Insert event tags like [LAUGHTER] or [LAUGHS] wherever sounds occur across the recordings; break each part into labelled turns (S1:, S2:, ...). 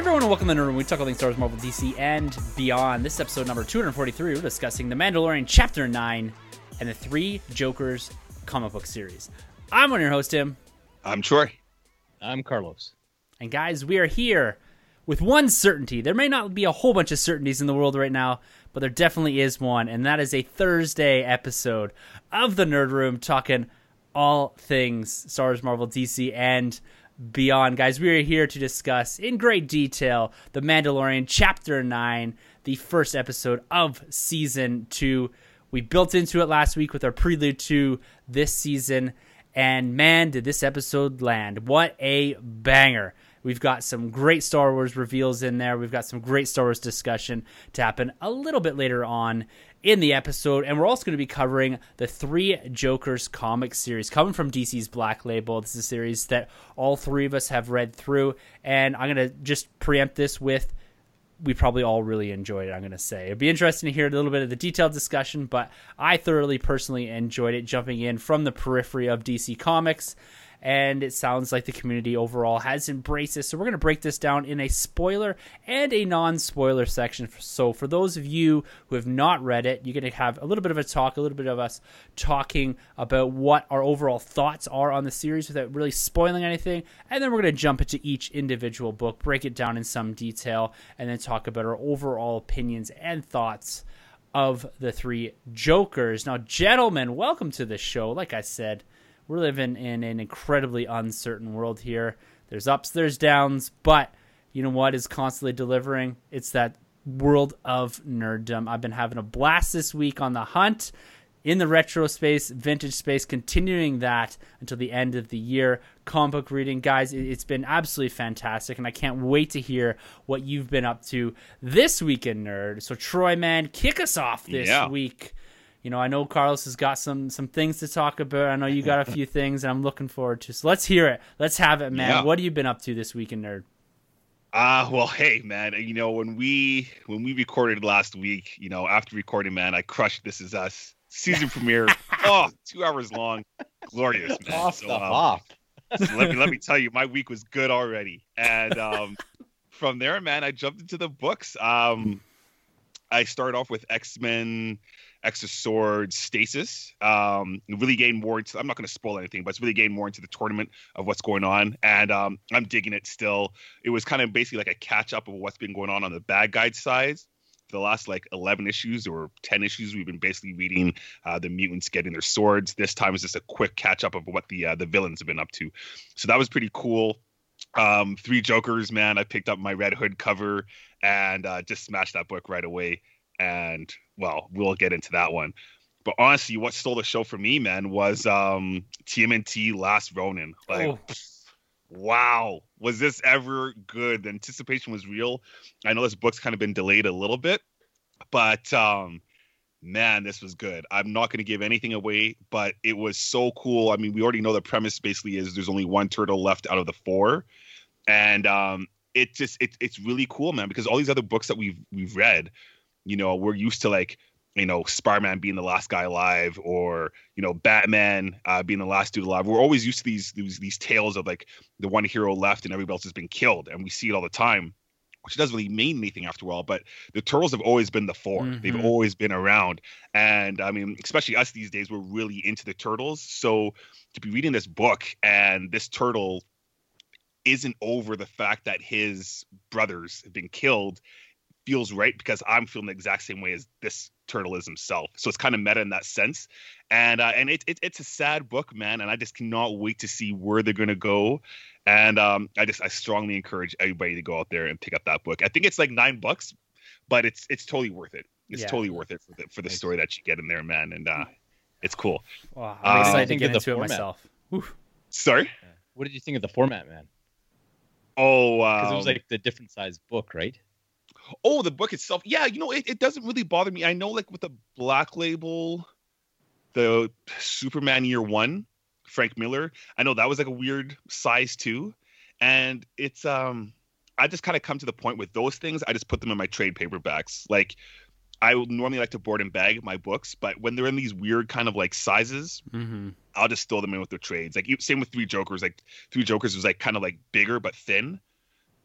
S1: Hey everyone, and welcome to the Nerd Room. We talk all things Star Wars, Marvel, DC, and beyond. This is episode number 243. We're discussing The Mandalorian Chapter 9 and the Three Jokers comic book series. I'm one of your host, Tim.
S2: I'm Troy.
S3: I'm Carlos.
S1: And guys, we are here with one certainty. There may not be a whole bunch of certainties in the world right now, but there definitely is one, and that is a Thursday episode of the Nerd Room talking all things Star Wars, Marvel, DC, and beyond. Guys, we are here to discuss in great detail The Mandalorian Chapter 9, the first episode of Season 2. We built into it last week with our prelude to this season, and man, did this episode land. What a banger! We've got some great Star Wars reveals in there. We've got some great Star Wars discussion to happen a little bit later on in the episode. And we're also going to be covering the Three Jokers comic series coming from DC's Black Label. This is a series that all three of us have read through. And I'm going to just preempt this with we probably all really enjoyed it, I'm going to say. It'd be interesting to hear a little bit of the detailed discussion, but I thoroughly personally enjoyed it jumping in from the periphery of DC Comics and it sounds like the community overall has embraced this. So we're going to break this down in a spoiler and a non-spoiler section. So for those of you who have not read it, you're going to have a little bit of a talk, a little bit of us talking about what our overall thoughts are on the series without really spoiling anything, and then we're going to jump into each individual book, break it down in some detail, and then talk about our overall opinions and thoughts of the three Jokers. Now, gentlemen, welcome to the show. Like I said, we're living in an incredibly uncertain world here. There's ups, there's downs, but you know what is constantly delivering? It's that world of nerddom. I've been having a blast this week on the hunt in the retro space, vintage space, continuing that until the end of the year. Comic book reading, guys, it's been absolutely fantastic, and I can't wait to hear what you've been up to this week in Nerd. So, Troy, man, kick us off this
S2: Yeah.
S1: week you know, I know Carlos has got some some things to talk about. I know you got a few [LAUGHS] things, and I'm looking forward to. So let's hear it. Let's have it, man.
S2: Yeah.
S1: What have you been up to this week in Nerd?
S2: Uh well, hey man, you know when we when we recorded last week, you know after recording, man, I crushed This Is Us season [LAUGHS] premiere. oh, two hours long, glorious, man.
S3: Off
S2: So,
S3: the
S2: um,
S3: hop.
S2: so let me let me [LAUGHS] tell you, my week was good already, and um, from there, man, I jumped into the books. Um, I started off with X Men, Extra Sword, Stasis. Um, really gained more into. I'm not going to spoil anything, but it's really gained more into the tournament of what's going on, and um, I'm digging it still. It was kind of basically like a catch up of what's been going on on the bad guy side. For the last like 11 issues or 10 issues, we've been basically reading uh, the mutants getting their swords. This time is just a quick catch up of what the uh, the villains have been up to. So that was pretty cool. Um, Three Jokers, man. I picked up my Red Hood cover and uh, just smashed that book right away. And well, we'll get into that one. But honestly, what stole the show for me, man, was um, TMNT Last Ronin. Like,
S1: Oh.
S2: wow, was this ever good? The anticipation was real. I know this book's kind of been delayed a little bit, but um, man, this was good. I'm not going to give anything away, but it was so cool. I mean, we already know the premise basically is there's only one turtle left out of the four, and um, it just it, it's really cool, man. Because all these other books that we've we've read, you know, we're used to like you know Spider-Man being the last guy alive, or you know Batman uh, being the last dude alive. We're always used to these these these tales of like the one hero left and everybody else has been killed, and we see it all the time. Which doesn't really mean anything after a while, but the turtles have always been the 4
S1: Mhm.
S2: They've always been around, and I mean, especially us these days, we're really into the turtles. So to be reading this book and this turtle isn't over the fact that his brothers have been killed feels right because I'm feeling the exact same way as this turtle is himself. So it's kind of meta in that sense. And uh, and it, it it's a sad book, man. And I just cannot wait to see where they're gonna go. And um, I just I strongly encourage everybody to go out there and pick up that book. I think it's like nine bucks, but it's it's totally worth it. It's
S1: Yeah.
S2: totally worth it for the for the story that you get in there, man. And uh, it's cool.
S1: Wow, I'm excited to get
S3: of the
S1: into it myself. Oof.
S2: Sorry.
S3: What did you think of the format, man?
S2: Oh,
S3: Because it was
S2: um,
S3: like the different size book, right?
S2: Oh, the book itself. Yeah, you know, it, it doesn't really bother me. I know, like with the Black Label, the Superman Year One, Frank Miller. I know that was like a weird size too, and it's um, I just kind of come to the point with those things. I just put them in my trade paperbacks. Like, I would normally like to board and bag my books, but when they're in these weird kind of like sizes,
S1: Mm-hmm.
S2: I'll just throw them in with the trades. Like same with Three Jokers. Like Three Jokers was like kind of like bigger but thin.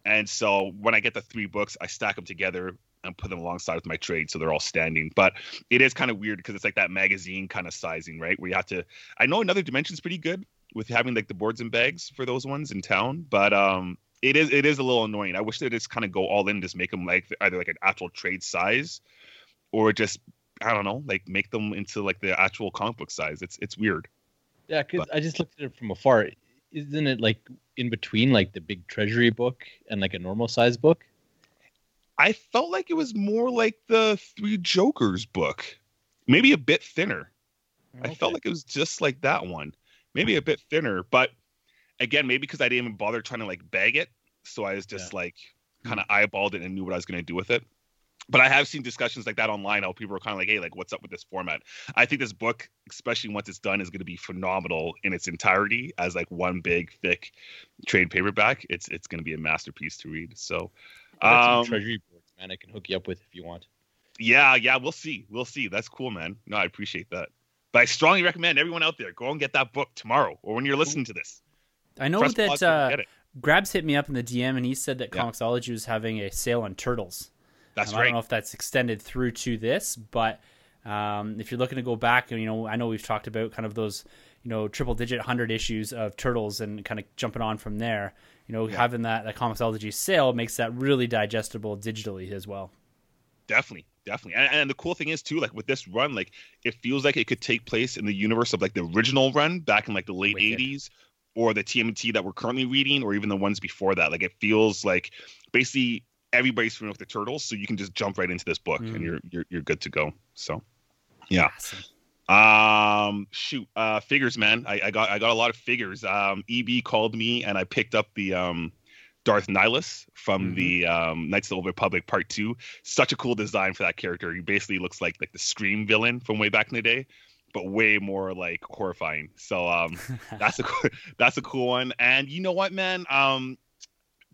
S2: And so when I get the three books, I stack them together and put them alongside with my trade so they're all standing. But it is kind of weird because it's like that magazine kind of sizing, right? Where you have to. I know another dimension's pretty good with having like the boards and bags for those ones in town, but um, it is it is a little annoying. I wish they just kind of go all in, just make them like either like an actual trade size, or just I don't know, like make them into like the actual comic book size. It's it's weird.
S3: Yeah, because I just looked at it from afar. Isn't it like in between like the big treasury book and like a normal size book?
S2: I felt like it was more like the Three Jokers book, maybe a bit thinner. I felt like it was just like that one, maybe a bit thinner. But again, maybe because I didn't even bother trying to like bag it, so I was just
S3: Yeah.
S2: like hmm. kind of eyeballed it and knew what I was going to do with it. But I have seen discussions like that online. How people are kind of like, "Hey, like, what's up with this format?" I think this book, especially once it's done, is going to be phenomenal in its entirety as like one big thick trade paperback. It's it's going to be a masterpiece to read. So,
S3: I
S2: um,
S3: treasury boards, man. I can hook you up with if you want.
S2: yeah, yeah, we'll see. We'll see. That's cool, man. No, I appreciate that. But I strongly recommend everyone out there go and get that book tomorrow or when you're listening to this.
S1: I know
S2: Press
S1: that uh. Grabs hit me up in the DM and he said that
S2: Yeah.
S1: Comixology was having a sale on Turtles.
S2: That's
S1: Um, I don't know if that's extended through to this, but um, if you're looking to go back, and you know, I know we've talked about kind of those, you know, triple digit hundred issues of Turtles and kind of jumping on from there. You know,
S2: Yeah.
S1: having that that Comixology sale makes that really digestible digitally as well.
S2: Definitely, definitely. And, and the cool thing is too, like with this run, like it feels like it could take place in the universe of like the original run back in like the late
S1: Wicked.
S2: '80s, or the TMT that we're currently reading, or even the ones before that. Like it feels like basically everybody's familiar with the turtles, so you can just jump right into this book
S1: Mhm.
S2: and you're you're you're good to go. So, yeah.
S1: Awesome.
S2: Um, shoot, uh, figures, man. I, I got I got a lot of figures. Um, EB called me and I picked up the um, Darth Nihilus from
S1: Mhm.
S2: the um, Knights of the Old Republic Part Two. Such a cool design for that character. He basically looks like like the Scream villain from way back in the day, but way more like horrifying. So um, [LAUGHS] that's a cool, that's a cool one. And you know what, man? Um,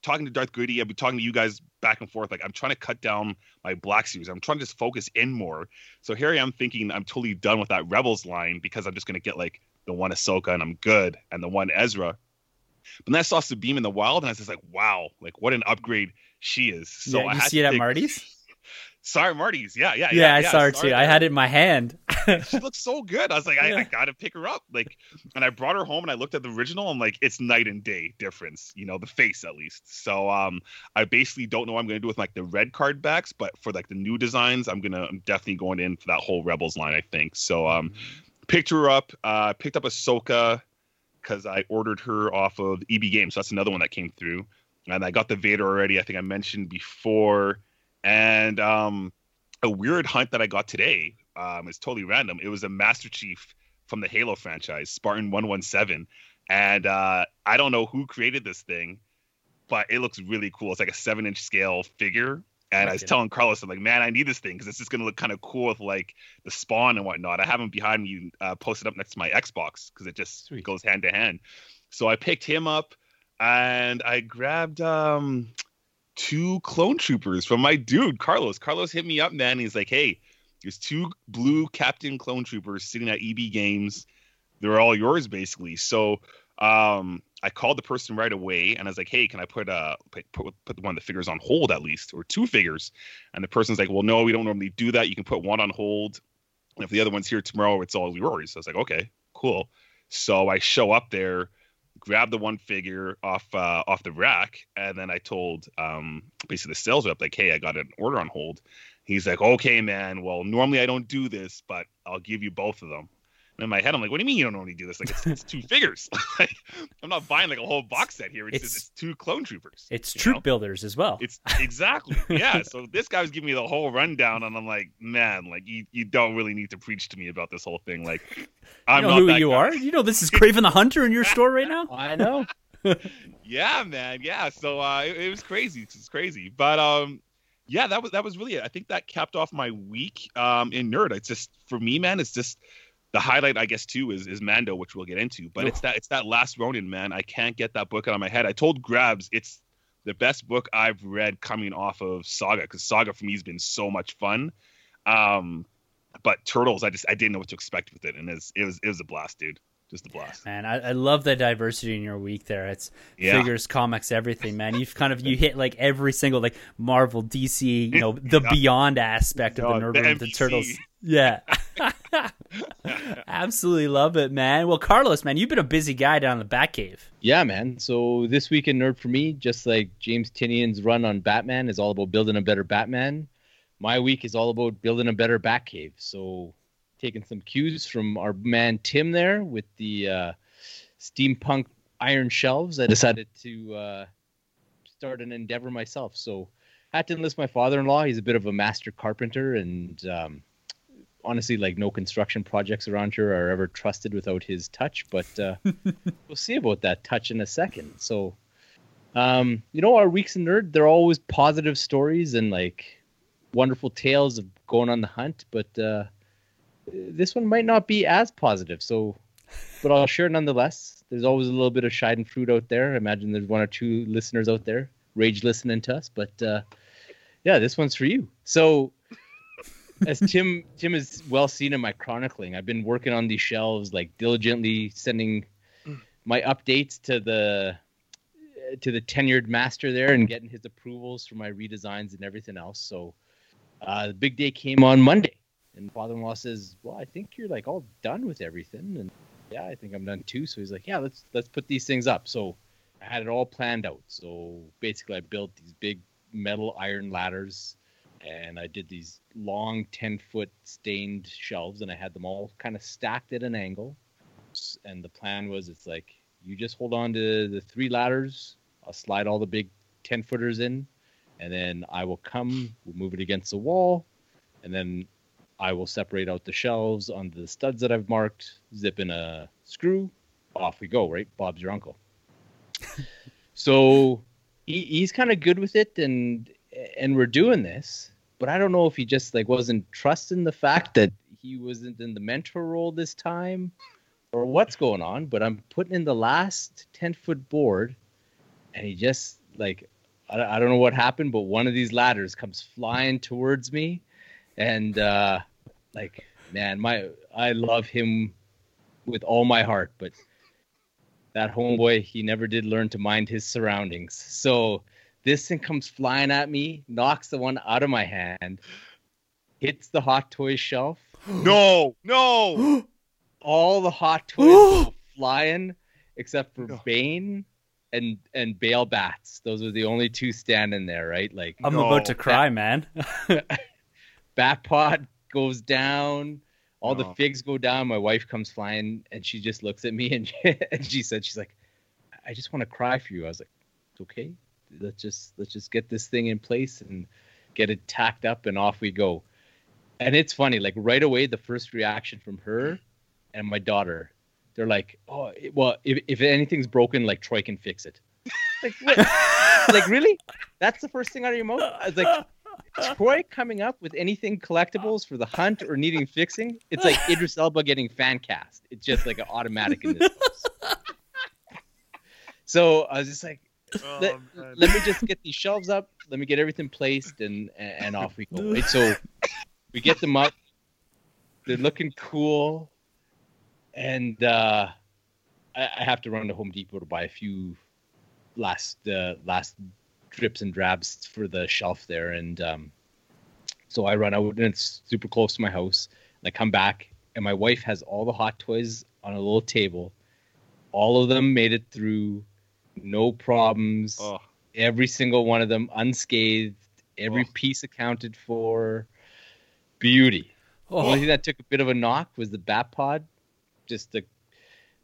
S2: talking to Darth Goody, I've been talking to you guys back and forth. Like I'm trying to cut down my Black Series. I'm trying to just focus in more. So here I am thinking I'm totally done with that Rebels line because I'm just gonna get like the one Ahsoka and I'm good, and the one Ezra. But then I saw Sabine in the wild, and I was just like, wow, like what an upgrade she is. So
S1: Yeah,
S2: I
S1: you
S2: had
S1: see it at Marty's? [LAUGHS]
S2: Sorry, Marty's. Yeah, yeah,
S1: Yeah,
S2: yeah.
S1: I
S2: yeah,
S1: saw her too. I had it in my hand. [LAUGHS]
S2: she looks so good. I was like, I, I gotta pick her up. Like, and I brought her home and I looked at the original. I'm like, it's night and day difference. You know, the face at least. So, um, I basically don't know what I'm gonna do with like the red card backs, but for like the new designs, I'm gonna, I'm definitely going in for that whole Rebels line. I think. So, um, picked her up. Uh, picked up Ahsoka because I ordered her off of EB Games. So that's another one that came through. And I got the Vader already. I think I mentioned before. And um, a weird hunt that I got today. Um, it's totally random. It was a Master Chief from the Halo franchise, Spartan One One Seven, and uh, I don't know who created this thing, but it looks really cool. It's like a seven inch scale figure. And I was telling Carlos, I'm like, man, I need this thing because it's just gonna look kind of cool with like the spawn and whatnot. I have him behind me, uh, posted up next to my Xbox because it just
S3: Sweet.
S2: goes hand to hand. So I picked him up, and I grabbed um two clone troopers from my dude Carlos. Carlos hit me up, man. He's like, "Hey, there's two blue Captain clone troopers sitting at EB Games. They're all yours, basically." So, um, I called the person right away, and I was like, "Hey, can I put uh put put, one of the figures on hold at least, or two figures?" And the person's like, "Well, no, we don't normally do that. You can put one on hold, and if the other one's here tomorrow, it's all yours." So I was like, "Okay, cool." So I show up there grab the one figure off uh, off the rack, and then I told um, basically the sales rep like, "Hey, I got an order on hold." He's like, "Okay, man. Well, normally I don't do this, but I'll give you both of them." And in my head, I'm like, "What do you mean you don't normally do this? Like, it's, it's two figures. [LAUGHS] like, I'm not buying like a whole box set here. It's
S1: It's-
S2: just it's two clone troopers.
S1: It's
S2: you
S1: troop
S2: know?
S1: builders as well.
S2: It's exactly [LAUGHS] yeah. So this guy was giving me the whole rundown, and I'm like, man, like you you don't really need to preach to me about this whole thing. Like, [LAUGHS] I'm
S1: know
S2: not
S1: who
S2: that
S1: you
S2: guy.
S1: are? You know this is Kraven the Hunter in your store right now?
S3: I know.
S2: yeah man yeah so uh it, it was crazy it's crazy but um yeah that was that was really it. I think that capped off my week um in nerd. It's just for me man it's just the highlight i guess too is is mando which we'll get into. But it's that it's that last ronin man. I can't get that book out of my head. I told grabs it's the best book i've read coming off of saga because saga for me has been so much fun. Um but turtles i just i didn't know what to expect with it and it's, it was it was a blast dude just a blast.
S1: Man, I, I love the diversity in your week there. It's
S2: Yeah.
S1: figures, comics, everything, man. You've kind of you hit like every single like Marvel, DC, you know, [LAUGHS] the
S2: Yeah.
S1: beyond aspect of
S2: Yeah,
S1: the nerd
S2: the
S1: room, the turtles. Yeah. [LAUGHS] Absolutely love it, man. Well, Carlos, man, you've been a busy guy down in the Batcave.
S3: Yeah, man. So this week in Nerd for me, just like James Tynion's run on Batman is all about building a better Batman, my week is all about building a better Batcave. So taking some cues from our man Tim there with the uh, steampunk iron shelves, I decided to uh, start an endeavor myself. So I had to enlist my father-in-law. He's a bit of a master carpenter, and um, honestly, like no construction projects around here are ever trusted without his touch. But uh, [LAUGHS] we'll see about that touch in a second. So, um, you know, our weeks in nerd, they're always positive stories and like wonderful tales of going on the hunt. But uh, this one might not be as positive. So, but I'll share nonetheless. There's always a little bit of Schadenfreude out there. I imagine there's one or two listeners out there rage listening to us. But uh, yeah, this one's for you. So as Tim Tim is well seen in my chronicling, I've been working on these shelves like diligently sending my updates to the to the tenured master there and getting his approvals for my redesigns and everything else. So uh, the big day came on Monday, and father-in-law says, "Well, I think you're like all done with everything." And yeah, I think I'm done too. So he's like, "Yeah, let's let's put these things up." So I had it all planned out. So basically, I built these big metal iron ladders and I did these long 10 foot stained shelves and I had them all kind of stacked at an angle. And the plan was it's like, you just hold on to the three ladders, I'll slide all the big 10 footers in, and then I will come, we'll move it against the wall, and then I will separate out the shelves onto the studs that I've marked, zip in a screw, off we go, right? Bob's your uncle. [LAUGHS] so he, he's kind of good with it and and we're doing this but i don't know if he just like wasn't trusting the fact that he wasn't in the mentor role this time or what's going on but i'm putting in the last 10 foot board and he just like I, I don't know what happened but one of these ladders comes flying towards me and uh like man my i love him with all my heart but that homeboy he never did learn to mind his surroundings so this thing comes flying at me, knocks the one out of my hand, hits the hot toy shelf. [GASPS]
S2: No, no. [GASPS]
S3: All the hot [GASPS] toys flying except for
S2: No.
S3: Bane and and Bale Bats. Those are the only two standing there, right? Like
S1: I'm
S2: No.
S1: about to cry, man. [LAUGHS] [LAUGHS]
S3: Batpod goes down, all
S2: No.
S3: the oh. figs go down. My wife comes flying and she just looks at me and, [LAUGHS] and she said, She's like, I just want to cry for you. I was like, It's okay. Let's just let's just get this thing in place and get it tacked up and off we go. And it's funny, like right away, the first reaction from her and my daughter, they're like, Oh, well, if, if anything's broken, like Troy can fix it. Like, what? [LAUGHS] like really? That's the first thing out of your mouth? I was like, [LAUGHS] Troy coming up with anything collectibles for the hunt or needing fixing, it's like Idris Elba getting fan cast. It's just like an automatic in this house. So I was just like,
S2: Oh,
S3: let, let me just get these shelves up. Let me get everything placed, and and off we go. Right. So we get them up. They're looking cool, and uh, I, I have to run to Home Depot to buy a few last uh, last drips and drabs for the shelf there, and um, so I run out, and it's super close to my house. And I come back, and my wife has all the hot toys on a little table. All of them made it through, no problems
S2: Oh,
S3: every single one of them unscathed, every
S2: Oh.
S3: piece accounted for. Beauty. The only
S1: Oh,
S3: thing that took a bit of a knock was the bat pod. Just a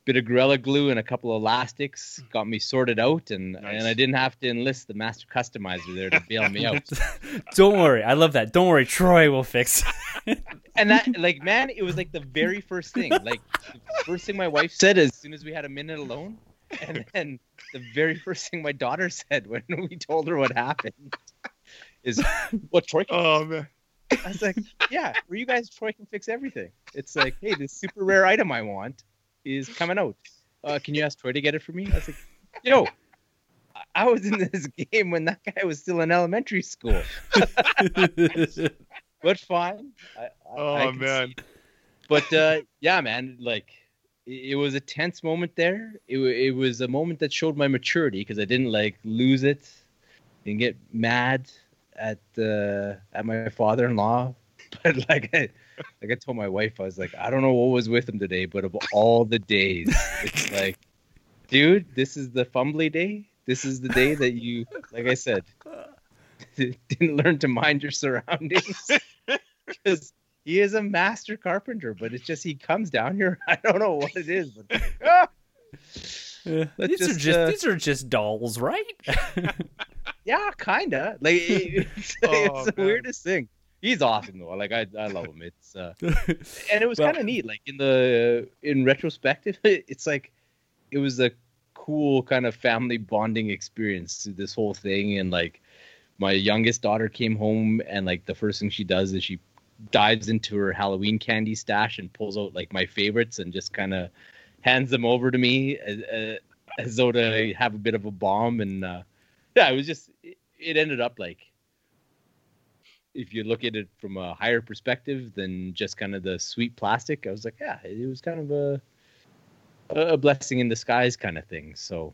S3: bit of Gorilla Glue and a couple of elastics mm. got me sorted out, and
S2: Nice.
S3: and I didn't have to enlist the master customizer there to bail me out. [LAUGHS]
S1: don't worry. I love that. Don't worry. Troy will fix. [LAUGHS]
S3: and that, like, man, it was like the very first thing. Like, the first thing my wife said as soon as we had a minute alone, and then the very first thing my daughter said when [LAUGHS] we told her what happened is, "What Troy?" can
S2: oh man.
S3: I was like, yeah, for you guys, Troy can fix everything. It's like, hey, this super rare item I want is coming out. Uh, can you ask Troy to get it for me? I was like, yo, I- I was in this [LAUGHS] game when that guy was still in elementary school. [LAUGHS] But fine. I, I-
S2: Oh
S3: I
S2: man.
S3: see- But uh, yeah, man, like it was a tense moment there. It, it was a moment that showed my maturity because I didn't like lose it, didn't get mad at uh, at my father-in-law. [LAUGHS] But like I, like I told my wife, I was like, I don't know what was with him today, but of all the days, it's [LAUGHS] like, dude, this is the fumbly day. This is the day that you, like I said, [LAUGHS] didn't learn to mind your surroundings [LAUGHS] because he is a master carpenter, but it's just he comes down here. I don't know what it is, but ah!
S1: these
S3: just,
S1: are just
S3: uh,
S1: these are just dolls, right?
S3: yeah, kinda. Like it's,
S2: Oh,
S3: it's the
S2: man.
S3: weirdest thing. He's awesome though. Like I, I love him. It's uh, [LAUGHS] and it was
S1: Well-
S3: kind of neat. Like in the in retrospective, [LAUGHS] it's like it was a cool kind of family bonding experience to this whole thing. And like my youngest daughter came home, and like the first thing she does is she dives into her Halloween candy stash and pulls out like my favorites and just kind of hands them over to me as, uh, as though to have a bit of a bomb. And uh, yeah, it was just it, it ended up like if you look at it from a higher perspective than just kind of the sweet plastic, I was like, yeah, it was kind of a a blessing in disguise kind of thing. So,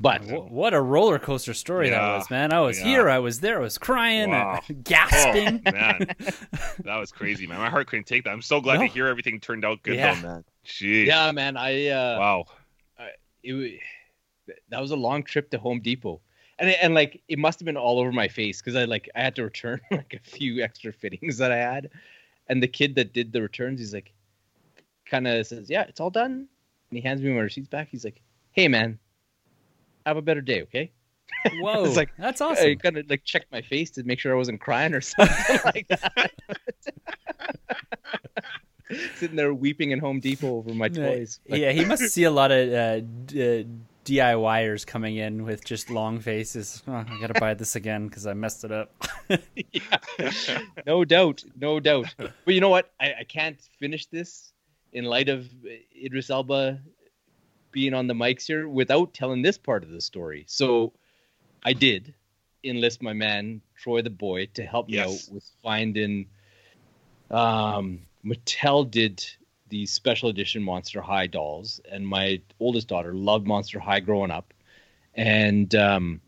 S3: but
S1: what a roller coaster story that was, man! I was
S2: yeah.
S1: here, I was there, I was crying,
S2: Wow.
S1: and [LAUGHS] gasping.
S2: Oh man, [LAUGHS] that was crazy, man. My heart couldn't take that. I'm so glad
S1: No.
S2: to hear everything turned out good,
S1: Yeah.
S2: though, man. Jeez.
S3: yeah, man, I uh,
S2: Wow.
S3: it that was a long trip to Home Depot. And, and like it must have been all over my face because I like I had to return [LAUGHS] like a few extra fittings that I had, and the kid that did the returns, he's like, kind of says, "Yeah, it's all done," and he hands me my receipts back. He's like, "Hey, man, have a better day, okay?" [LAUGHS]
S1: Whoa,
S3: It's like,
S1: that's
S3: I
S1: awesome.
S3: kind of like checked my face to make sure I wasn't crying or [LAUGHS] something like that. Sitting there weeping in Home Depot over my toys. Like,
S1: yeah, he must see a lot of uh, d- uh, DIYers coming in with just long faces. Oh, I gotta buy this again because I messed it up. [LAUGHS]
S3: yeah. no doubt, no doubt. But you know what? I, I can't finish this in light of Idris Elba being on the mics here without telling this part of the story. So I did enlist my man Troy the boy to help me
S2: Yes.
S3: out with finding. Um, Mattel did these special edition Monster High dolls, and my oldest daughter loved Monster High growing up, and um,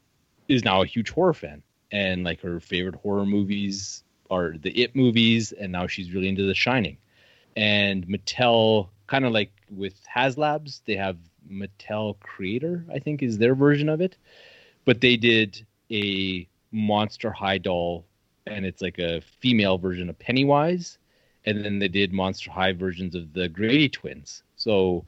S3: is now a huge horror fan. And like her favorite horror movies are the It movies, and now she's really into The Shining. And Mattel, kind of like with HasLabs, they have Mattel Creator, I think is their version of it, but they did a Monster High doll, and it's like a female version of Pennywise, and then they did Monster High versions of the Grady twins. So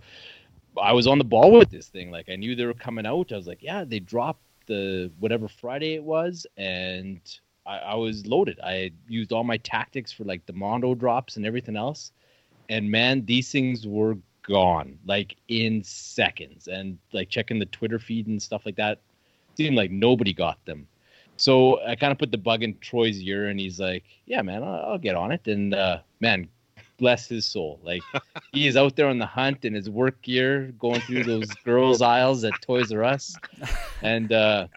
S3: I was on the ball with this thing. Like I knew they were coming out. I was like, yeah, they dropped the whatever Friday it was, and I, I was loaded. I used all my tactics for like the Mondo drops and everything else, and man, these things were gone like in seconds. And like checking the Twitter feed and stuff like that, seemed like nobody got them. So I kind of put the bug in Troy's ear, and he's like, "Yeah, man, I'll, I'll get on it." And uh, man, bless his soul, like he is out there on the hunt in his work gear, going through those [LAUGHS] girls' aisles at Toys R Us, and uh,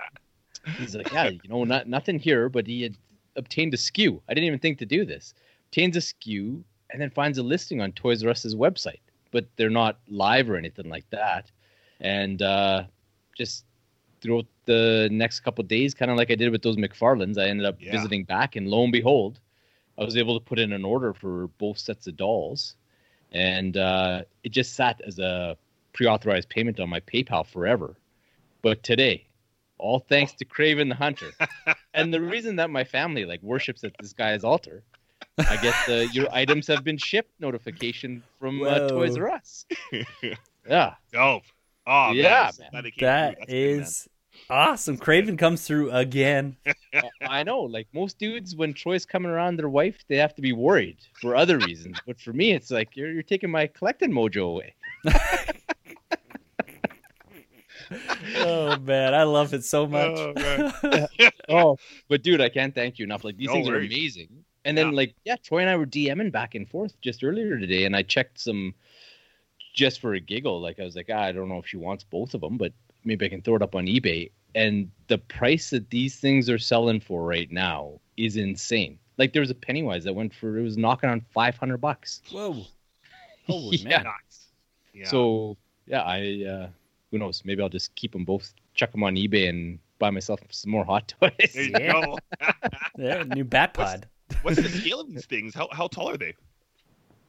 S3: he's like, "Yeah, you know, not nothing here," but he had obtained a SKU. I didn't even think to do this. Obtains a SKU and then finds a listing on Toys R Us's website, but they're not live or anything like that. And uh, just throughout the next couple of days, kind of like I did with those McFarlanes, I ended up
S2: Yeah.
S3: visiting back, and lo and behold, I was able to put in an order for both sets of dolls, and uh, it just sat as a pre-authorized payment on my PayPal forever. But today, all thanks to Kraven the Hunter, [LAUGHS] and the reason that my family like worships at this guy's altar, I get the your items have been shipped notification from uh, Toys R Us. [LAUGHS] Yeah,
S2: Dope. Oh,
S3: Yeah,
S2: man.
S3: man.
S2: Glad it came
S1: That.
S2: That's good, man.
S1: is awesome. Kraven comes through again. [LAUGHS]
S3: I- I know. Like most dudes, when Troy's coming around their wife, they have to be worried for other reasons. But for me, it's like you're you're taking my collecting mojo away. [LAUGHS]
S1: Oh man, I love it so much.
S2: Oh. [LAUGHS]
S3: Oh, but dude, I can't thank you enough. Like these
S2: No
S3: things
S2: worries.
S3: are amazing. And then
S2: Yeah.
S3: like yeah, Troy and I were DMing back and forth just earlier today, and I checked some just for a giggle. Like I was like, ah, I don't know if she wants both of them, but maybe I can throw it up on eBay. And the price that these things are selling for right now is insane. Like there was a Pennywise that went for it was knocking on five hundred bucks.
S1: Whoa. [LAUGHS] Holy
S3: Yeah.
S1: man.
S2: Yeah.
S3: So yeah, I uh, who knows? Maybe I'll just keep them both, chuck them on eBay, and buy myself some more hot toys.
S2: there you
S1: Yeah.
S2: go. [LAUGHS]
S1: Yeah, new bat pod.
S2: What's the [LAUGHS] scale of these things? How how tall are they?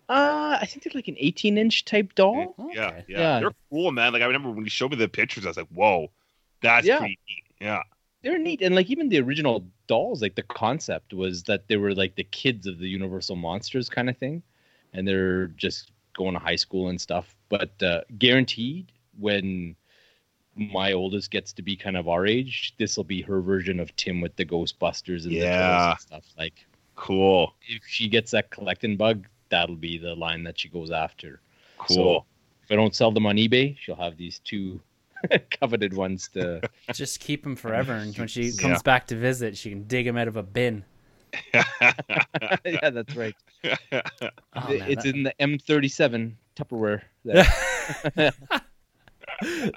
S3: Uh, I think they're like an 18 inch type doll.
S2: Yeah,
S1: Okay.
S2: yeah,
S3: Yeah.
S2: they're cool, man. Like I remember when you showed me the pictures, I was like, "Whoa, that's
S3: Yeah.
S2: pretty neat." Yeah,
S3: They're neat, and like even the original dolls, like the concept was that they were like the kids of the Universal monsters kind of thing, and they're just going to high school and stuff. But uh, guaranteed, when my oldest gets to be kind of our age, this will be her version of Tim with the Ghostbusters and the
S2: Yeah.
S3: Turtles and stuff. Like
S2: cool,
S3: if she gets that collecting bug, that'll be the line that she goes after.
S2: cool.
S3: So if I don't sell them on eBay, she'll have these two [LAUGHS] coveted ones to. [LAUGHS]
S1: Just keep them forever, and when she
S2: Yeah.
S1: comes back to visit, she can dig them out of a bin. [LAUGHS]
S3: yeah, that's right.
S1: Oh, man,
S3: it's
S1: that,
S3: in the M37 Tupperware. There.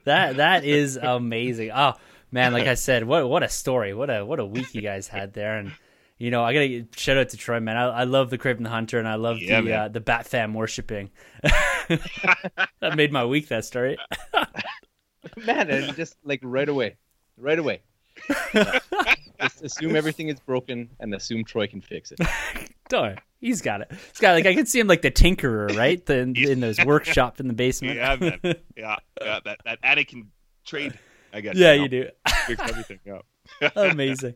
S1: that that is amazing. Oh man, like I said, what what a story! What a what a week you guys had there, and you know I gotta shout out to Troy, man. I, I love the Kraven the Hunter, and I love
S2: Yeah,
S1: the
S2: man.
S1: uh, the Bat fam worshiping. [LAUGHS] that made my week. That story. [LAUGHS]
S3: Man, and just like right away, right away. [LAUGHS] Just assume everything is broken and assume Troy can fix it.
S1: Don't worry. He's got it. He's got like I can see him like the tinkerer, right? The, in, in those workshop in the basement.
S2: yeah, man. Yeah, yeah. That that Anakin trade, I guess.
S1: yeah,
S2: know,
S1: you do.
S2: Fix everything up.
S1: Amazing.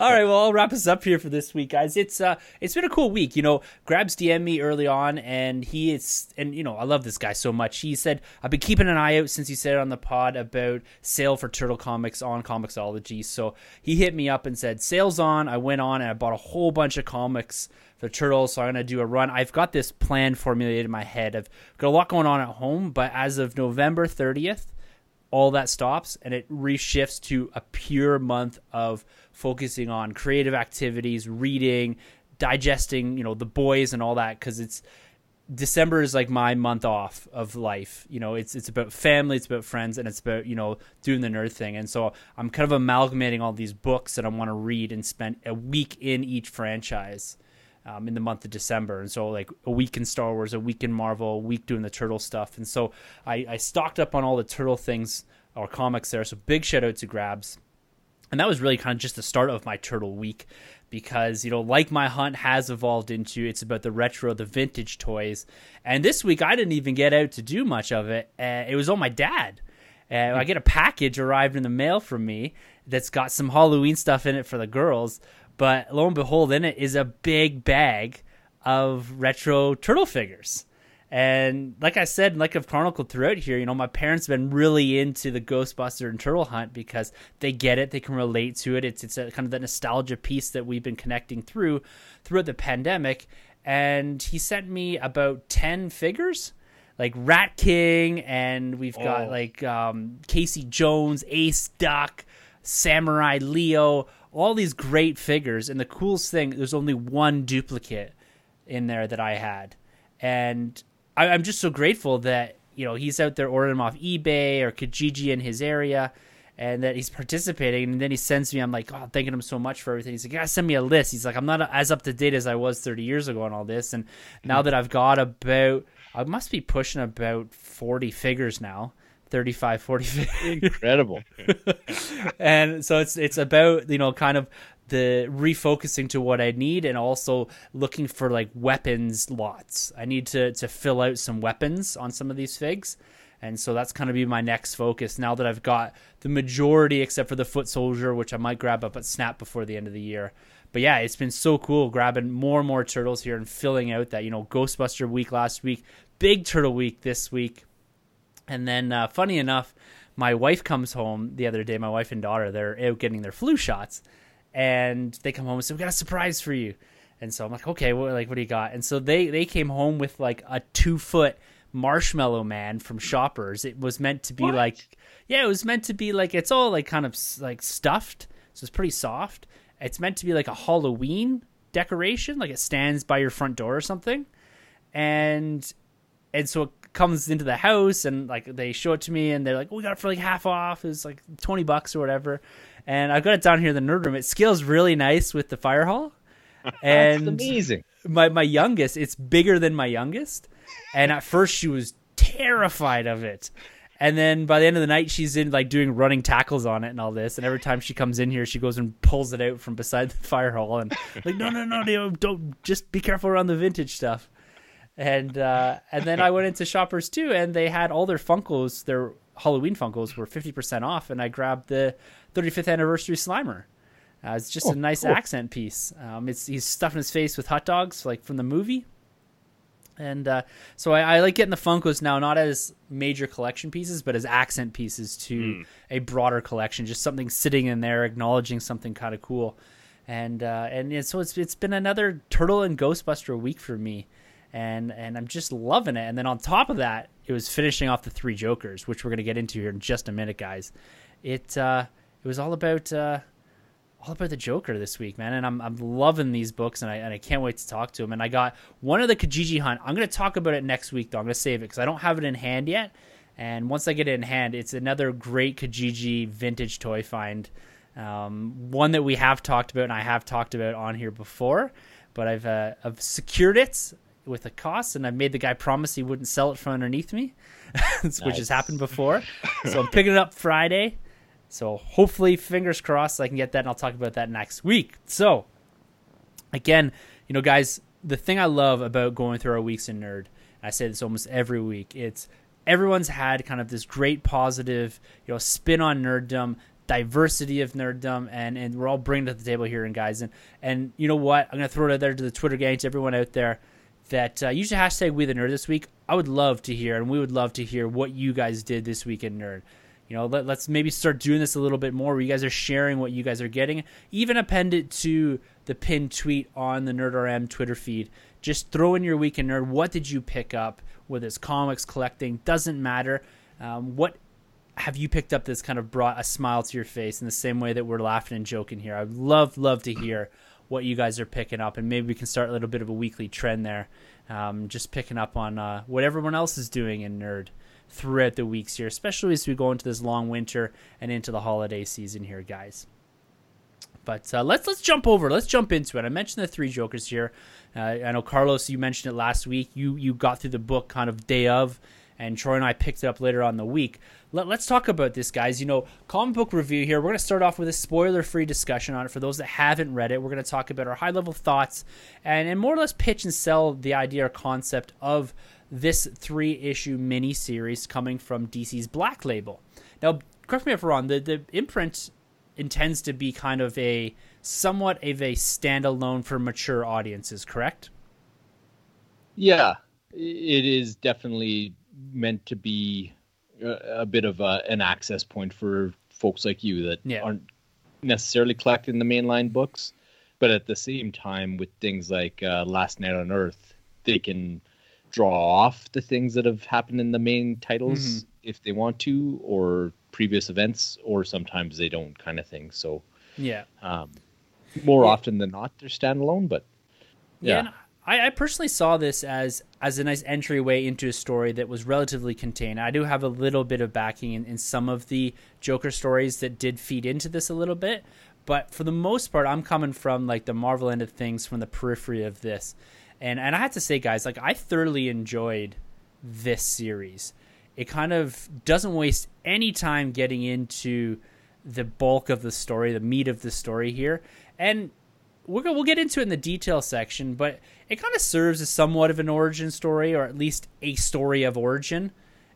S1: All right, well, I'll wrap us up here for this week, guys. It's uh, it's been a cool week. You know, Grabs DM me early on, and he is, and you know, I love this guy so much. He said I've been keeping an eye out since he said on the pod about sale for Turtle Comics on Comixology. So he hit me up and said sales on. I went on and I bought a whole bunch of comics for Turtles. So I'm gonna do a run. I've got this plan formulated in my head. I've got a lot going on at home, but as of November 30th all that stops and it reshifts to a pure month of focusing on creative activities, reading, digesting, you know, the boys and all that cuz it's December is like my month off of life. You know, it's it's about family, it's about friends, and it's about you know doing the nerd thing. And so I'm kind of amalgamating all these books that I want to read and spend a week in each franchise um, in the month of December. And so, like a week in Star Wars, a week in Marvel, a week doing the turtle stuff. And so, I, I stocked up on all the turtle things or comics there. So, big shout out to Grabs. And that was really kind of just the start of my turtle week because, you know, like my hunt has evolved into, it's about the retro, the vintage toys. And this week, I didn't even get out to do much of it. Uh, it was all my dad. Uh, I get a package arrived in the mail from me that's got some Halloween stuff in it for the girls. But lo and behold, in it is a big bag of retro turtle figures. And like I said, like I've chronicled throughout here, you know, my parents have been really into the Ghostbuster and Turtle Hunt because they get it, they can relate to it. It's it's a, kind of the nostalgia piece that we've been connecting through throughout the pandemic. And he sent me about ten figures, like Rat King, and we've got
S2: Oh.
S1: like um, Casey Jones, Ace Duck, Samurai Leo, all these great figures. And the coolest thing, there's only one duplicate in there that I had, and I, I'm just so grateful that you know he's out there ordering them off eBay or Kijiji in his area, and that he's participating. And then he sends me, I'm like, oh, thanking him so much for everything. He's like, yeah, send me a list. He's like, I'm not as up to date as I was 30 years ago on all this, and now hmm. that I've got about, I must be pushing about 40 figures now. 35 40 figures
S3: Incredible. [LAUGHS]
S1: and so it's it's about you know kind of the refocusing to what I need and also looking for like weapons lots. I need to to fill out some weapons on some of these figs. And so that's kind of be my next focus now that I've got the majority except for the foot soldier which I might grab up at Snap before the end of the year. But yeah, it's been so cool grabbing more and more turtles here and filling out that, you know, Ghostbuster week last week, big turtle week this week. And then, uh, funny enough, my wife comes home the other day. My wife and daughter, they're out getting their flu shots, and they come home and say, "We got a surprise for you." And so I'm like, "Okay, what like what do you got?" And so they they came home with like a two foot marshmallow man from Shoppers. It was meant to be
S3: What?
S1: like, yeah, it was meant to be like it's all like kind of like stuffed, so it's pretty soft. It's meant to be like a Halloween decoration, like it stands by your front door or something, and and so it comes into the house and like they show it to me and they're like, we got it for like half off. It's like twenty bucks or whatever. And I've got it down here in the nerd room. It scales really nice with the fire hall. [LAUGHS]
S3: That's
S1: And
S3: amazing.
S1: my my youngest, it's bigger than my youngest. And at first she was terrified of it. And then by the end of the night, she's in like doing running tackles on it and all this. And every time she comes in here, she goes and pulls it out from beside the [LAUGHS] fire hall and like, no, no, no, no, don't just be careful around the vintage stuff. And uh, and then I went into Shoppers too, and they had all their Funkos, their Halloween Funkos were fifty percent off, and I grabbed the 35th anniversary Slimer. Uh, it's just
S3: Oh,
S1: a nice
S3: cool.
S1: accent piece. Um, it's he's stuffing his face with hot dogs, like from the movie. And uh, so I, I like getting the Funkos now, not as major collection pieces, but as accent pieces to a broader collection. Just something sitting in there, acknowledging something kind of cool. And uh, and so it's it's been another Turtle and Ghostbuster week for me, and and I'm just loving it. And then on top of that, it was finishing off the three Jokers, which we're gonna get into here in just a minute, guys. It uh, it was all about uh, all about the Joker this week, man, and I'm I'm loving these books, and I and I can't wait to talk to him. And I got one of the Kijiji Hunt. I'm gonna talk about it next week, though. I'm gonna save it because I don't have it in hand yet. And once I get it in hand, it's another great Kijiji vintage toy find. Um, one that we have talked about, and I have talked about on here before, but I've uh, I've secured it with a cost, and I've made the guy promise he wouldn't sell it from underneath me, [LAUGHS] which has happened before. so I'm picking it up Friday. So hopefully, fingers crossed, I can get that, and I'll talk about that next week. So, again, you know, guys, the thing I love about going through our weeks in nerd, I say this almost every week, it's everyone's had kind of this great positive, you know, spin on nerddom, diversity of nerddom, and and we're all bringing it to the table here, and guys, and and you know what, I'm gonna throw it out there to the Twitter gang, to everyone out there that uh, use the hashtag we the nerd this week. I would love to hear, and we would love to hear what you guys did this week in nerd. You know, let, let's maybe start doing this a little bit more where you guys are sharing what you guys are getting. Even append it to the pinned tweet on the NerdRM Twitter feed. Just throw in your week in nerd. What did you pick up? Whether it's comics, collecting, doesn't matter. Um, what have you picked up that's kind of brought a smile to your face in the same way that we're laughing and joking here? I'd love, love to hear what you guys are picking up, and maybe we can start a little bit of a weekly trend there. Um, just picking up on uh, what everyone else is doing in nerd throughout the weeks here, especially as we go into this long winter and into the holiday season here, guys. But uh, let's let's jump over. Let's jump into it. I mentioned the three Jokers here. Uh, I know Carlos, you mentioned it last week. You you got through the book kind of day of, and Troy and I picked it up later on the week. Let, let's talk about this, guys. You know, comic book review here. We're going to start off with a spoiler-free discussion on it for those that haven't read it. We're going to talk about our high-level thoughts and and more or less pitch and sell the idea or concept of this three-issue mini series coming from DC's Black Label. Now, correct me if I'm wrong. The the imprint intends to be kind of a somewhat of a standalone for mature audiences, correct?
S3: Yeah, it is definitely meant to be a, a bit of a, an access point for folks like you that
S1: Yeah.
S3: aren't necessarily collecting the mainline books, but at the same time, with things like uh, Last Knight on Earth, they can draw off the things that have happened in the main titles
S1: Mhm.
S3: if they want to, or previous events, or sometimes they don't, kind of thing. So,
S1: Yeah.
S3: um, more
S1: Yeah.
S3: often than not, they're standalone, but
S1: Yeah,
S3: Yeah.
S1: I, I personally saw this as as a nice entryway into a story that was relatively contained. I do have a little bit of backing in, in some of the Joker stories that did feed into this a little bit, but for the most part, I'm coming from like the Marvel end of things, from the periphery of this, and and I have to say, guys, like I thoroughly enjoyed this series. It kind of doesn't waste any time getting into the bulk of the story, the meat of the story here, and we're we'll get into it in the detail section, but it kind of serves as somewhat of an origin story, or at least a story of origin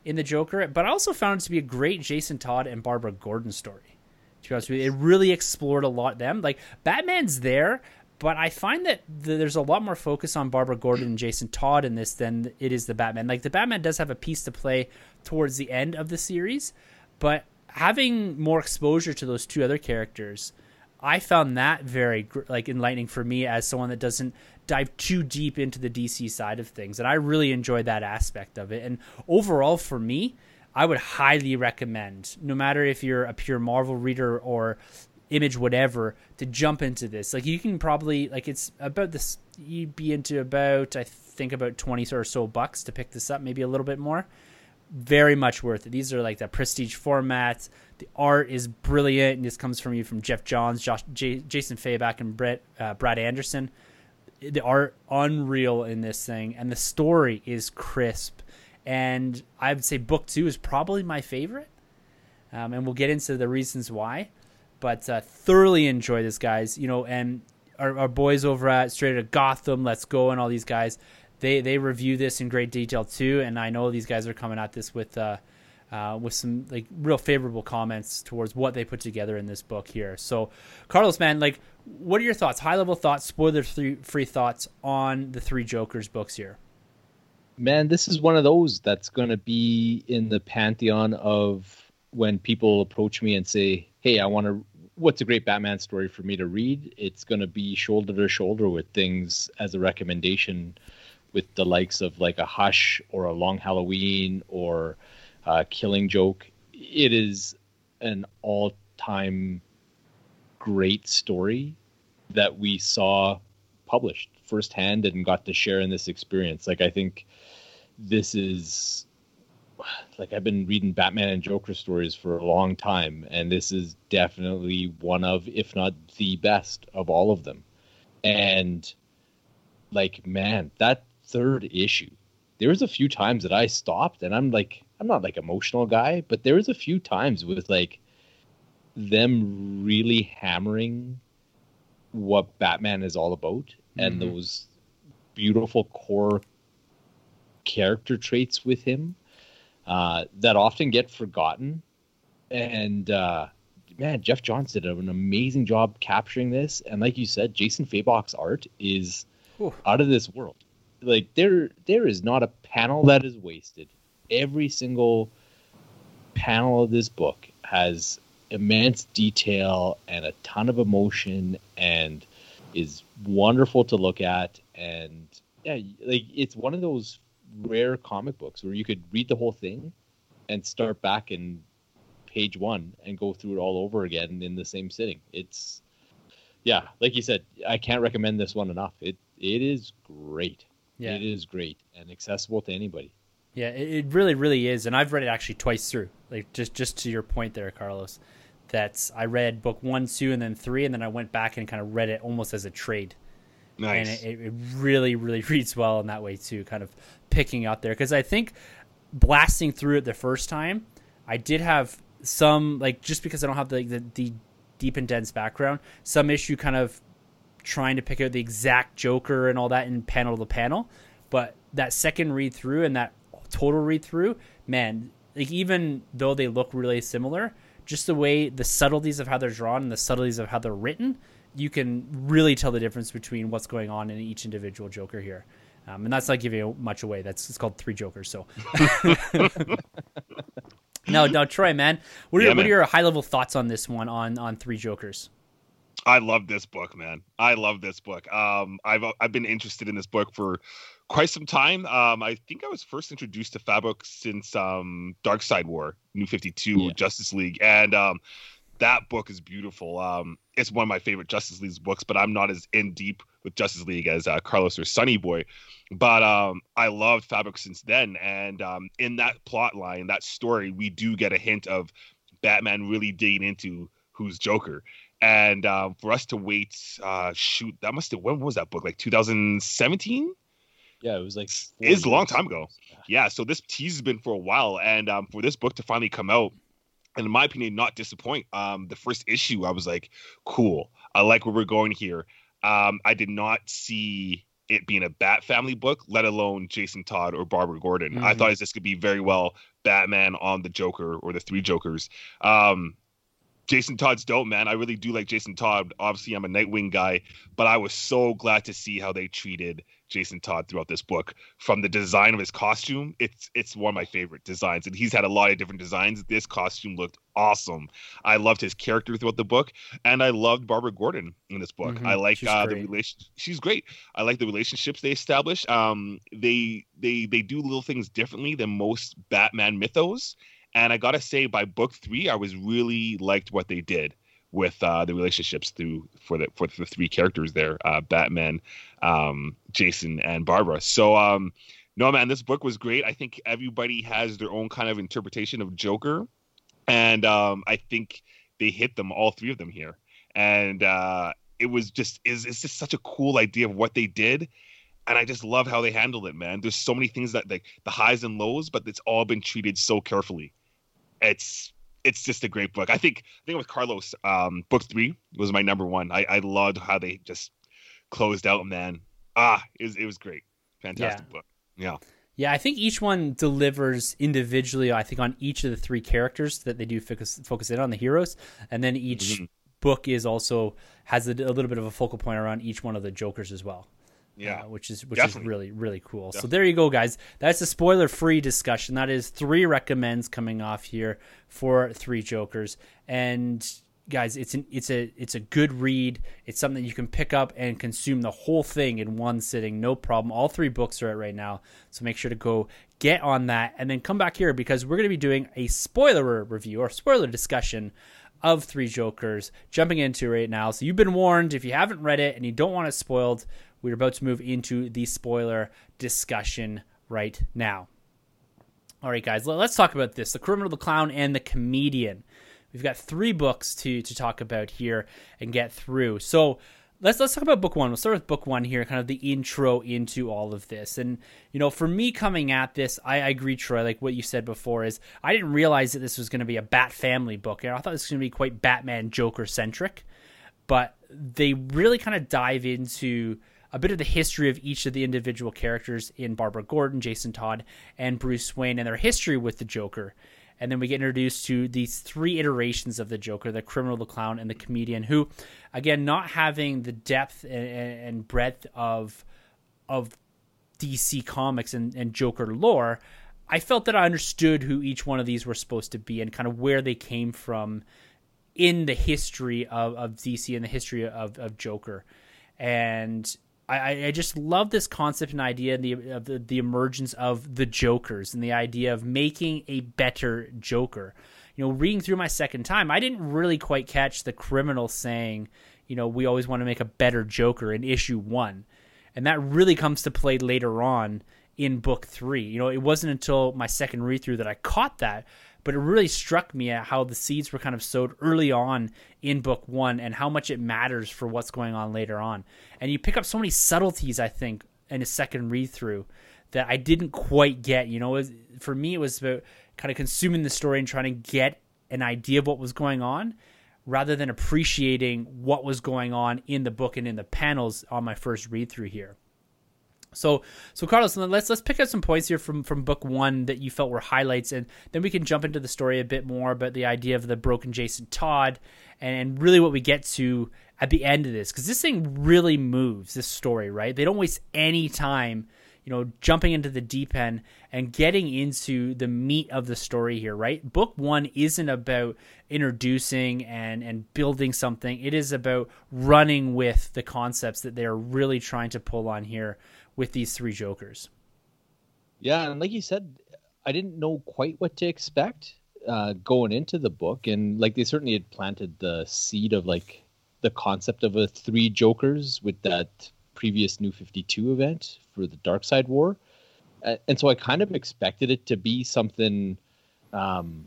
S1: in the Joker. But I also found it to be a great Jason Todd and Barbara Gordon story. To be honest with you, it really explored a lot them. Like Batman's there, but I find that th- there's a lot more focus on Barbara Gordon and Jason Todd in this than it is the Batman. Like the Batman does have a piece to play towards the end of the series, but having more exposure to those two other characters. I found that very like enlightening for me as someone that doesn't dive too deep into the DC side of things, and I really enjoyed that aspect of it. And overall, for me, I would highly recommend, no matter if you're a pure Marvel reader or Image whatever, to jump into this. Like you can probably like it's about this. You'd be into about I think about twenty or so bucks to pick this up, maybe a little bit more very much worth it. These are like the prestige format. The art is brilliant, and this comes from you from Geoff Johns, Josh, J- Jason Fabok, and Brett uh, Brad Anderson. The art unreal in this thing, and the story is crisp and I would say book two is probably my favorite. Um, and we'll get into the reasons why. But uh, thoroughly enjoy this, guys. You know, and our, our boys over at Straight Outta Gotham, Let's Go, and all these guys, they they review this in great detail too. And I know these guys are coming at this with uh, uh, with some like real favorable comments towards what they put together in this book here. So, Carlos, man, like, what are your thoughts? High level thoughts, spoiler free thoughts on the three Jokers books here.
S3: Man, this is one of those that's going to be in the pantheon of when people approach me and say, "Hey, I want to what's a great Batman story for me to read?" It's going to be shoulder to shoulder with things as a recommendation with the likes of like a Hush or a Long Halloween or uh, Killing Joke. It is an all-time great story that we saw published firsthand and got to share in this experience. Like I think this is like I've been reading Batman and Joker stories for a long time, and this is definitely one of, if not the best of all of them. And like, man, that third issue, there was a few times that I stopped, and I'm like, I'm not like emotional guy, but there was a few times with like them really hammering what Batman is all about, mm-hmm. and those beautiful core character traits with him uh, that often get forgotten. And uh, man, Geoff Johns did an amazing job capturing this. And like you said, Jason Fabok's art is Ooh. out of this world. Like there, there is not a panel that is wasted. Every single panel of this book has immense detail and a ton of emotion and is wonderful to look at and yeah like it's one of those rare comic books where you could read the whole thing and start back in page one and go through it all over again in the same sitting. It's yeah, like you said, I can't recommend this one enough. It it is great. Yeah. It is great and accessible to anybody.
S1: Yeah, it really, really is. And I've read it actually twice through. Like just just to your point there, Carlos, That's I read book one, two, and then three, and then I went back and kind of read it almost as a trade. Nice. And it, it really, really [LAUGHS] reads well in that way too, kind of picking out there. Because I think blasting through it the first time, I did have some like just because I don't have the, the, the deep and dense background, some issue kind of trying to pick out the exact Joker and all that in panel to panel. But that second read through and that total read through, man, like even though they look really similar, just the way the subtleties of how they're drawn and the subtleties of how they're written you can really tell the difference between what's going on in each individual Joker here. Um, and that's not giving much away. That's it's called three Jokers. So, [LAUGHS] no, no, Troy, man, what are, yeah, what are your high level thoughts on this one on on three Jokers?
S2: I love this book, man. I love this book. Um, I've I've been interested in this book for quite some time. Um, I think I was first introduced to Fabok since um, Darkseid War, New Fifty Two, yeah. Justice League, and um, that book is beautiful. Um, it's one of my favorite Justice League books, but I'm not as in deep with Justice League as uh, Carlos or Sunny Boy. But um, I loved Fabok since then, and um, in that plot line, that story, we do get a hint of Batman really digging into who's Joker. And um, for us to wait, uh, shoot, that must have when was that book? Like 2017?
S3: Yeah, it was like
S2: it's a long time ago. Yeah, so this tease has been for a while, and um, for this book to finally come out and in my opinion, not disappoint. Um, the first issue, I was like, cool. I like where we're going here. Um, I did not see it being a Bat family book, let alone Jason Todd or Barbara Gordon. Mm-hmm. I thought this could be very well Batman on the Joker or the three Jokers. Um, Jason Todd's dope, man. I really do like Jason Todd. Obviously, I'm a Nightwing guy, but I was so glad to see how they treated Jason Todd throughout this book. From the design of his costume, it's it's one of my favorite designs, and he's had a lot of different designs. This costume looked awesome. I loved his character throughout the book, and I loved Barbara Gordon in this book. Mm-hmm. I like uh, the relation. She's great. I like the relationships they establish. Um, they they they do little things differently than most Batman mythos, and I gotta say, by book three, I was really liked what they did with uh, the relationships through for the for the three characters there, uh, Batman, um, Jason, and Barbara. So, um, no man, this book was great. I think everybody has their own kind of interpretation of Joker, and um, I think they hit them all three of them here. And uh, it was just is it's just such a cool idea of what they did. and I just love how they handled it, man. There's so many things that like the highs and lows, but it's all been treated so carefully. It's it's just a great book. I think I think with Carlos, um, book three was my number one. I, I loved how they just closed out, man. Ah, it was it was great. Fantastic yeah. book. Yeah.
S1: Yeah, I think each one delivers individually. I think on each of the three characters that they do focus focus in on the heroes, and then each mm-hmm. book is also has a, a, little bit of a focal point around each one of the jokers as well.
S2: Yeah,
S1: uh, which is which Definitely. is really really cool. Definitely. So there you go, guys. That's a spoiler free discussion. That is three recommends coming off here for three jokers, and guys, it's an it's a it's a good read. It's something you can pick up and consume the whole thing in one sitting, no problem. All three books are out right now, so make sure to go get on that and then come back here because we're going to be doing a spoiler review or spoiler discussion of Three Jokers jumping into right now. So you've been warned if you haven't read it and you don't want it spoiled, we're about to move into the spoiler discussion right now. All right, guys, let's talk about this: the criminal, the clown, and the comedian. We've got three books to to talk about here and get through. So let's let's talk about book one. We'll start with book one here, kind of the intro into all of this. And you know, for me coming at this, I, I agree, Troy. Like what you said before is I didn't realize that this was going to be a Bat Family book. I thought this was going to be quite Batman Joker centric, but they really kind of dive into a bit of the history of each of the individual characters in Barbara Gordon, Jason Todd, and Bruce Wayne, and their history with the Joker and then we get introduced to these three iterations of the Joker: the criminal, the clown, and the comedian. Who, again, not having the depth and, breadth of of DC Comics and, and Joker lore, I felt that I understood who each one of these were supposed to be and kind of where they came from in the history of, of DC and the history of, of Joker. And I, I just love this concept and idea the, of the, the emergence of the Jokers and the idea of making a better Joker. You know, reading through my second time, I didn't really quite catch the criminal saying, you know, we always want to make a better Joker in issue one. And that really comes to play later on in book three. You know, it wasn't until my second read through that I caught that but it really struck me at how the seeds were kind of sowed early on in book one and how much it matters for what's going on later on. And you pick up so many subtleties, I think, in a second read through that I didn't quite get. You know, was, for me, it was about kind of consuming the story and trying to get an idea of what was going on rather than appreciating what was going on in the book and in the panels on my first read through here. So, so Carlos, let's let's pick up some points here from from book one that you felt were highlights, and then we can jump into the story a bit more about the idea of the broken Jason Todd, and really what we get to at the end of this, because this thing really moves this story, right? They don't waste any time, you know, jumping into the deep end and getting into the meat of the story here, right? Book one isn't about introducing and and building something; it is about running with the concepts that they are really trying to pull on here with these three Jokers.
S3: Yeah, and like you said, I didn't know quite what to expect uh, going into the book, and like they certainly had planted the seed of like the concept of a three Jokers with that previous New Fifty Two event for the Darkseid War, and so I kind of expected it to be something um,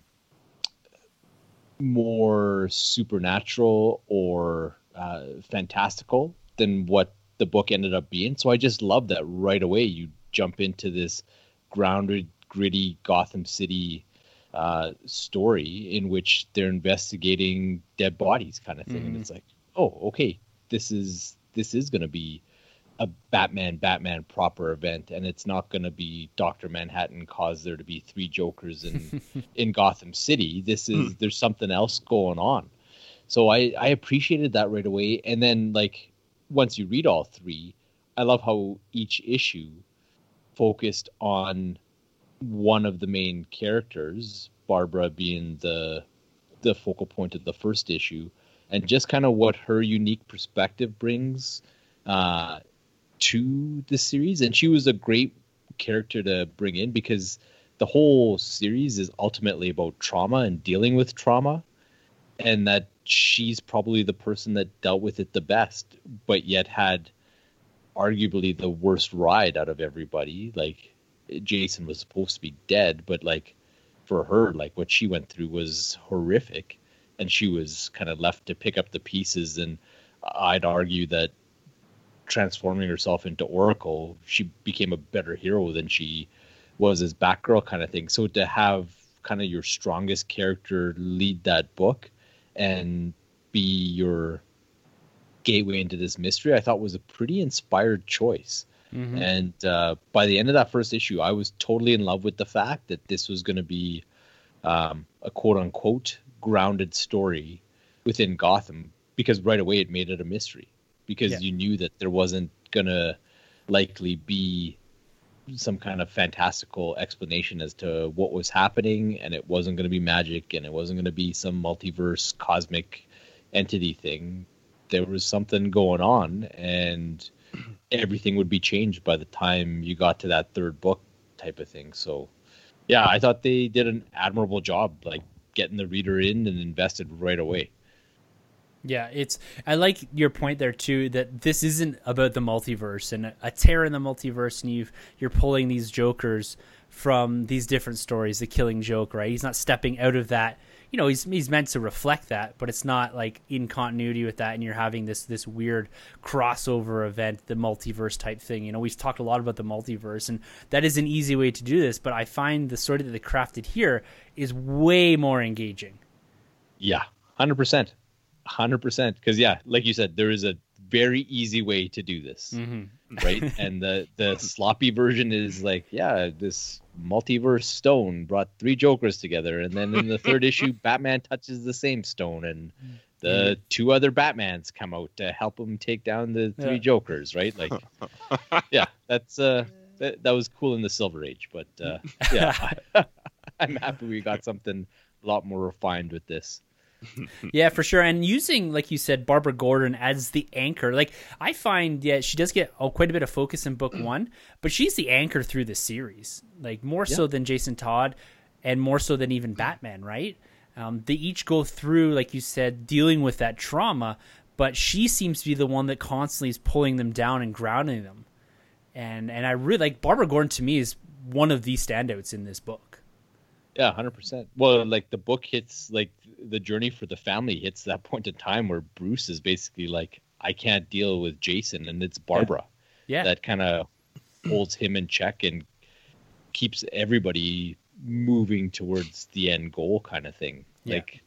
S3: more supernatural or uh, fantastical than what the book ended up being. So I just love that right away. You jump into this grounded, gritty Gotham City uh, story in which they're investigating dead bodies, kind of thing. Mm-hmm. And it's like, oh, okay, this is this is going to be a Batman Batman proper event, and it's not going to be Doctor Manhattan cause there to be three Jokers in [LAUGHS] in Gotham City. This is mm. there's something else going on. So I I appreciated that right away, and then like once you read all three, I love how each issue focused on one of the main characters, Barbara being the the focal point of the first issue, and just kind of what her unique perspective brings uh, to the series. And she was a great character to bring in because the whole series is ultimately about trauma and dealing with trauma, and that she's probably the person that dealt with it the best, but yet had arguably the worst ride out of everybody. Like Jason was supposed to be dead, but like for her, like what she went through was horrific, and she was kind of left to pick up the pieces. And I'd argue that transforming herself into Oracle, she became a better hero than she was as Batgirl kind of thing. So to have kind of your strongest character lead that book and be your gateway into this mystery, I thought was a pretty inspired choice. Mm-hmm. And uh, by the end of that first issue, I was totally in love with the fact that this was going to be um, a quote unquote grounded story within Gotham because right away it made it a mystery because yeah. you knew that there wasn't going to likely be some kind of fantastical explanation as to what was happening and it wasn't going to be magic and it wasn't going to be some multiverse cosmic entity thing. There was something going on and [CLEARS THROAT] everything would be changed by the time you got to that third book type of thing. So yeah i thought they did an admirable job like getting the reader in and invested right away
S1: yeah, it's I like your point there too that this isn't about the multiverse and a tear in the multiverse and you you're pulling these jokers from these different stories, the killing joke, right? He's not stepping out of that. You know, he's he's meant to reflect that, but it's not like in continuity with that and you're having this this weird crossover event, the multiverse type thing. You know, we've talked a lot about the multiverse and that is an easy way to do this, but I find the story that they crafted here is way more engaging.
S3: Yeah, 100% hundred percent. Because yeah, like you said, there is a very easy way to do this, mm-hmm. right? [LAUGHS] and the the sloppy version is like, yeah, this multiverse stone brought three Jokers together, and then in the third [LAUGHS] issue, Batman touches the same stone, and the mm-hmm. two other Batmans come out to help him take down the three yeah. Jokers, right? Like, [LAUGHS] yeah, that's uh, that, that was cool in the Silver Age, but uh, yeah, I'm happy we got something a lot more refined with this [LAUGHS]
S1: yeah, for sure. And using, like you said, Barbara Gordon as the anchor. Like I find, yeah, she does get oh, quite a bit of focus in book one, but she's the anchor through the series. Like more yeah. so than Jason Todd, and more so than even Batman. Right? Um, they each go through, like you said, dealing with that trauma, but she seems to be the one that constantly is pulling them down and grounding them. And and I really like Barbara Gordon. To me, is one of the standouts in this book.
S3: Yeah, hundred percent. Well, like the book hits like the journey for the family hits that [LAUGHS] point in time where Bruce is basically like, I can't deal with Jason, and it's Barbara.
S1: Yeah. yeah.
S3: That kind of [CLEARS THROAT] holds him in check and keeps everybody moving towards the end goal, kind of thing. Yeah. Like,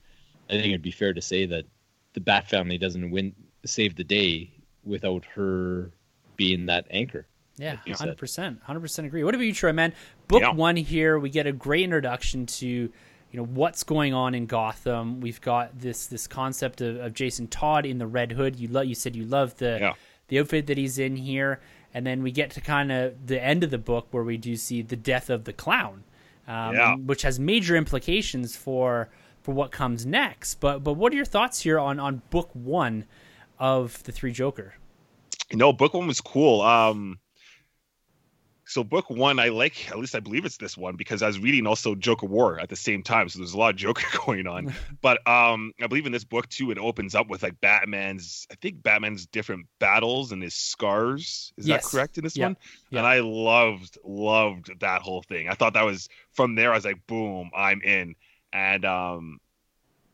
S3: I think it'd be fair to say that the Bat family doesn't win save the day without her being that anchor.
S1: Yeah, hundred percent, hundred percent agree. What about you, Troy? Man, book yeah. one here, we get a great introduction to you know what's going on in Gotham. We've got this this concept of, of Jason Todd in the Red Hood. You love, you said you love the yeah. the outfit that he's in here, and then we get to kind of the end of the book where we do see the death of the clown, um, yeah. which has major implications for for what comes next. But but what are your thoughts here on on book one of the Three Joker?
S2: No, book one was cool. Um, so book one i like at least i believe it's this one because i was reading also joker war at the same time so there's a lot of joker [LAUGHS] going on. [LAUGHS] But um i believe in this book too it opens up with like batman's i think batman's different battles and his scars. Is yes. that correct in this yeah. one? Yeah. and i loved loved that whole thing. I thought that was from there i was like boom i'm in. And um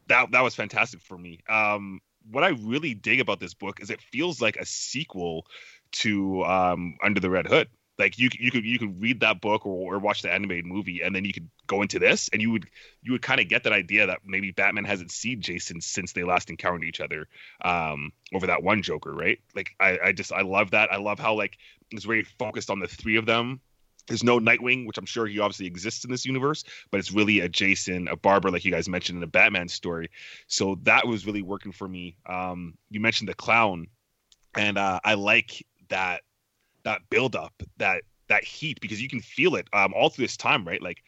S2: that that was fantastic for me. Um what i really dig about this book is it feels like a sequel to um under the red hood like you you could you could read that book or, or watch the animated movie and then you could go into this and you would you would kind of get that idea that maybe Batman hasn't seen Jason since they last encountered each other um over that one Joker right like I I just I love that I love how like it's very focused on the three of them there's no Nightwing, which I'm sure he obviously exists in this universe, but it's really a Jason, a Barbara, like you guys mentioned in a Batman story. So that was really working for me. Um, you mentioned the clown, and uh, I like that that build up, that that heat, because you can feel it um, all through this time, right? Like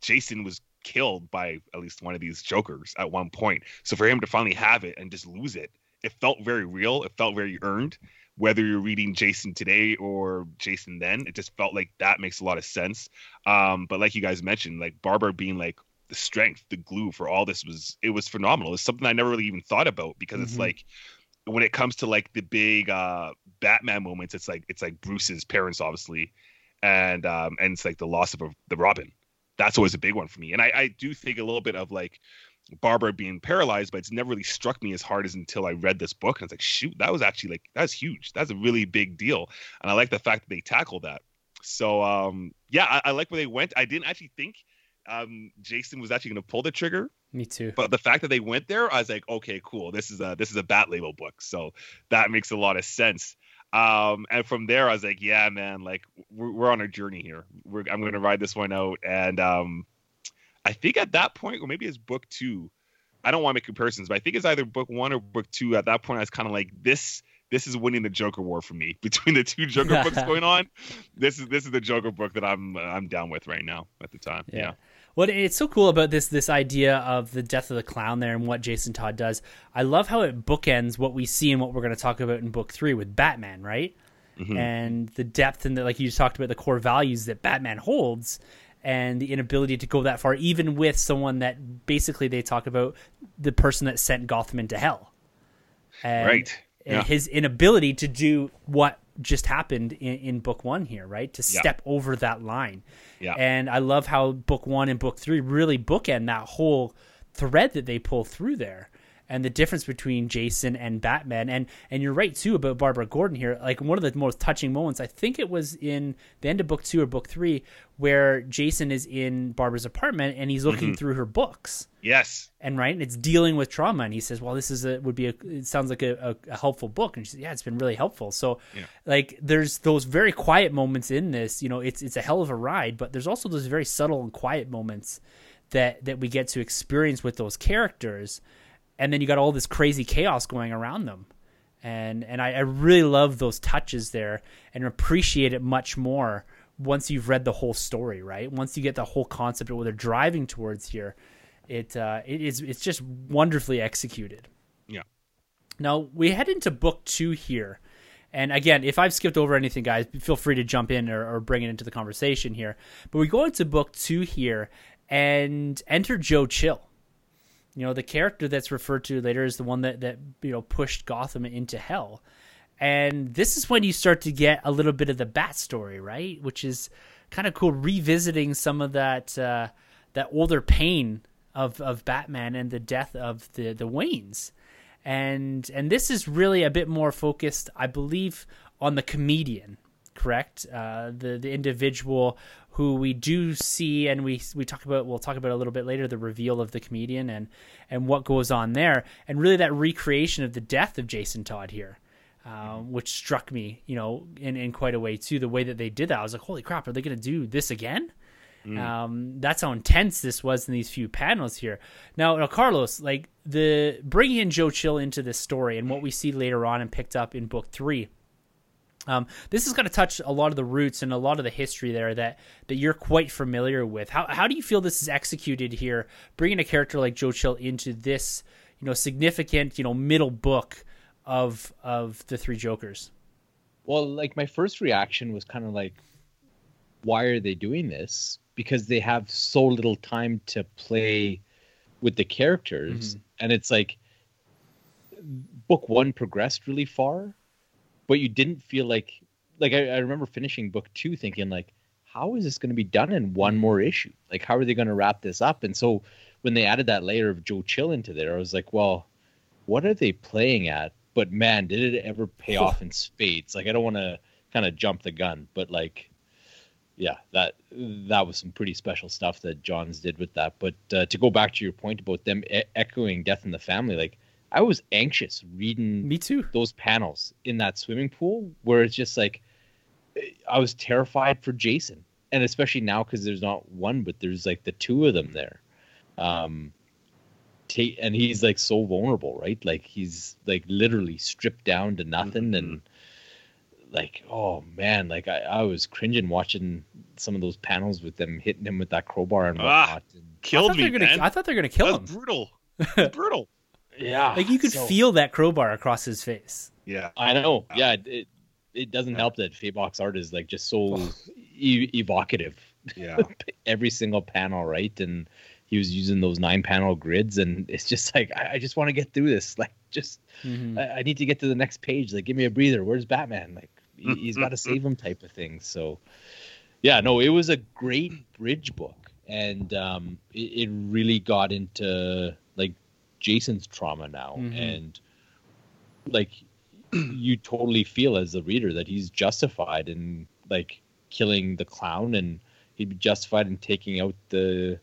S2: Jason was killed by at least one of these jokers at one point. So for him to finally have it and just lose it, it felt very real. It felt very earned. Whether you're reading Jason today or Jason then, it just felt like that makes a lot of sense. Um, but like you guys mentioned, like Barbara being like the strength, the glue for all this was it was phenomenal. It's something I never really even thought about because mm-hmm. it's like when it comes to like the big uh Batman moments, it's like it's like Bruce's parents, obviously, and um, and it's like the loss of a, the Robin. That's always a big one for me, and I, I do think a little bit of like Barbara being paralyzed, but it's never really struck me as hard as until I read this book. And it's like, shoot, that was actually like that's huge. That's a really big deal. And I like the fact that they tackled that. So um, yeah, I, I like where they went. I didn't actually think um, Jason was actually going to pull the trigger.
S1: Me too.
S2: But the fact that they went there, I was like, okay, cool. This is a this is a Black Label book, so that makes a lot of sense. Um, and from there, I was like, yeah, man, like we're, we're on a journey here. We're, I'm going to ride this one out. And um, I think at that point, or maybe it's book two. I don't want to make comparisons, but I think it's either book one or book two. At that point, I was kind of like, this this is winning the Joker war for me [LAUGHS] between the two Joker books [LAUGHS] going on. This is this is the Joker book that I'm I'm down with right now at the time. Yeah. yeah.
S1: What it's so cool about this this idea of the death of the clown there and what Jason Todd does. I love how it bookends what we see and what we're going to talk about in book three with Batman, right? Mm-hmm. And the depth and the like you just talked about the core values that Batman holds and the inability to go that far, even with someone that basically they talk about the person that sent Gotham into hell.
S2: And, right.
S1: And his inability to do what just happened in, in book one here, right? To step yeah. over that line. Yeah. And I love how book one and book three really bookend that whole thread that they pull through there and the difference between Jason and Batman. And and you're right too about Barbara Gordon here. Like one of the most touching moments, I think it was in the end of book two or book three, where Jason is in Barbara's apartment and he's looking mm-hmm. through her books.
S2: Yes.
S1: And right, and it's dealing with trauma. And he says, "Well, this is a would be a it sounds like a, a, a helpful book." And she says, "Yeah, it's been really helpful." So, yeah. like, there's those very quiet moments in this. You know, it's it's a hell of a ride, but there's also those very subtle and quiet moments that that we get to experience with those characters and then you got all this crazy chaos going around them. And and I, I, really love those touches there and appreciate it much more once you've read the whole story right? Once you get the whole concept of what they're driving towards here it uh, it is it's just wonderfully executed.
S2: Yeah.
S1: Now we head into book two here. And again if i've skipped over anything guys feel free to jump in or, or bring it into the conversation here. But we go into book two here and enter joe chill you know, the character that's referred to later is the one that that you know pushed Gotham into hell. And this is when you start to get a little bit of the bat story, right? Which is kind of cool, revisiting some of that uh, that older pain of of Batman and the death of the the Waynes. And and this is really a bit more focused, I believe, on the comedian, correct? Uh, the the individual who we do see and we we talk about we'll talk about a little bit later the reveal of the comedian and and what goes on there and really that recreation of the death of Jason Todd here. Um, which struck me, you know, in, in quite a way too. The way that they did that, I was like, "Holy crap! Are they going to do this again?" Mm. Um, that's how intense this was in these few panels here. Now, now, Carlos, like the bringing in Joe Chill into this story and what we see later on and picked up in book three, um, this is going to touch a lot of the roots and a lot of the history there that that you're quite familiar with. How how do you feel this is executed here, bringing a character like Joe Chill into this you know significant you know middle book of of the three Jokers?
S3: Well, like my first reaction was kind of like, why are they doing this? Because they have so little time to play with the characters, mm-hmm. and it's like book one progressed really far but you didn't feel like like I, I remember finishing book two thinking like how is this going to be done in one more issue? Like how are they going to wrap this up? And so when they added that layer of joe chill into there i was like well what are they playing at? But man did it ever pay [LAUGHS] off in spades? Like i don't want to kind of jump the gun but like yeah that that was some pretty special stuff that johns did with that. But uh, to go back to your point about them e- echoing death in the family like I was anxious reading
S1: me too
S3: those panels in that swimming pool where it's just like I was terrified for Jason, and especially now because there's not one, but there's like the two of them there. Um, t- and he's like so vulnerable, right? Like he's like literally stripped down to nothing, mm-hmm. and like oh man, like I, I was cringing watching some of those panels with them hitting him with that crowbar and ah, whatnot. Ah, and,
S2: killed me,
S1: gonna,
S2: man.
S1: I thought they were gonna kill him.
S2: Brutal, [LAUGHS] brutal.
S3: Yeah,
S1: like you could so... feel that crowbar across his face.
S2: Yeah,
S3: I know. Yeah, it it doesn't help that Fabok's art is like just so e- evocative.
S2: Yeah, [LAUGHS]
S3: every single panel, right? And he was using those nine panel grids, and it's just like I, I just want to get through this. Like, just mm-hmm. I, I, need to get to the next page. Like, give me a breather. Where's Batman? Like, he, has got to save him, type of thing. So, yeah, no, it was a great bridge book, and um, it, it really got into like Jason's trauma now,
S1: Mhm.
S3: and like [CLEARS THROAT] you totally feel as the reader that he's justified in like killing the clown, and he'd be justified in taking out the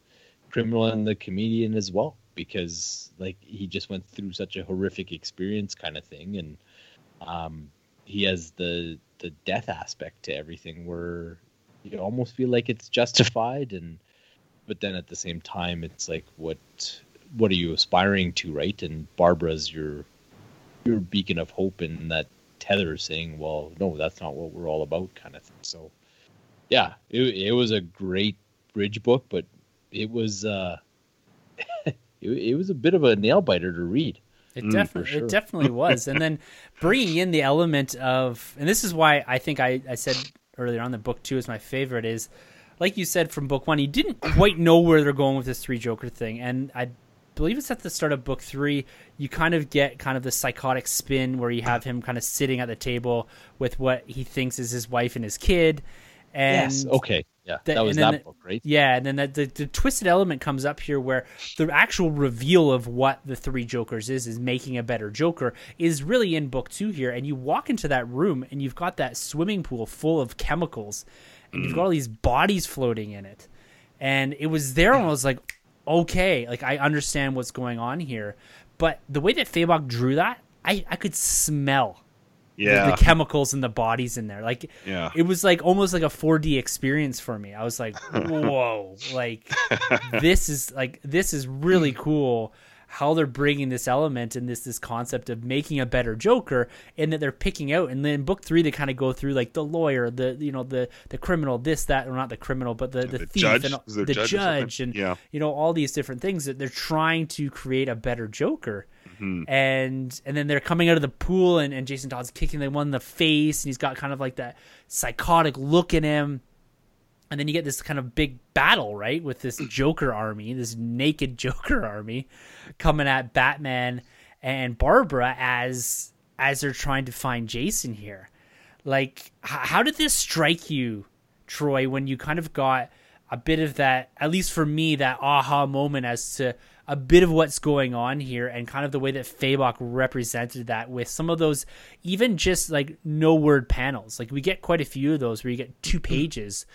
S3: criminal and the comedian as well because like he just went through such a horrific experience kind of thing and um he has the the death aspect to everything where you almost feel like it's justified and but then at the same time it's like what what are you aspiring to right and barbara's your your beacon of hope and that tether saying well no that's not what we're all about kind of thing so yeah it, it was a great bridge book but it was uh [LAUGHS] it, it was a bit of a nail biter to read
S1: It
S2: Mm,
S1: definitely,
S3: for sure.
S1: it definitely was. And then bringing in the element of, and this is why I think I, I said earlier on the book two is my favorite. Is like you said from book one, he didn't quite know where they're going with this three Joker thing, and I believe it's at the start of book three. You kind of get kind of the psychotic spin where you have him kind of sitting at the table with what he thinks is his wife and his kid. And
S3: yes okay yeah
S1: the-
S3: that was that
S1: the-
S3: book right
S1: yeah, and then the, the, the twisted element comes up here where the actual reveal of what the three Jokers is, is making a better Joker, is really in book two here. And you walk into that room and you've got that swimming pool full of chemicals and you've mm. got all these bodies floating in it. And it was there and I was like, okay, like I understand what's going on here. But the way that Fabok drew that, I, I could smell the-
S2: Yeah.
S1: the, chemicals and the bodies in there. Like
S2: yeah.
S1: it was like almost like a 4D experience for me. I was like, [LAUGHS] whoa, like this is like this is really [CLEARS THROAT] cool how they're bringing this element and this this concept of making a better Joker and that they're picking out and then book 3 they kind of go through like the lawyer, the you know the the criminal, this that or not the criminal but the the,
S2: The
S1: thief
S2: judge?
S1: and
S2: Is
S1: the
S2: judge
S1: judge and
S2: Yeah.
S1: you know all these different things that they're trying to create a better Joker
S2: Mhm.
S1: and and then they're coming out of the pool and, and Jason Todd's kicking the one in the face and he's got kind of like that psychotic look in him and then you get this kind of big battle right with this Joker army this naked [LAUGHS] Joker army coming at Batman and Barbara as as they're trying to find Jason here. Like how did this strike you Troy when you kind of got a bit of that at least for me that aha moment as to a bit of what's going on here and kind of the way that Fabok represented that with some of those even just like no word panels? Like we get quite a few of those where you get two mm. pages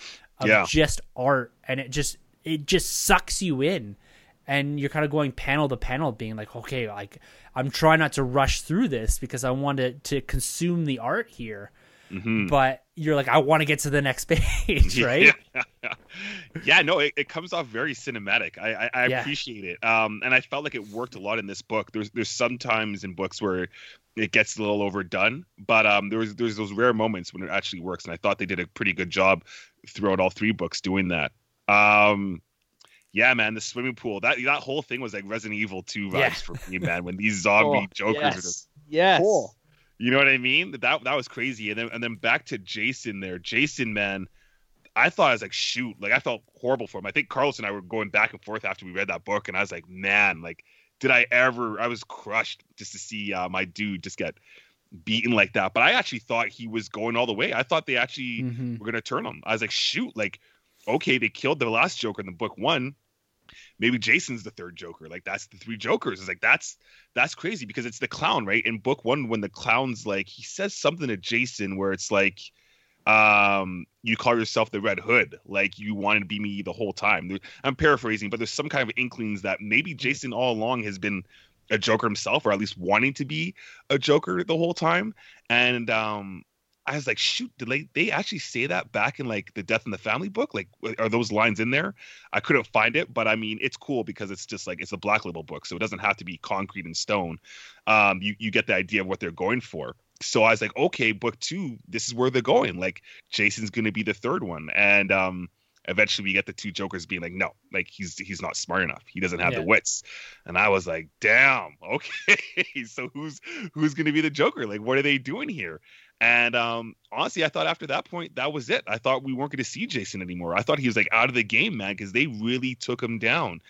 S1: of
S2: Yeah.
S1: just art and it just it just sucks you in and you're kind of going panel to panel being like okay like i'm trying not to rush through this because i want to, to consume the art here
S2: Mhm.
S1: but you're like i want to get to the next [LAUGHS] page [LAUGHS] right
S2: Yeah, yeah no, it, it comes off very cinematic. I I, I
S1: Yeah.
S2: appreciate it. Um, and I felt like it worked a lot in this book. There's there's sometimes in books where it gets a little overdone, but um, there was there's those rare moments when it actually works, and I thought they did a pretty good job throughout all three books doing that. Um, yeah, man, the swimming pool that that whole thing was like Resident Evil 2 vibes
S1: Yeah.
S2: for me, [LAUGHS] man. When these zombie
S3: Oh,
S2: jokers are just
S3: yes yes
S2: you know what I mean? That that was crazy. And then and then back to Jason there. Jason, man, I thought I was like, shoot, like I felt horrible for him. I think Carlos and I were going back and forth after we read that book, and I was like, man, like, did I ever? I was crushed just to see uh, my dude just get beaten like that. But I actually thought he was going all the way. I thought they actually
S1: Mhm.
S2: were gonna turn him. I was like, shoot, like, okay, they killed the last Joker in the book one. Maybe Jason's the third Joker. Like that's the three Jokers. It's like that's that's crazy because it's the clown, right? In book one, when the clown's like he says something to Jason where it's like, um, you call yourself the Red Hood, like you wanted to be me the whole time. I'm paraphrasing, but there's some kind of inklings that maybe Jason all along has been a Joker himself, or at least wanting to be a Joker the whole time. And um, I was like, shoot, did they, they actually say that back in like the Death in the Family book? Like, are those lines in there? I couldn't find it, but I mean, it's cool because it's just like it's a Black Label book, so it doesn't have to be concrete and stone. Um, you you get the idea of what they're going for. So I was like, okay, book two, this is where they're going. Like, Jason's going to be the third one, and um, eventually we get the two Jokers being like, no, like he's he's not smart enough. He doesn't have
S1: Yeah.
S2: the wits. And I was like, damn, [LAUGHS] okay. so who's who's going to be the Joker? Like, what are they doing here? And um, honestly, I thought after that point, that was it. I thought we weren't going to see Jason anymore. I thought he was like out of the game, man, because they really took him down.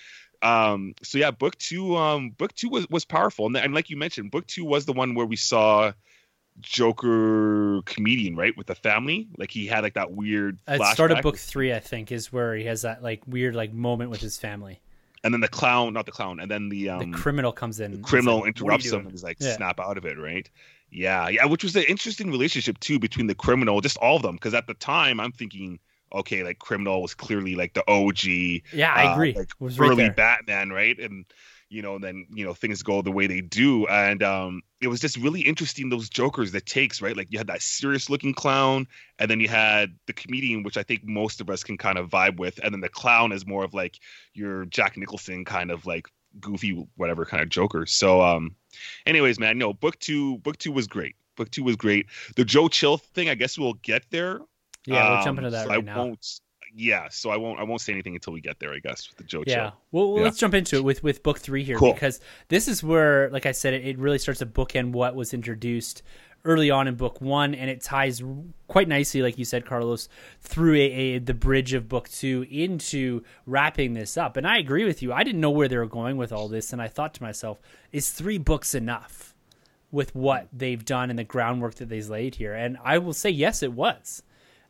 S2: Um, so yeah, book two, um, book two was, was powerful, and, and like you mentioned, book two was the one where we saw Joker comedian, right, with the family. Like he had like that weird.
S1: At the start of book three, I think, is where he has that like weird like moment with his family.
S2: and then the clown, not the clown, and then the um
S1: the criminal comes in.
S2: the criminal
S1: like, "What are you
S2: interrupts him and he's like
S1: Yeah.
S2: snap out of it right yeah yeah which was an interesting relationship too between the criminal just all of them because at the time i'm thinking okay like criminal was clearly like the og
S1: Yeah, I
S2: uh,
S1: agree.
S2: like
S1: was
S2: early batman right? And you know then you know things go the way they do. And um it was just really interesting those jokers that takes right? Like you had that serious looking clown and then you had the comedian which i think most of us can kind of vibe with. And then the clown is more of like your jack nicholson kind of like goofy whatever kind of joker so um anyways man no book two book two was great book two was great the joe chill thing i guess we'll get there
S1: Yeah, we'll
S2: Um,
S1: jump into that
S2: so
S1: right
S2: I
S1: now.
S2: won't yeah so i won't i won't say anything until we get there i guess with the joe
S1: Yeah.
S2: chill
S1: Well, well,
S2: Yeah.
S1: let's jump into it with with book three here
S2: Cool.
S1: because this is where, like I said, it, it really starts to bookend what was introduced early on in book one, and it ties quite nicely, like you said, Carlos, through a, a the bridge of book two into wrapping this up. And I agree with you. I didn't know where they were going with all this, and I thought to myself, is three books enough with what they've done and the groundwork that they've laid here? And I will say, yes, it was.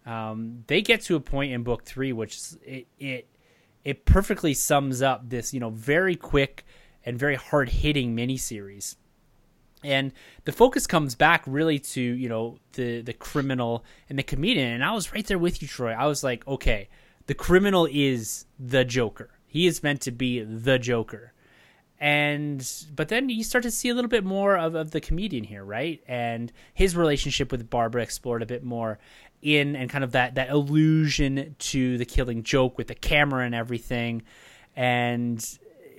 S1: Um, they get to a point in book three, which it, it it perfectly sums up this, you know, very quick and very hard hitting miniseries. And the focus comes back really to, you know, the the criminal and the comedian. And I was right there with you, Troy. I was like, okay, the criminal is the Joker. He is meant to be the Joker. And but then you start to see a little bit more of, of the comedian here, right? And his relationship with Barbara explored a bit more in and kind of that that allusion to the killing joke with the camera and everything. And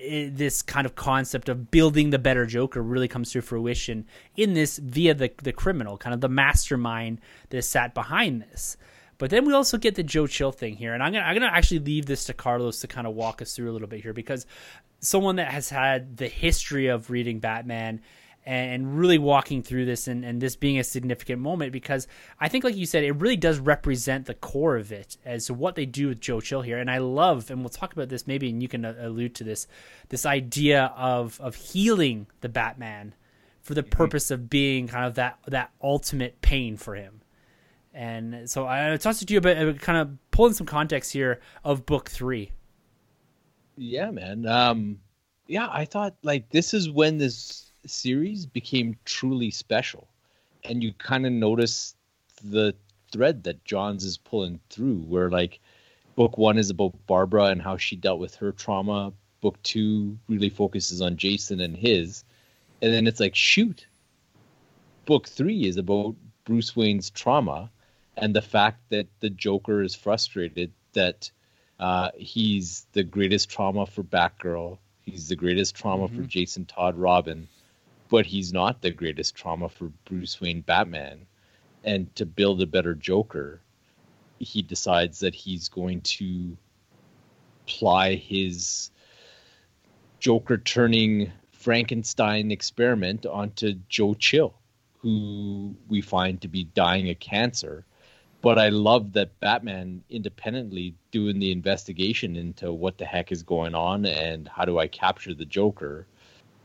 S1: it, this kind of concept of building the better Joker really comes to fruition in this via the the criminal, kind of the mastermind that sat behind this. But then we also get the Joe Chill thing here, and I'm gonna I'm gonna actually leave this to Carlos to kind of walk us through a little bit here because someone that has had the history of reading Batman and really walking through this and, and this being a significant moment because I think like you said it really does represent the core of it as to what they do with Joe Chill here. And I love and we'll talk about this maybe and you can uh, allude to this this idea of of healing the Batman for the purpose of being kind of that that ultimate pain for him. And so I it to you but uh, kind of pulling some context here of book three.
S3: Yeah, man. Um, yeah, I thought like this is when this series became truly special, and you kind of notice the thread that Johns is pulling through, where like book one is about Barbara and how she dealt with her trauma. Book two really focuses on Jason and his, and then it's like shoot. Book three is about Bruce Wayne's trauma and the fact that the Joker is frustrated that uh, he's the greatest trauma for Batgirl. He's the greatest trauma for Jason Todd Robin, but he's not the greatest trauma for Bruce Wayne Batman. And to build a better Joker, he decides that he's going to ply his Joker turning Frankenstein experiment onto Joe Chill, who we find to be dying of cancer but I love that Batman independently doing the investigation into what the heck is going on and how do I capture the Joker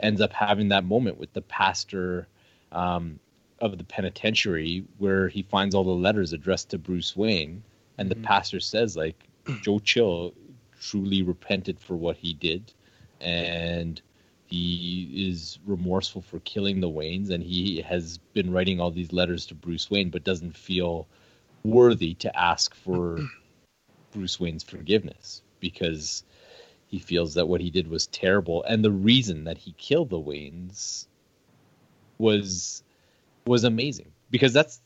S3: ends up having that moment with the pastor um, of the penitentiary where he finds all the letters addressed to Bruce Wayne. And the pastor says like Joe Chill truly repented for what he did. And he is remorseful for killing the Waynes. And he has been writing all these letters to Bruce Wayne but doesn't feel worthy to ask for [CLEARS THROAT] Bruce Wayne's forgiveness because he feels that what he did was terrible and the reason that he killed the Waynes was was amazing because that's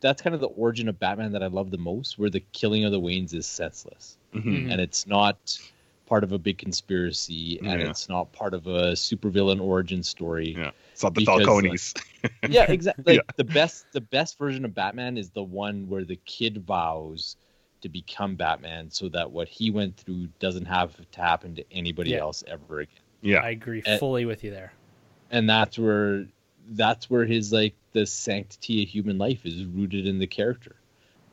S3: that's kind of the origin of Batman that I love the most where the killing of the Waynes is senseless
S2: Mhm.
S3: and it's not part of a big conspiracy and
S2: Yeah.
S3: it's not part of a supervillain origin story
S2: Yeah. It's not the
S3: Because,
S2: Falcones. [LAUGHS]
S3: yeah, exactly. [LAUGHS] Like the best, the best version of Batman is the one where the kid vows to become Batman, so that what he went through doesn't have to happen to anybody
S1: Yeah.
S3: else ever again.
S2: yeah.
S1: I agree
S3: Uh,
S1: fully with you there
S3: And that's where, that's where his like the sanctity of human life is rooted in the character,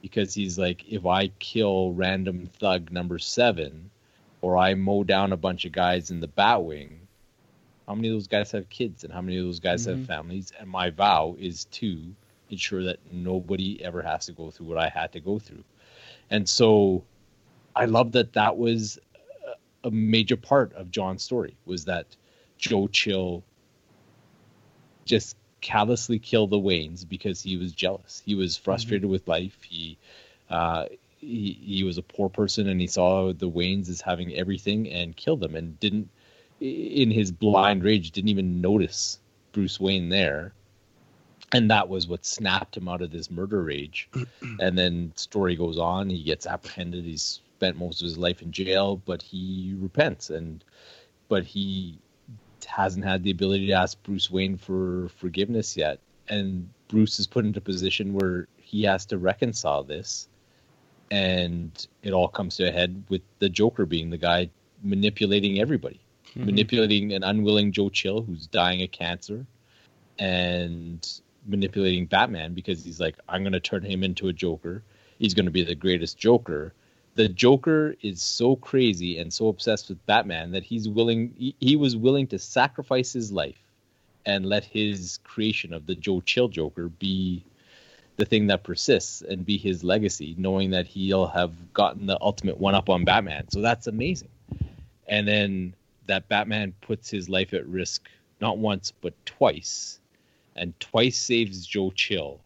S3: because he's like, if I kill random thug number seven, or I mow down a bunch of guys in the Batwing. How many of those guys have kids and how many of those guys
S1: Mhm.
S3: have families? And my vow is to ensure that nobody ever has to go through what I had to go through. And so I love that that was a major part of John's story was that Joe Chill just callously killed the Waynes because he was jealous. He was frustrated mm-hmm. with life. He, uh, he he was a poor person and he saw the Waynes as having everything and killed them and didn't in his blind rage didn't even notice Bruce Wayne there. And that was what snapped him out of this murder rage. [CLEARS THROAT] and then story goes on, he gets apprehended, he's spent most of his life in jail, but he repents and but he hasn't had the ability to ask Bruce Wayne for forgiveness yet. And Bruce is put into a position where he has to reconcile this. And it all comes to a head with the Joker being the guy manipulating everybody, mm-hmm. manipulating an unwilling Joe Chill who's dying of cancer, and manipulating Batman because he's like, I'm going to turn him into a Joker. He's going to be the greatest Joker the Joker is so crazy and so obsessed with Batman that he's willing he, he, was willing to sacrifice his life and let his creation of the Joe Chill Joker be the thing that persists and be his legacy, knowing that he'll have gotten the ultimate one up on Batman. So that's amazing. And then that Batman puts his life at risk not once but twice, and twice saves Joe Chill,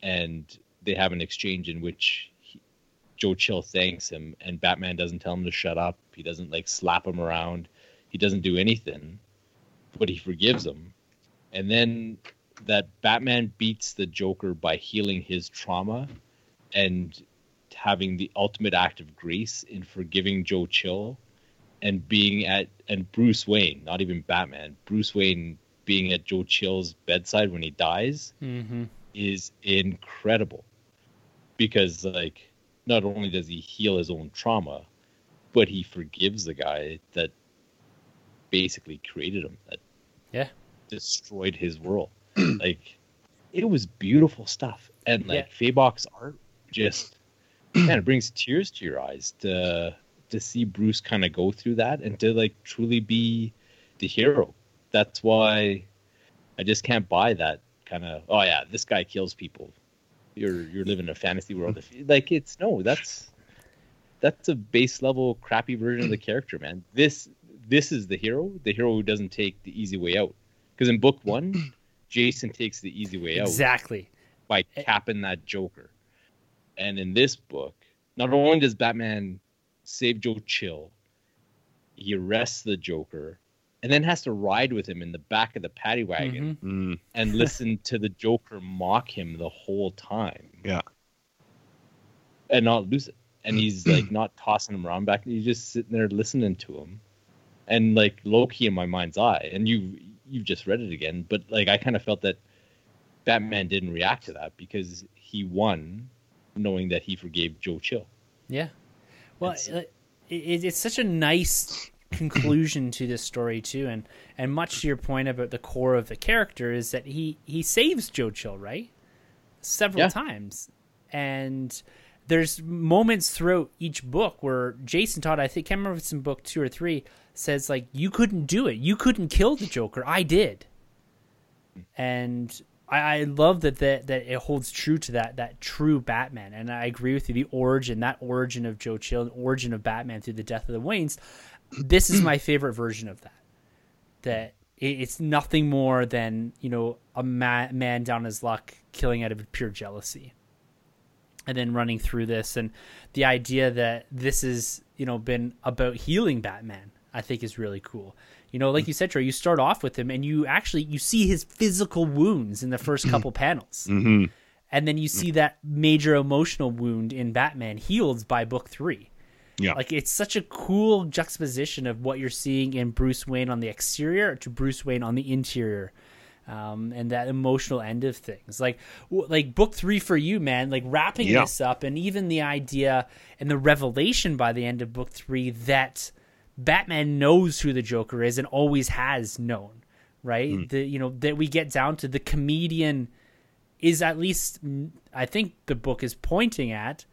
S3: and they have an exchange in which Joe Chill thanks him, and Batman doesn't tell him to shut up. He doesn't like slap him around. He doesn't do anything, but he forgives him. And then that Batman beats the Joker by healing his trauma and having the ultimate act of grace in forgiving Joe Chill and being at and Bruce Wayne, not even Batman, Bruce Wayne being at Joe Chill's bedside when he dies
S1: mm-hmm.
S3: is incredible because like not only does he heal his own trauma, but he forgives the guy that basically created him, that
S1: yeah
S3: destroyed his world. [CLEARS THROAT] like it was beautiful stuff, and like yeah. Fabok's art just [CLEARS THROAT] man, it brings tears to your eyes to to see Bruce kind of go through that and to like truly be the hero. That's why I just can't buy that kind of oh yeah, this guy kills people you're you're living in a fantasy world. If, like it's no, that's that's a base level crappy version of the character, man. This this is the hero, the hero who doesn't take the easy way out. Because in book one, [CLEARS THROAT] Jason takes the easy way
S1: out exactly
S3: by capping that Joker. And in this book, not only does Batman save Joe Chill, he arrests the Joker and then has to ride with him in the back of the paddy wagon
S2: mm-hmm.
S3: and [LAUGHS] listen to the Joker mock him the whole time.
S2: Yeah.
S3: And not lose it. And he's [CLEARS THROAT] like not tossing him around back. He's just sitting there listening to him. And like Loki in my mind's eye. And you you've just read it again, but like I kind of felt that Batman didn't react to that because he won knowing that he forgave Joe Chill.
S1: Yeah. Well, it's, it, it's such a nice conclusion to this story too and and much to your point about the core of the character is that he he saves Joe Chill right? Several yeah. times. And there's moments throughout each book where Jason Todd I think can't remember if it's in book 2 or 3 says like you couldn't do it. You couldn't kill the Joker. I did. And I, I love that, that that it holds true to that that true Batman, and I agree with you. The origin, that origin of Joe Chill, the origin of Batman through the death of the Waynes, this is [CLEARS THROAT] my favorite version of that. That it's nothing more than you know a ma- man down his luck killing out of pure jealousy and then running through this and the idea that this has you know been about healing batman i think is really cool you know like you said Troy, you start off with him and you actually you see his physical wounds in the first couple [CLEARS THROAT] panels
S2: mm-hmm.
S1: and then you see that major emotional wound in batman healed by book three
S2: yeah.
S1: Like it's such a cool juxtaposition of what you're seeing in Bruce Wayne on the exterior to Bruce Wayne on the interior. Um, and that emotional end of things, like like book three for you, man. Like wrapping yeah. this up, and even the idea and the revelation by the end of book three that Batman knows who the Joker is and always has known, right? Mm. The you know that we get down to the comedian is at least I think the book is pointing at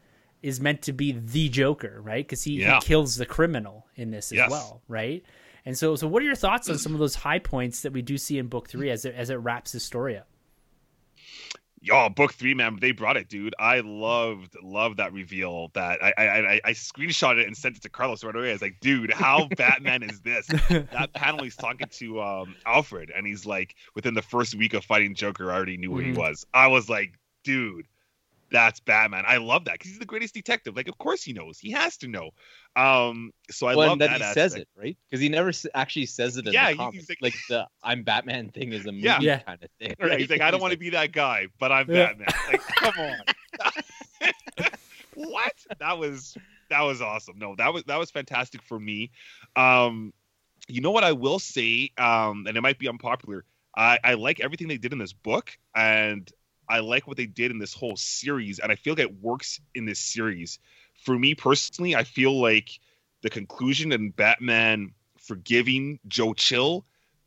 S1: is meant to be the Joker, right? Because he, yeah. he, kills the criminal in this as yes. well, right? And so, so what are your thoughts on some of those high points that we do see in book three as it as it wraps the story up?
S2: Yo, book three, man, they brought it, dude. I loved, loved that reveal. That I, I, I, I screenshot it and sent it to Carlos right away. I was like, dude, how [LAUGHS] Batman is this? That panel, he's talking to um, Alfred, and he's like, within the first week of fighting Joker, I already knew where
S1: Mhm.
S2: he was. I was like, dude, that's Batman. I love that because he's the greatest detective. Like, of course he knows. He has to know. Um, so I
S3: Well,
S2: love
S3: and that
S2: that.
S3: he says it right because he never s- actually says it in
S2: Yeah,
S3: the
S2: he- he's like-
S3: like, the "I'm Batman" thing is a movie
S2: Yeah.
S1: Yeah.
S3: kind of thing.
S2: Yeah,
S3: right?
S2: he's like, I don't want to be that guy, but I'm
S1: Yeah.
S2: Batman. Like, come on. [LAUGHS] [LAUGHS] what? That was that was awesome. No, that was that was fantastic for me. Um, you know what I will say, um, and it might be unpopular. I, I like everything they did in this book, and I like what they did in this whole series, and I feel like it works in this series. For me personally, I feel like the conclusion and Batman forgiving Joe Chill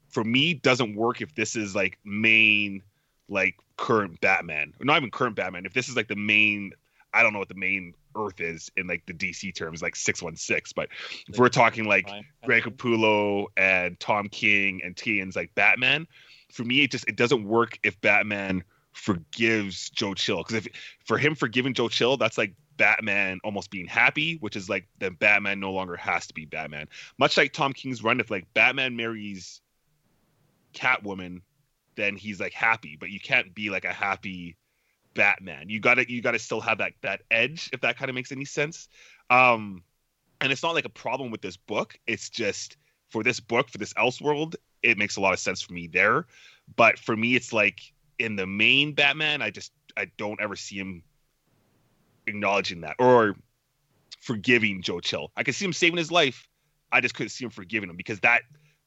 S2: for me doesn't work if this is like main like current Batman. Or not even current Batman. If this is like the main I don't know what the main Earth is in like the DC terms, like six one six. But if we're talking like Greg Capullo and Tom King and Tynion's like Batman, for me it just it doesn't work if Batman forgives Joe Chill. Because if for him forgiving Joe Chill, that's like Batman almost being happy, which is like then Batman no longer has to be Batman. Much like Tom King's run, if like Batman marries Catwoman, then he's like happy, but you can't be like a happy Batman. You gotta you gotta still have that that edge, if that kind of makes any sense. Um and it's not like a problem with this book. It's just for this book, for this Elseworld, it makes a lot of sense for me there. But for me, it's like in the main Batman, I just I don't ever see him acknowledging that or forgiving Joe Chill. I could see him saving his life. I just couldn't see him forgiving him because that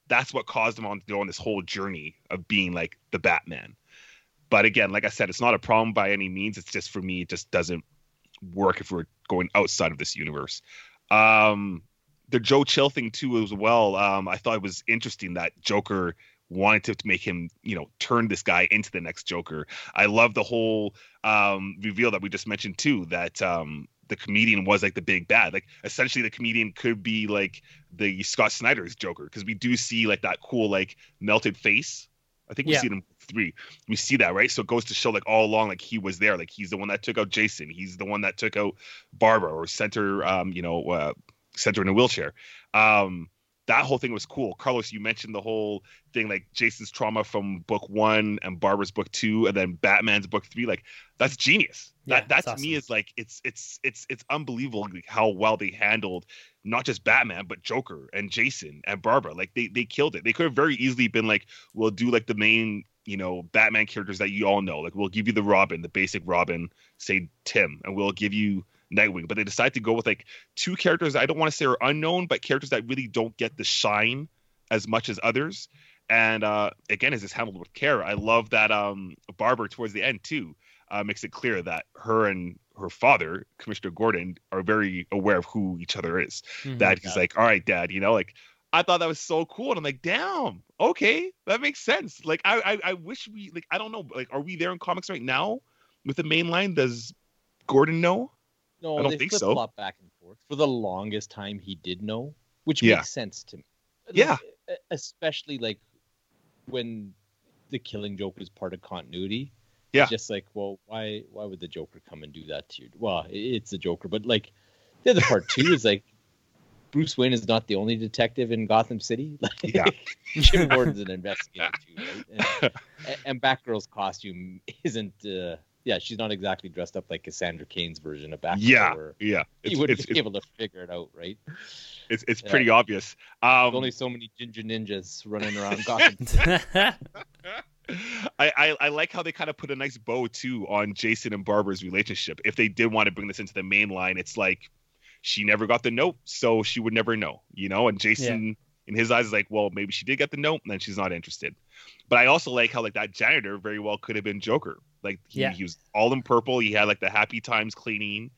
S2: that's what caused him on go on this whole journey of being like the Batman. But again, like I said, it's not a problem by any means. It's just for me, it just doesn't work if we're going outside of this universe. Um, the Joe Chill thing too as well. Um, I thought it was interesting that Joker wanted to, to make him, you know, turn this guy into the next Joker. I love the whole um, reveal that we just mentioned too. That um, the comedian was like the big bad. Like essentially, the comedian could be like the Scott Snyder's Joker because we do see like that cool like melted face. I think we
S1: Yeah.
S2: see in three. We see that right. So it goes to show like all along like he was there. Like he's the one that took out Jason. He's the one that took out Barbara or Center. um, you know, uh, sent her in a wheelchair. Um, that whole thing was cool. Carlos, you mentioned the whole thing like Jason's trauma from book one and Barbara's book two, and then Batman's book three. Like that's genius.
S1: Yeah,
S2: that that to me is like it's it's it's it's unbelievable how well they handled not just Batman but Joker and Jason and Barbara. Like they they killed it. They could have very easily been like, we'll do like the main you know Batman characters that you all know. Like we'll give you the Robin, the basic Robin, say Tim, and we'll give you Nightwing. But they decide to go with like two characters I don't want to say are unknown, but characters that really don't get the shine as much as others. And uh, again, is this handled with care? I love that um, Barbara towards the end too uh, makes it clear that her and her father, Commissioner Gordon, are very aware of who each other is.
S1: Mhm.
S2: That he's like, all right, Dad, you know, like I thought that was so cool, and I'm like, damn, okay, that makes sense. Like I, I, I wish we, like, I don't know, like, are we there in comics right now with the main line? Does Gordon know?
S3: No,
S2: I don't think so.
S3: flop back and forth. For the longest time, he did know, which
S2: Yeah.
S3: makes sense to me. Like,
S2: Yeah.
S3: especially like when the Killing Joke was part of continuity.
S2: Yeah.
S3: It's just like, well, why why would the Joker come and do that to you? Well, it's the Joker, but like the other part too is like Bruce Wayne is not the only detective in Gotham City. [LAUGHS] Like,
S2: Yeah.
S3: Jim Gordon's an investigator too, right? And, [LAUGHS] and Batgirl's costume isn't. Uh, yeah, she's not exactly dressed up like Cassandra Cain's version of Batgirl.
S2: Yeah,
S3: Or,
S2: yeah,
S3: you
S2: it's
S3: wouldn't
S2: it's,
S3: be
S2: it's,
S3: able to figure it out, right?
S2: it's, it's
S3: Yeah.
S2: pretty obvious.
S3: There's
S2: Um,
S3: only so many ginger ninjas running around Gotham. [LAUGHS] [LAUGHS]
S2: I, I I like how they kind of put a nice bow too on Jason and Barbara's relationship. If they did want to bring this into the main line, it's like she never got the note, so she would never know, you know. And Jason, in his eyes, is like, well, maybe she did get the note, and then she's not interested. But I also like how like that janitor very well could have been Joker. Like he,
S1: Yeah.
S2: he was all in purple. He had like the Happy Times cleaning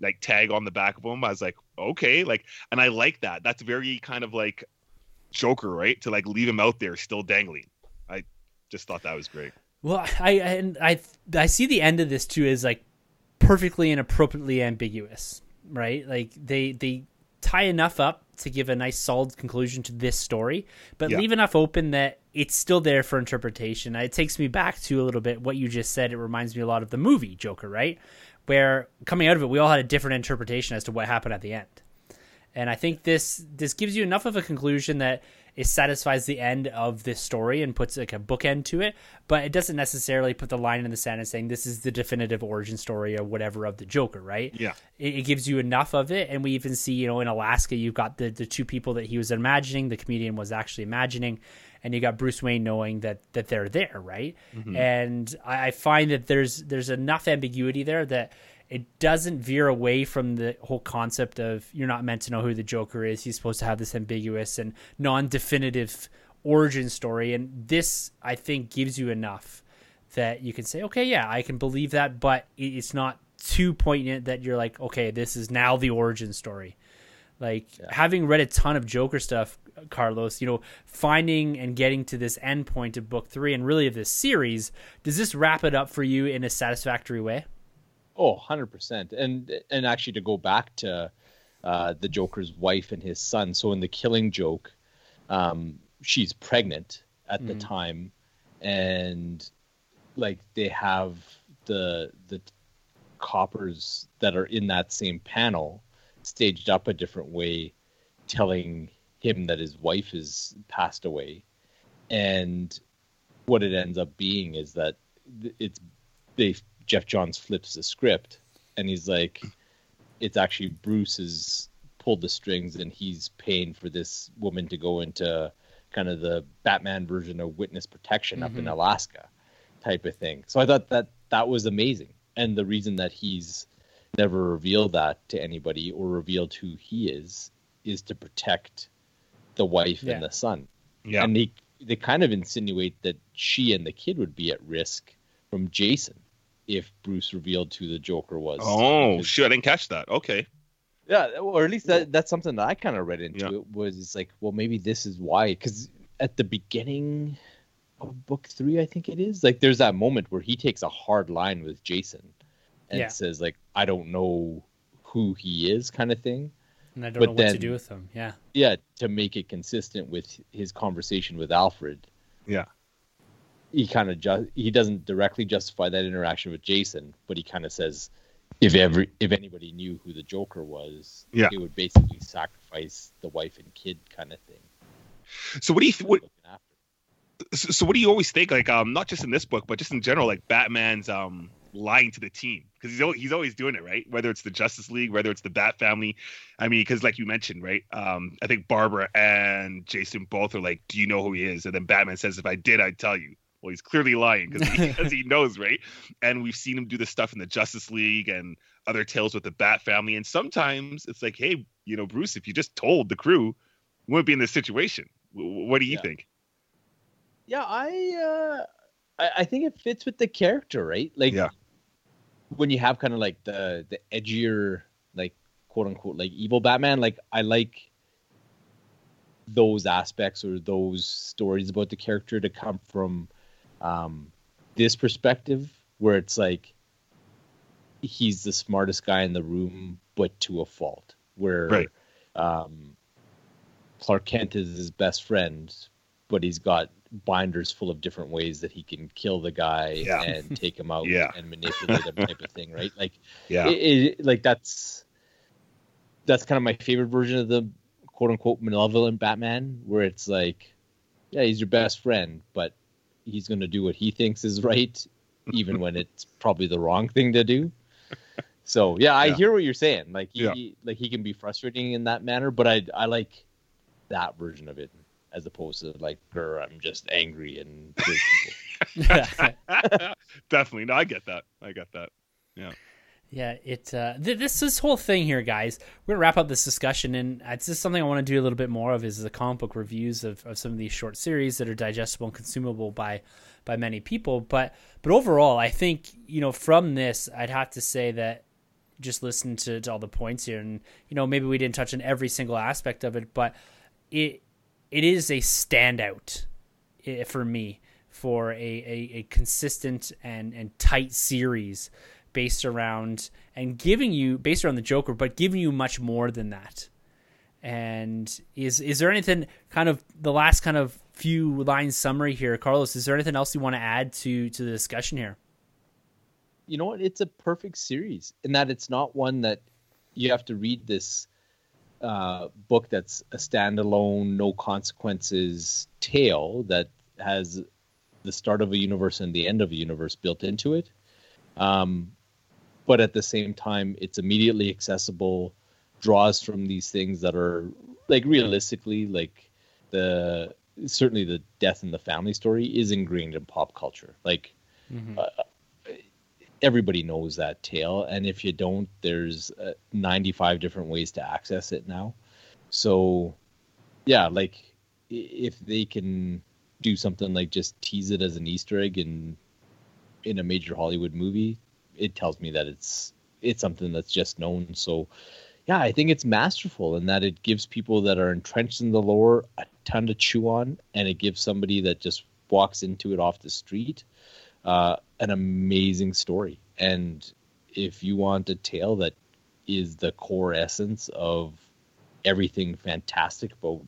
S2: like tag on the back of him. I was like, okay, like, and I like that. That's very kind of like Joker, right? To like leave him out there still dangling. I just thought that was great.
S1: Well, I and I I see the end of this too as like perfectly and appropriately ambiguous, right? Like they they tie enough up to give a nice solid conclusion to this story, but
S2: Yeah.
S1: leave enough open that it's still there for interpretation. It takes me back to a little bit what you just said. It reminds me a lot of the movie Joker, right? Where coming out of it, we all had a different interpretation as to what happened at the end. And I think this this gives you enough of a conclusion that it satisfies the end of this story and puts like a bookend to it, but it doesn't necessarily put the line in the sand and saying this is the definitive origin story or whatever of the Joker, right?
S2: Yeah.
S1: It, it gives you enough of it, and we even see, you know, in Alaska, you've got the the two people that he was imagining, the comedian was actually imagining, and you got Bruce Wayne knowing that that they're there, right? Mm-hmm. And I, I find that there's there's enough ambiguity there that it doesn't veer away from the whole concept of you're not meant to know who the Joker is. He's supposed to have this ambiguous and non-definitive origin story, and this I think gives you enough that you can say, okay, yeah, I can believe that, but it- it's not too poignant that you're like, okay, this is now the origin story. Like having read a ton of Joker stuff, Carlos, you know, finding and getting to this end point of book three and really of this series, does this wrap it up for you in a satisfactory way?
S3: Oh, 100%. And and actually to go back to uh, the Joker's wife and his son. So in the killing joke, um, she's pregnant at the time and like they have the the coppers that are in that same panel staged up a different way telling him that his wife has passed away and what it ends up being is that it's they Geoff Johns flips the script and he's like it's actually Bruce has pulled the strings and he's paying for this woman to go into kind of the Batman version of witness protection up in mm-hmm. Alaska type of thing. So I thought that that was amazing. And the reason that he's never revealed that to anybody or revealed who he is is to protect the wife
S1: Yeah.
S3: and the son.
S2: Yeah.
S3: And they they kind of insinuate that she and the kid would be at risk from Jason if Bruce revealed who the Joker was.
S2: oh,
S3: Because-
S2: shit. I didn't catch that. Okay.
S3: yeah, or at least that that's something that I kind of read into
S2: Yeah.
S3: it was it's like, well, maybe this is why because at the beginning of book three, I think it is like there's that moment where he takes a hard line with Jason and
S1: Yeah.
S3: says like, I don't know who he is, kind of thing.
S1: And I don't
S3: But
S1: know what to
S3: then-
S1: do with them. Yeah.
S3: Yeah, to make it consistent with his conversation with Alfred.
S2: Yeah.
S3: He kind of just he doesn't directly justify that interaction with Jason, but he kind of says if every if anybody knew who the Joker was,
S2: Yeah.
S3: he would basically sacrifice the wife and kid kind of thing.
S2: So what do you th- what, so, so what do you always think like um not just in this book but just in general like Batman's um lying to the team because he's always, he's always doing it right? Whether it's the Justice League whether it's the Bat family. I mean because like you mentioned right um I think Barbara and Jason both are like do you know who he is? And then Batman says if I did I'd tell you. Well he's clearly lying because he, [LAUGHS] 'cause he knows right? And we've seen him do this stuff in the Justice League and other tales with the Bat family. And sometimes it's like hey you know Bruce if you just told the crew we wouldn't be in this situation. What do you
S3: Yeah.
S2: think?
S3: Yeah, I uh I, I think it fits with the character, right? Like
S2: Yeah.
S3: When you have kind of like the the edgier, like quote unquote like evil Batman, like I like those aspects or those stories about the character to come from um this perspective where it's like he's the smartest guy in the room but to a fault where
S2: Right.
S3: um Clark Kent is his best friend but he's got binders full of different ways that he can kill the guy
S2: Yeah.
S3: and take him out
S2: Yeah.
S3: and manipulate him type of thing right like
S2: yeah
S3: it, it, like that's that's kind of my favorite version of the quote unquote malevolent Batman, where it's like, yeah, he's your best friend, but he's going to do what he thinks is right, even when it's probably the wrong thing to do. So yeah, I
S2: Yeah.
S3: hear what you're saying. Like he,
S2: Yeah.
S3: like he can be frustrating in that manner, but I I like that version of it as opposed to like, "Grr, I'm just angry and. [LAUGHS]
S2: Definitely. No, I get that. I get that.
S1: Yeah. Yeah, it uh, th- this this whole thing here, guys. We're gonna wrap up this discussion, and it's just something I want to do a little bit more of is the comic book reviews of, of some of these short series that are digestible and consumable by by many people. But but overall, I think you know from this, I'd have to say that just listen to, to all the points here, and you know maybe we didn't touch on every single aspect of it, but it it is a standout eh, for me for a, a, a consistent and, and tight series based around and giving you based around the Joker, but giving you much more than that. And is is there anything kind of the last kind of few lines summary here, Carlos? Is there anything else you want to add to to the discussion here?
S3: You know what? It's a perfect series in that it's not one that you have to read this uh, book that's a standalone, no consequences tale that has the start of a universe and the end of a universe built into it. Um, but at the same time, it's immediately accessible, draws from these things that are like realistically, like the certainly the death in the family story is ingrained in pop culture. Like mm-hmm. uh, everybody knows that tale, and if you don't, there's uh, 95 different ways to access it now. So, yeah, like if they can do something like just tease it as an Easter egg in in a major Hollywood movie, it tells me that it's it's something that's just known. So, yeah, I think it's masterful in that it gives people that are entrenched in the lore a ton to chew on, and it gives somebody that just walks into it off the street uh, an amazing story. And if you want a tale that is the core essence of everything fantastic about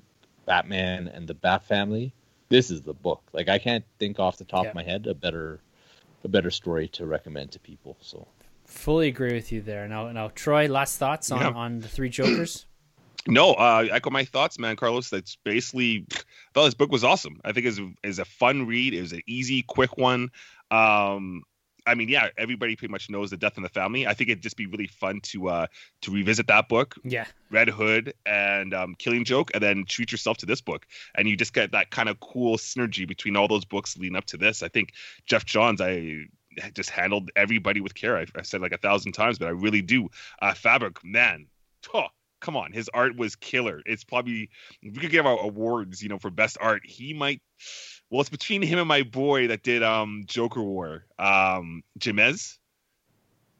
S3: Batman and the Bat family, this is the book. Like I can't think off the top yeah. of my head a better a better story to recommend to people. So
S1: fully agree with you there. Now now Troy, last thoughts on, yeah. on the three Jokers? [CLEARS THROAT]
S2: No, uh, echo my thoughts, man, Carlos. That's basically I thought this book was awesome. I think is is a fun read. It was an easy, quick one. Um, I mean, yeah, everybody pretty much knows the death in the family. I think it'd just be really fun to uh to revisit that book.
S1: Yeah.
S2: Red Hood and um, Killing Joke, and then treat yourself to this book, and you just get that kind of cool synergy between all those books leading up to this. I think Geoff Johns, I just handled everybody with care. I've, I've said like a thousand times, but I really do. Uh, Fabok, man, oh, come on, his art was killer. It's probably if we could give out awards, you know, for best art. He might well, it's between him and my boy that did um Joker War, um Jimenez.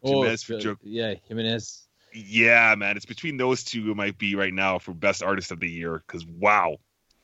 S3: Oh, Jimenez for Joker. Yeah, Jimenez.
S2: Yeah, man, it's between those two who might be right now for best artist of the year. Because wow,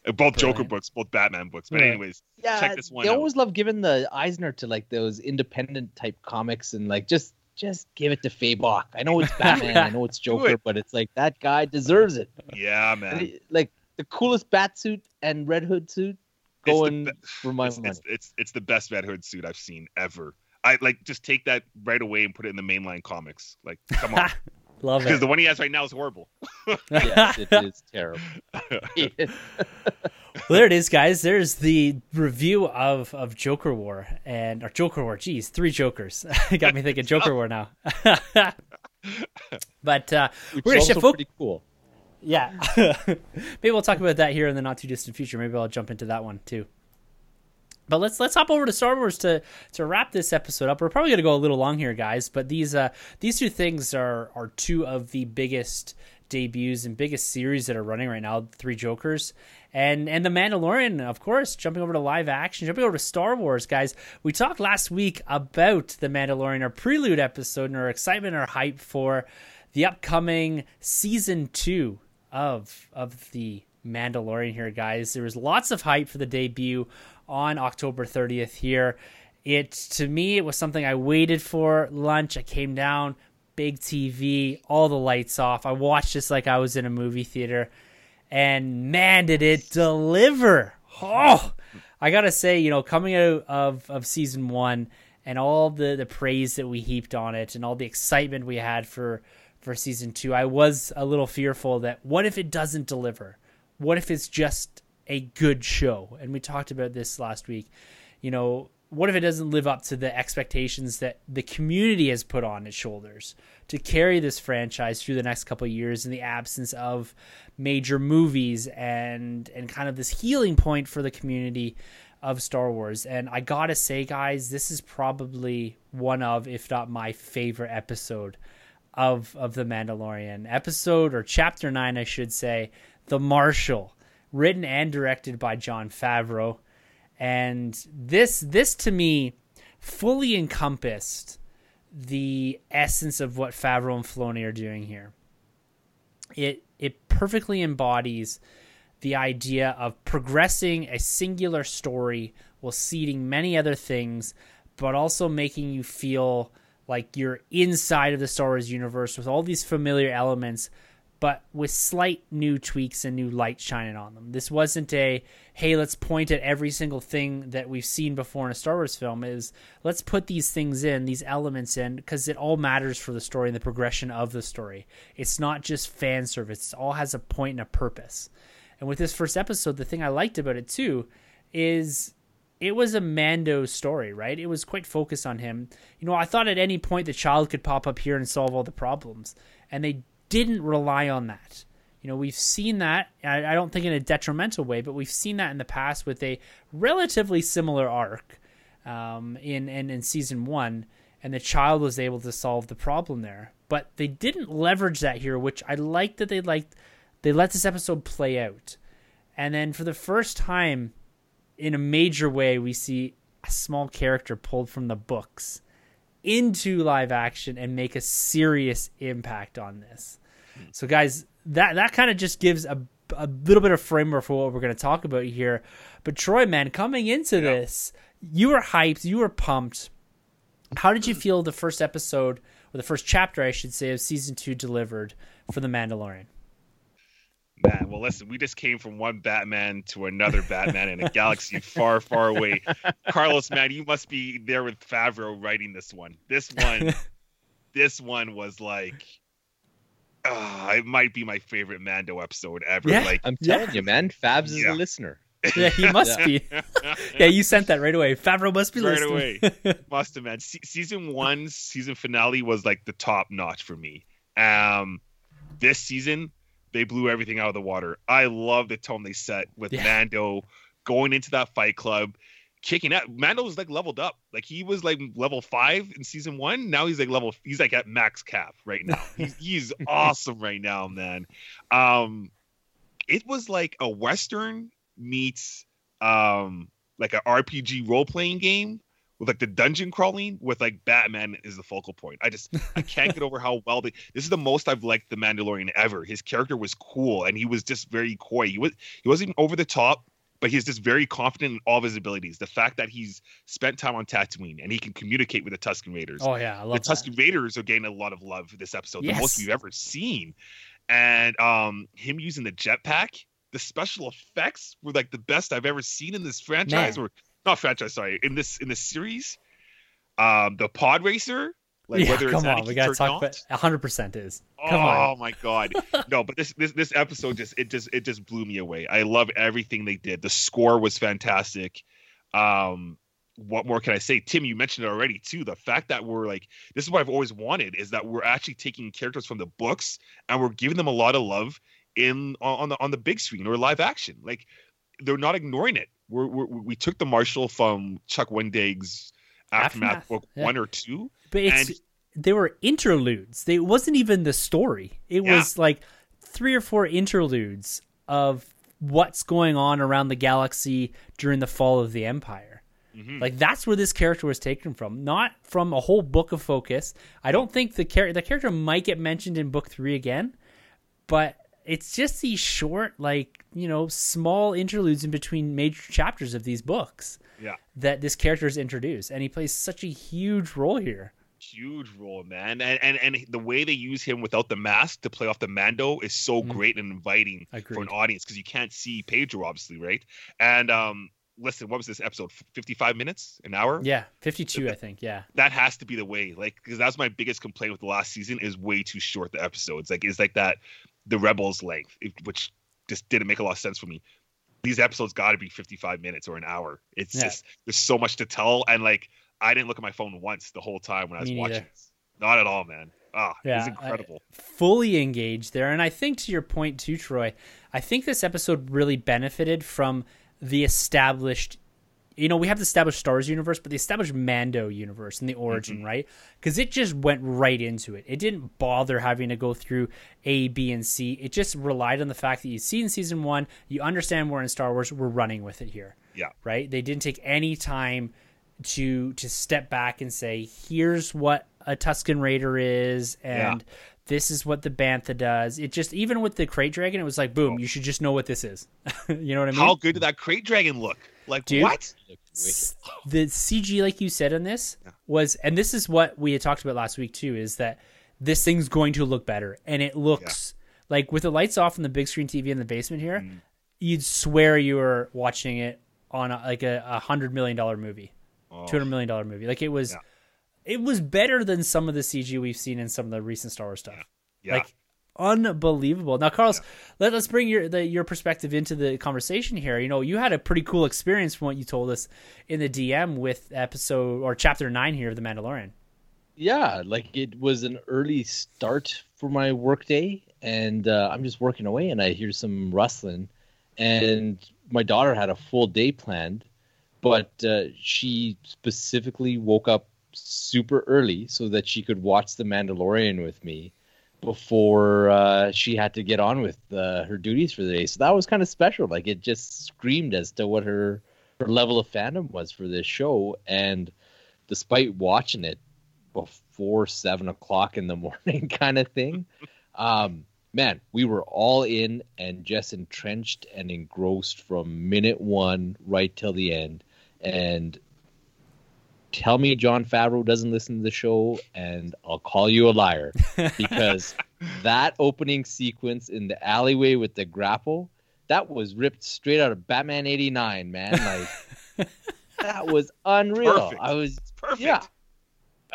S2: uh, both Joker books, both Batman books. But anyways, yeah, check this one.
S3: They
S2: out.
S3: always love giving the Eisner to like those independent type comics and like just just give it to Fabok. I know it's [LAUGHS] Batman, I know it's Joker, it. but it's like that guy deserves it.
S2: Yeah, man.
S3: He, like the coolest bat suit and Red Hood suit going be- for my
S2: it's,
S3: money.
S2: It's, it's, it's the best Red Hood suit I've seen ever. I like just take that right away and put it in the mainline comics. Like, come on. [LAUGHS]
S1: Love it.
S2: Because the one he has right now is horrible. [LAUGHS]
S3: yes, it is terrible. [LAUGHS] well,
S1: there it is, guys. There's the review of, of Joker War and or Joker War. Geez, three Jokers. Got me thinking Joker War now. but uh,
S3: Which we're gonna shift. Fo- pretty cool.
S1: Yeah. [LAUGHS] Maybe we'll talk about that here in the not too distant future. Maybe I'll jump into that one too. But let's let's hop over to Star Wars to to wrap this episode up. We're probably going to go a little long here, guys. But these uh these two things are are two of the biggest debuts and biggest series that are running right now. Three Jokers and and the Mandalorian, of course. Jumping over to live action, jumping over to Star Wars, guys. We talked last week about the Mandalorian, our prelude episode, and our excitement, our hype for the upcoming season two of of the Mandalorian here, guys. There was lots of hype for the debut on October 30th here. It to me it was something I waited for. Lunch, I came down, big TV, all the lights off. I watched this like I was in a movie theater, and man, did it deliver! Oh, I gotta say, you know, coming out of of season one and all the the praise that we heaped on it, and all the excitement we had for for season two, I was a little fearful that what if it doesn't deliver? What if it's just a good show? And we talked about this last week. You know, what if it doesn't live up to the expectations that the community has put on its shoulders to carry this franchise through the next couple of years in the absence of major movies and and kind of this healing point for the community of Star Wars. And I gotta say, guys, this is probably one of, if not my favorite episode of of the Mandalorian. Episode or chapter 9 I should say The Marshal written and directed by Jon Favreau. And this this to me fully encompassed the essence of what Favreau and Filoni are doing here. It it perfectly embodies the idea of progressing a singular story while seeding many other things but also making you feel like you're inside of the Star Wars universe with all these familiar elements, but with slight new tweaks and new light shining on them. This wasn't a hey, let's point at every single thing that we've seen before in a Star Wars film. Is let's put these things in, these elements in, because it all matters for the story and the progression of the story. It's not just fan service; it all has a point and a purpose. And with this first episode, the thing I liked about it too is it was a Mando story, right? It was quite focused on him. You know, I thought at any point the child could pop up here and solve all the problems, and they didn't rely on that. You know, we've seen that, I don't think in a detrimental way, but we've seen that in the past with a relatively similar arc um, in, in, in season one, and the child was able to solve the problem there. But they didn't leverage that here, which I like that they liked. They let this episode play out. And then for the first time in a major way, we see a small character pulled from the books into live action and make a serious impact on this. So, guys, that that kind of just gives a a little bit of framework for what we're going to talk about here. But Troy, man, coming into yeah. this, you were hyped, you were pumped. How did you feel the first episode or the first chapter, I should say, of season two delivered for the Mandalorian?
S2: Man, well, listen, we just came from one Batman to another Batman in a galaxy far, far away. Carlos, man, you must be there with Favreau writing this one. This one, [LAUGHS] this one was like uh, it might be my favorite Mando episode ever.
S3: Yeah,
S2: like
S3: I'm telling yeah. you, man, Fabs is yeah. a listener. [LAUGHS]
S1: Yeah, he must yeah. be. [LAUGHS] yeah, you sent that right away. Favreau must be right
S2: listening. away. must have, man. Se- season one, season finale was like the top notch for me. Um, this season they blew everything out of the water. I love the tone they set with Mando going into that fight club kicking out. Mando was like leveled up. Like he was like level five in season one. Now he's like level. He's like at max cap right now. [LAUGHS] He's, he's awesome right now, man. Um, it was like a western meets um like an RPG role playing game with like the dungeon crawling with like Batman is the focal point. I just I can't get [LAUGHS] over how well they. This is the most I've liked the Mandalorian ever. His character was cool and he was just very coy. He was he wasn't over the top but he's just very confident in all of his abilities. The fact that he's spent time on Tatooine and he can communicate with the Tusken Raiders.
S1: Oh yeah,
S2: the Tusken Raiders are getting a lot of love this episode, yes. the most we've ever seen. And um, him using the jetpack, the special effects were like the best I've ever seen in this franchise, Man. or not franchise, sorry, in this in this series. Um, the pod racer,
S1: like yeah, whether come on, we gotta talk about hundred percent is. Come on.
S2: oh
S1: on.
S2: my god, [LAUGHS] no! But this this this episode just it just it just blew me away. I love everything they did. The score was fantastic. Um, what more can I say? Tim, you mentioned it already too. The fact that we're like this is what I've always wanted is that we're actually taking characters from the books and we're giving them a lot of love in on the on the big screen or live action. Like they're not ignoring it. We're, we're we took the Marshal from Chuck Wendig's Aftermath, Aftermath. book yeah. one or two
S1: but it's and, they were interludes. They, it wasn't even the story. It yeah. was like three or four interludes of what's going on around the galaxy during the fall of the Empire. Mm-hmm. Like that's where this character was taken from, not from a whole book of focus. I don't think the character the character might get mentioned in book three again, but it's just these short, like you know, small interludes in between major chapters of these books.
S2: Yeah,
S1: that this character is introduced, and he plays such a huge role here
S2: huge role, man. And, and and the way they use him without the mask to play off the Mando is so mm. great and inviting Agreed. for an audience because you can't see Pedro, obviously, right? And um, listen, what was this episode? Fifty-five minutes, an hour?
S1: Yeah, fifty-two, I think. Yeah,
S2: that has to be the way. Like, because that's my biggest complaint with the last season is way too short. The episodes, like, is like that the Rebels length, which just didn't make a lot of sense for me. These episodes got to be 55 minutes or an hour. It's yeah. just there's so much to tell, and like I didn't look at my phone once the whole time when I was watching. Not at all, man. Ah, yeah, it's incredible.
S1: I, fully engaged there, and I think to your point too, Troy. I think this episode really benefited from the established. You know, we have the established Star Wars universe, but the established Mando universe and the origin, mm-hmm. right? Because it just went right into it. It didn't bother having to go through A, B, and C. It just relied on the fact that you see in season one, you understand we're in Star Wars, we're running with it here.
S2: Yeah.
S1: Right? They didn't take any time to to step back and say, here's what a Tusken Raider is, and yeah. this is what the Bantha does. It just even with the Krayt Dragon, it was like, boom, oh. you should just know what this is. [LAUGHS] you know what I mean?
S2: How good did that Krayt Dragon look? Like Dude, what?
S1: The CG, like you said on this, was, and this is what we had talked about last week too, is that this thing's going to look better, and it looks. Yeah Like with the lights off and the big screen TV in the basement here,
S2: Mm.
S1: you'd swear you were watching it on a, like a, a hundred million dollar movie,
S2: Oh,
S1: two hundred million dollar movie. Like it was,
S2: Yeah.
S1: it was better than some of the CG we've seen in some of the recent Star Wars stuff.
S2: yeah.
S1: Like unbelievable. Now, Carlos, let, us bring your the, your perspective into the conversation here. You know, you had a pretty cool experience from what you told us in the DM with episode or chapter nine here of The Mandalorian.
S3: yeah, like it was an early start for my workday, and uh, I'm just working away, and I hear some rustling, and my daughter had a full day planned, but uh, she specifically woke up super early so that she could watch The Mandalorian with me before uh, she had to get on with uh, her duties for the day. So that was kind of special. Like it just screamed as to what her her level of fandom was for this show, and despite watching it before seven o'clock in the [LAUGHS] morning kind of thing um man we were all in and just entrenched and engrossed from minute one right till the end and tell me jon favreau doesn't listen to the show and i'll call you a liar [LAUGHS] because that opening sequence in the alleyway with the grapple that was ripped straight out of batman 89 man like [LAUGHS] that was unreal
S2: Perfect.
S3: i was
S2: perfect.
S3: yeah.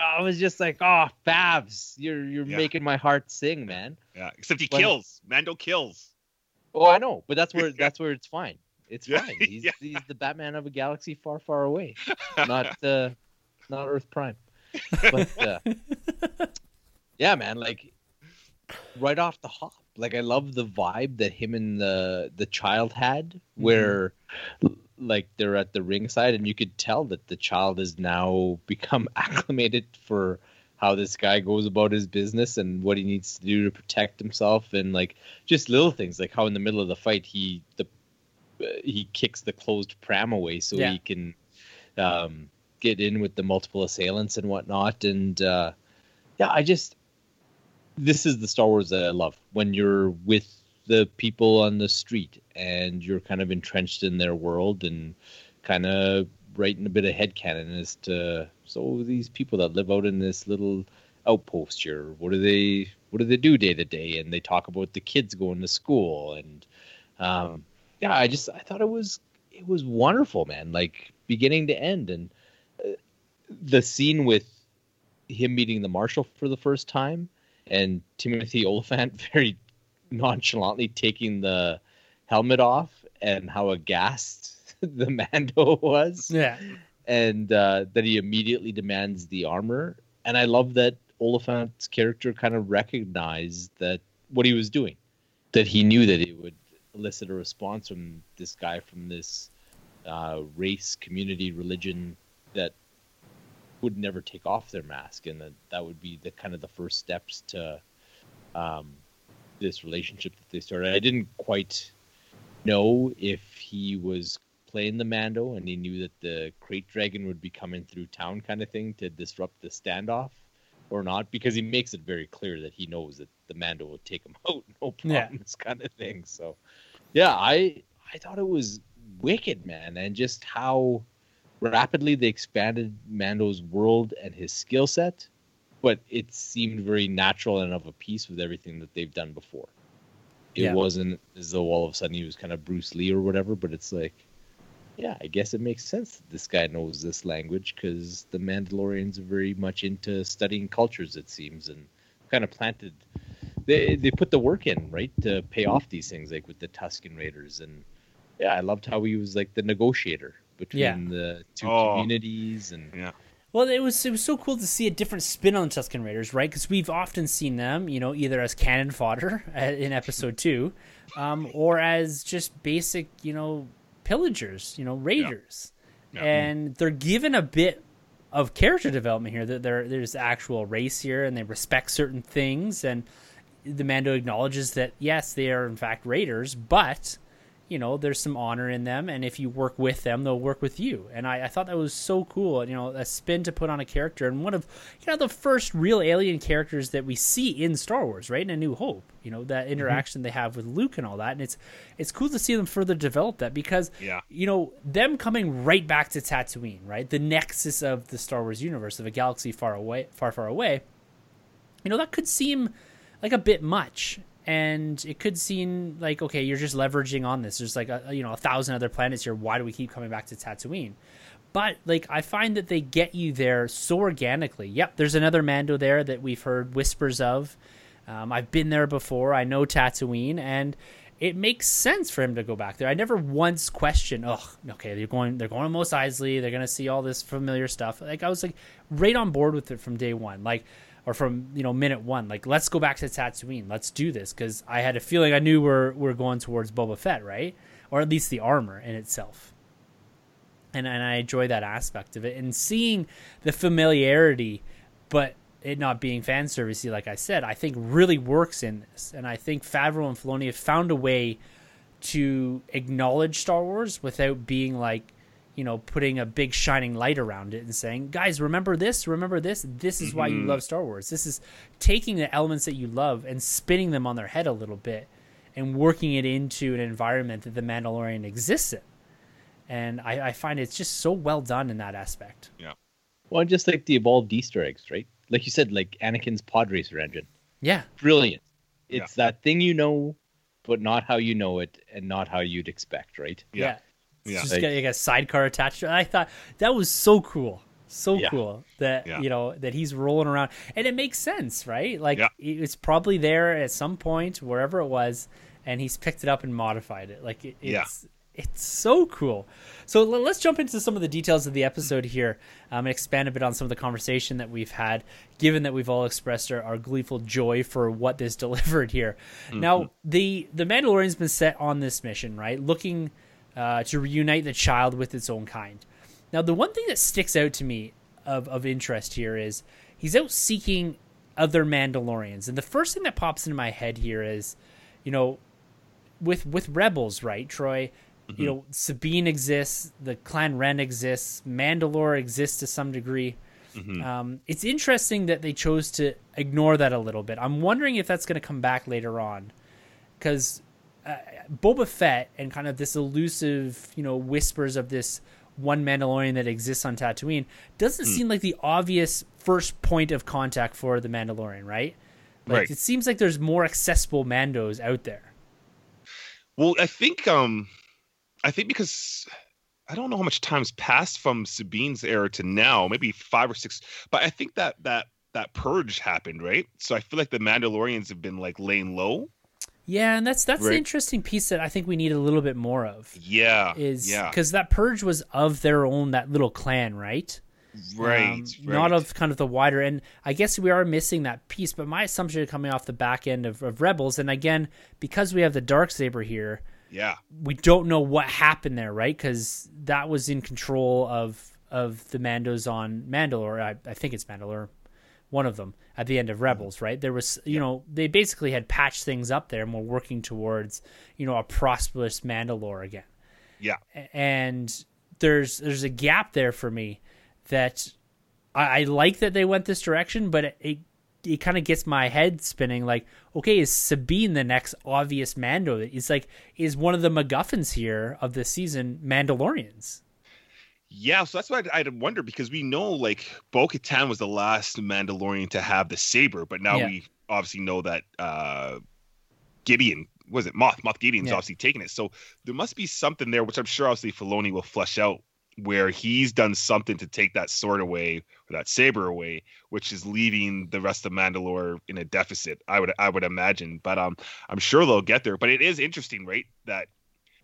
S3: I was just like, oh, Fabs, you're you're
S2: Yeah.
S3: making my heart sing, man.
S2: Yeah. Except he
S3: When-
S2: kills. Mando kills.
S3: Oh, I know, but that's where [LAUGHS] that's where it's fine. It's
S2: Yeah,
S3: fine. He's
S2: yeah.
S3: he's the Batman of a galaxy far, far away, not uh, not Earth Prime. [LAUGHS] But uh, yeah, man, like right off the hop, like I love the vibe that him and the the child had, where l- like they're at the ringside, and you could tell that the child has now become [LAUGHS] acclimated for how this guy goes about his business and what he needs to do to protect himself, and like just little things, like how in the middle of the fight he the uh, he kicks the closed pram away so
S1: Yeah.
S3: he can um, get in with the multiple assailants and whatnot, and uh, yeah, I just this is the Star Wars that I love when you're with the people on the street and you're kind of entrenched in their world and kind of writing a bit of head headcanon as to so these people that live out in this little outpost here, what do they what do they do day to day? And they talk about the kids going to school and um, yeah, I just I thought it was it was wonderful, man. Like beginning to end, and the scene with him meeting the marshal for the first time, and Timothy Olyphant [LAUGHS] very nonchalantly taking the helmet off, and how aghast [LAUGHS] the Mando was,
S1: Yeah,
S3: and uh, that he immediately demands the armor. And I love that Olyphant's character kind of recognized that what he was doing, that he knew that it would elicit a response from this guy from this uh, race, community, religion that would never take off their mask, and that that would be the kind of the first steps to um, this relationship that they started. I didn't quite know if he was playing the Mando and he knew that the krayt dragon would be coming through town, kind of thing, to disrupt the standoff, or not, because he makes it very clear that he knows that the Mando will take him [LAUGHS] out, no
S1: Yeah.
S3: problems, kind of thing. So, yeah, I I thought it was wicked, man, and just how rapidly they expanded Mando's world and his skill set, but it seemed very natural and of a piece with everything that they've done before. It
S1: Yeah.
S3: wasn't as though all of a sudden he was kind of Bruce Lee or whatever, but it's like, yeah, I guess it makes sense that this guy knows this language because the Mandalorians are very much into studying cultures, it seems, and kind of planted. They they put the work in right to pay off these things, like with the Tusken Raiders, and yeah, I loved how he was like the negotiator between
S1: Yeah.
S3: the two
S2: Oh.
S3: communities, and
S2: Yeah.
S1: Well, it was it was so cool to see a different spin on the Tusken Raiders, right? Because we've often seen them, you know, either as cannon fodder [LAUGHS] uh, in Episode [LAUGHS] Two, um, or as just basic, you know, pillagers, you know, raiders,
S2: Yeah.
S1: and they're given a bit of character development here. That there there's actual race here, and they respect certain things, and the Mando acknowledges that yes, they are in fact raiders, but you know, there's some honor in them, and if you work with them, they'll work with you. And I, I thought that was so cool. You know, a spin to put on a character, and one of you know the first real alien characters that we see in Star Wars, right? In A New Hope, you know, that mm-hmm. interaction they have with Luke and all that, and it's it's cool to see them further develop that because
S2: Yeah.
S1: you know them coming right back to Tatooine, right? The nexus of the Star Wars universe of a galaxy far away, far far away. You know, that could seem like a bit much and it could seem like okay, you're just leveraging on this. There's like a, you know a thousand other planets here. Why do we keep coming back to Tatooine? But like I find that they get you there so organically. Yep, there's another Mando there that we've heard whispers of. Um, I've been there before. I know Tatooine, and it makes sense for him to go back there. I never once questioned, oh, okay, they're going, they're going to Mos Eisley. They're going to see all this familiar stuff. Like I was like right on board with it from day one. Like or from you know minute one. Like let's go back to Tatooine. Let's do this because I had a feeling I knew we're we're going towards Boba Fett, right? Or at least the armor in itself. And and I enjoy that aspect of it and seeing the familiarity, but it not being fan servicey, like I said, I think really works in this. And I think Favreau and Filoni have found a way to acknowledge Star Wars without being like you know, putting a big shining light around it and saying, guys, remember this, remember this. This is why you
S2: Mm-hmm.
S1: love Star Wars. This is taking the elements that you love and spinning them on their head a little bit and working it into an environment that the Mandalorian exists in. And I, I find it's just so well done in that aspect. Yeah.
S3: Well, just like the evolved Easter eggs, right? Like you said, like Anakin's pod racer engine.
S1: Yeah.
S3: Brilliant. It's that thing you know, but not how you know it and not how you'd expect, right?
S1: Yeah. It's
S2: Yeah.
S1: just
S3: Like-
S1: got like a sidecar attached. to it. I thought that was so cool. So
S3: Yeah.
S1: cool that
S2: Yeah.
S1: you know that he's rolling around and it makes sense, right? Like
S2: Yeah.
S1: it's probably there at some point wherever it was and he's picked it up and modified it. Like it,
S2: Yeah.
S1: it's it's so cool. So let's jump into some of the details of the episode here um, and expand a bit on some of the conversation that we've had, given that we've all expressed our, our gleeful joy for what this [LAUGHS] delivered here. Now, the the Mandalorian's been set on this mission, right? Looking uh, to reunite the child with its own kind. Now, the one thing that sticks out to me of, of interest here is he's out seeking other Mandalorians. And the first thing that pops into my head here is, you know, with with Rebels, right, Troy? You know, Sabine exists, the Clan Wren exists, Mandalore exists to some degree. Um, it's interesting that they chose to ignore that a little bit. I'm wondering if that's going to come back later on, because uh, Boba Fett and kind of this elusive, you know, whispers of this one Mandalorian that exists on Tatooine doesn't seem like the obvious first point of contact for the Mandalorian, right? Like,
S2: Right.
S1: It seems like there's more accessible Mandos out there.
S2: Well, I think um I think because I don't know how much time's passed from Sabine's era to now, maybe five or six. But I think that that that purge happened, right? So I feel like the Mandalorians have been like laying low.
S1: Yeah, and that's that's the interesting piece that I think we need a little bit more of.
S2: Yeah.
S1: Is
S2: yeah.
S1: because that purge was of their own that little clan, right?
S2: Right,
S1: Um,
S2: right.
S1: Not of kind of the wider. And I guess we are missing that piece. But my assumption coming off the back end of, of Rebels, and again because we have the dark saber here,
S2: Yeah.
S1: we don't know what happened there, right? Because that was in control of of the Mandos on Mandalore. I, I think it's Mandalore, one of them at the end of mm-hmm. Rebels, right? There was, you know, they basically had patched things up there and were working towards, you know, a prosperous Mandalore again.
S2: Yeah.
S1: And there's there's a gap there for me that I, I like that they went this direction, but it it, it kind of gets my head spinning. Like, okay, is Sabine the next obvious Mando? It's like is one of the MacGuffins here of this season Mandalorians?
S2: Yeah, so that's why I'd, I'd wonder because we know like Bo Katan was the last Mandalorian to have the saber, but now
S1: Yeah.
S2: we obviously know that uh Gideon was it Moff Moff Gideon's
S1: Yeah.
S2: obviously taking it. So there must be something there, which I'm sure obviously Filoni will flesh out, where he's done something to take that sword away or that saber away, which is leaving the rest of Mandalore in a deficit. I would I would imagine, but um I'm sure they'll get there. But it is interesting, right? That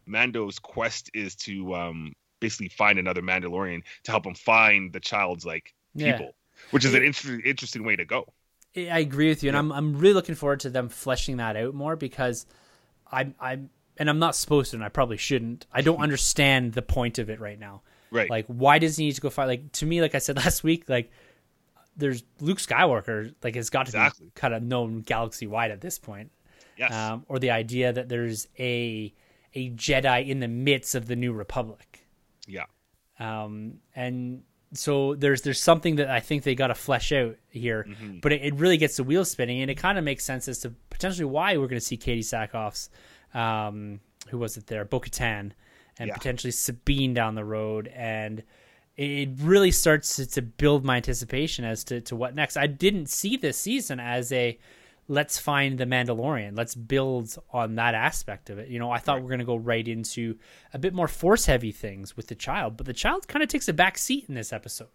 S2: Mando's quest is to um basically find another Mandalorian to help him find the child's like
S1: Yeah.
S2: people, which is an interesting interesting way to go.
S1: I I agree with you, and
S2: Yeah.
S1: I'm I'm really looking forward to them fleshing that out more because I'm I'm and I'm not supposed to, and I probably shouldn't. I don't [LAUGHS] understand the point of it right now.
S2: Right.
S1: Like, why does he need to go fight? Like to me, like I said [LAUGHS] last week, like there's Luke Skywalker, like has got to
S2: Exactly.
S1: be kind of known galaxy wide at this point.
S2: yes.
S1: Um, or the idea that there's a a Jedi in the midst of the New Republic.
S2: Yeah.
S1: Um, and so there's there's something that I think they got to flesh out here,
S2: Mm-hmm.
S1: but it, it really gets the wheels spinning, and it kind of makes sense as to potentially why we're going to see Katee Sackhoff's, um, who was it there, Bo-Katan, and
S2: Yeah.
S1: potentially Sabine down the road, and it really starts to, to build my anticipation as to, to what next. I didn't see this season as a let's find the Mandalorian. Let's build on that aspect of it. You know, I thought we are going to go right into a bit more force heavy things with the child, but the child kind of takes a back seat in this episode.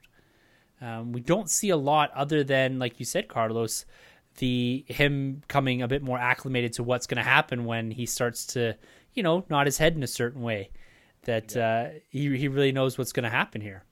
S1: Um, we don't see a lot other than, like you said, Carlos, the him coming a bit more acclimated to what's going to happen when he starts to, you know, nod his head in a certain way. That yeah. uh, he he really knows what's going to happen here.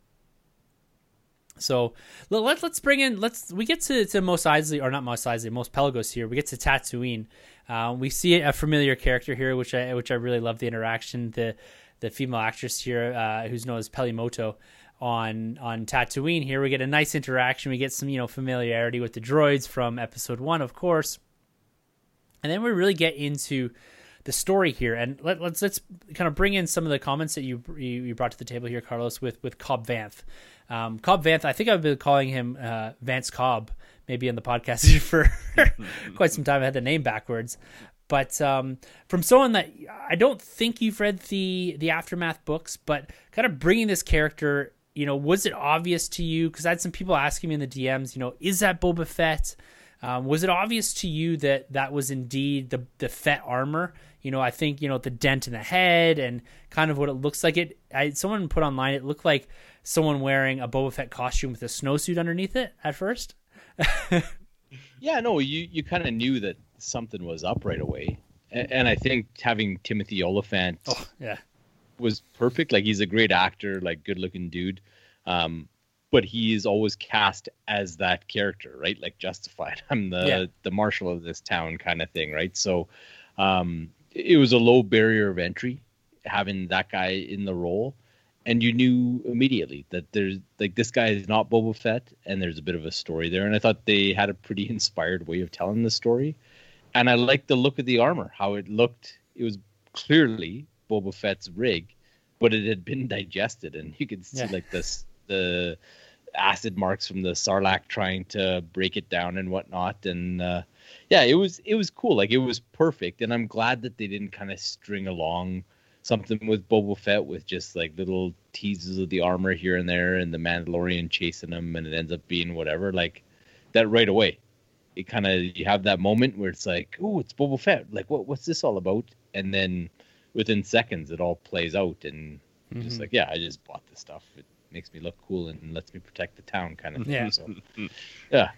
S1: So let, let's bring in let's we get to to Mos Eisley or not Mos Eisley Mos Pelagos here. We get to Tatooine. Uh, we see a familiar character here, which I which I really love the interaction. The the female actress here, uh, who's known as Peli Motto on on Tatooine. Here we get a nice interaction. We get some you know familiarity with the droids from Episode One, of course, and then we really get into the story here. And let, us let's, let's kind of bring in some of the comments that you you brought to the table here, Carlos, with with Cobb Vanth. Um, Cobb Vanth, I think I've been calling him uh, Vance Cobb maybe in the podcast [LAUGHS] for quite some time. I had the name backwards. But um, from someone that I don't think you've read the the aftermath books, but kind of bringing this character, you know, was it obvious to you? Because I had some people asking me in the DMs, you know, is that Boba Fett? Um, was it obvious to you that that was indeed the the Fett armor? You know, I think you know the dent in the head and kind of what it looks like. It I, someone put online it looked like someone wearing a Boba Fett costume with a snowsuit underneath it at first. [LAUGHS]
S3: yeah, no, you you kind of knew that something was up right away, and, and I think having Timothy Olyphant,
S1: oh, yeah,
S3: was perfect. Like he's a great actor, like good looking dude. Um, but he is always cast as that character, right? Like justified. [LAUGHS] I'm the yeah. the marshal of this town kind of thing, right? So um, it was a low barrier of entry having that guy in the role and you knew immediately that there's like this guy is not Boba Fett, and there's a bit of a story there. And I thought they had a pretty [LAUGHS] inspired way of telling the story, and I liked the look of the armor, how it looked. It was clearly Boba Fett's rig, but it had been [LAUGHS] digested, and you could see yeah. like this the acid marks from the sarlacc trying to break it down and whatnot, and uh, yeah, it was it was cool. Like it was perfect, and I'm glad that they didn't kind of string along something with Boba Fett with just like little teases of the armor here and there, and the Mandalorian chasing him, and it ends up being whatever. Like that right away, it kind of you have that moment where it's like, oh, it's Boba Fett. Like what what's this all about? And then within seconds, it all plays out, and mm-hmm. just like, yeah, I just bought this stuff. It makes me look cool and lets me protect the town, kind of thing. Yeah. So, [LAUGHS] yeah.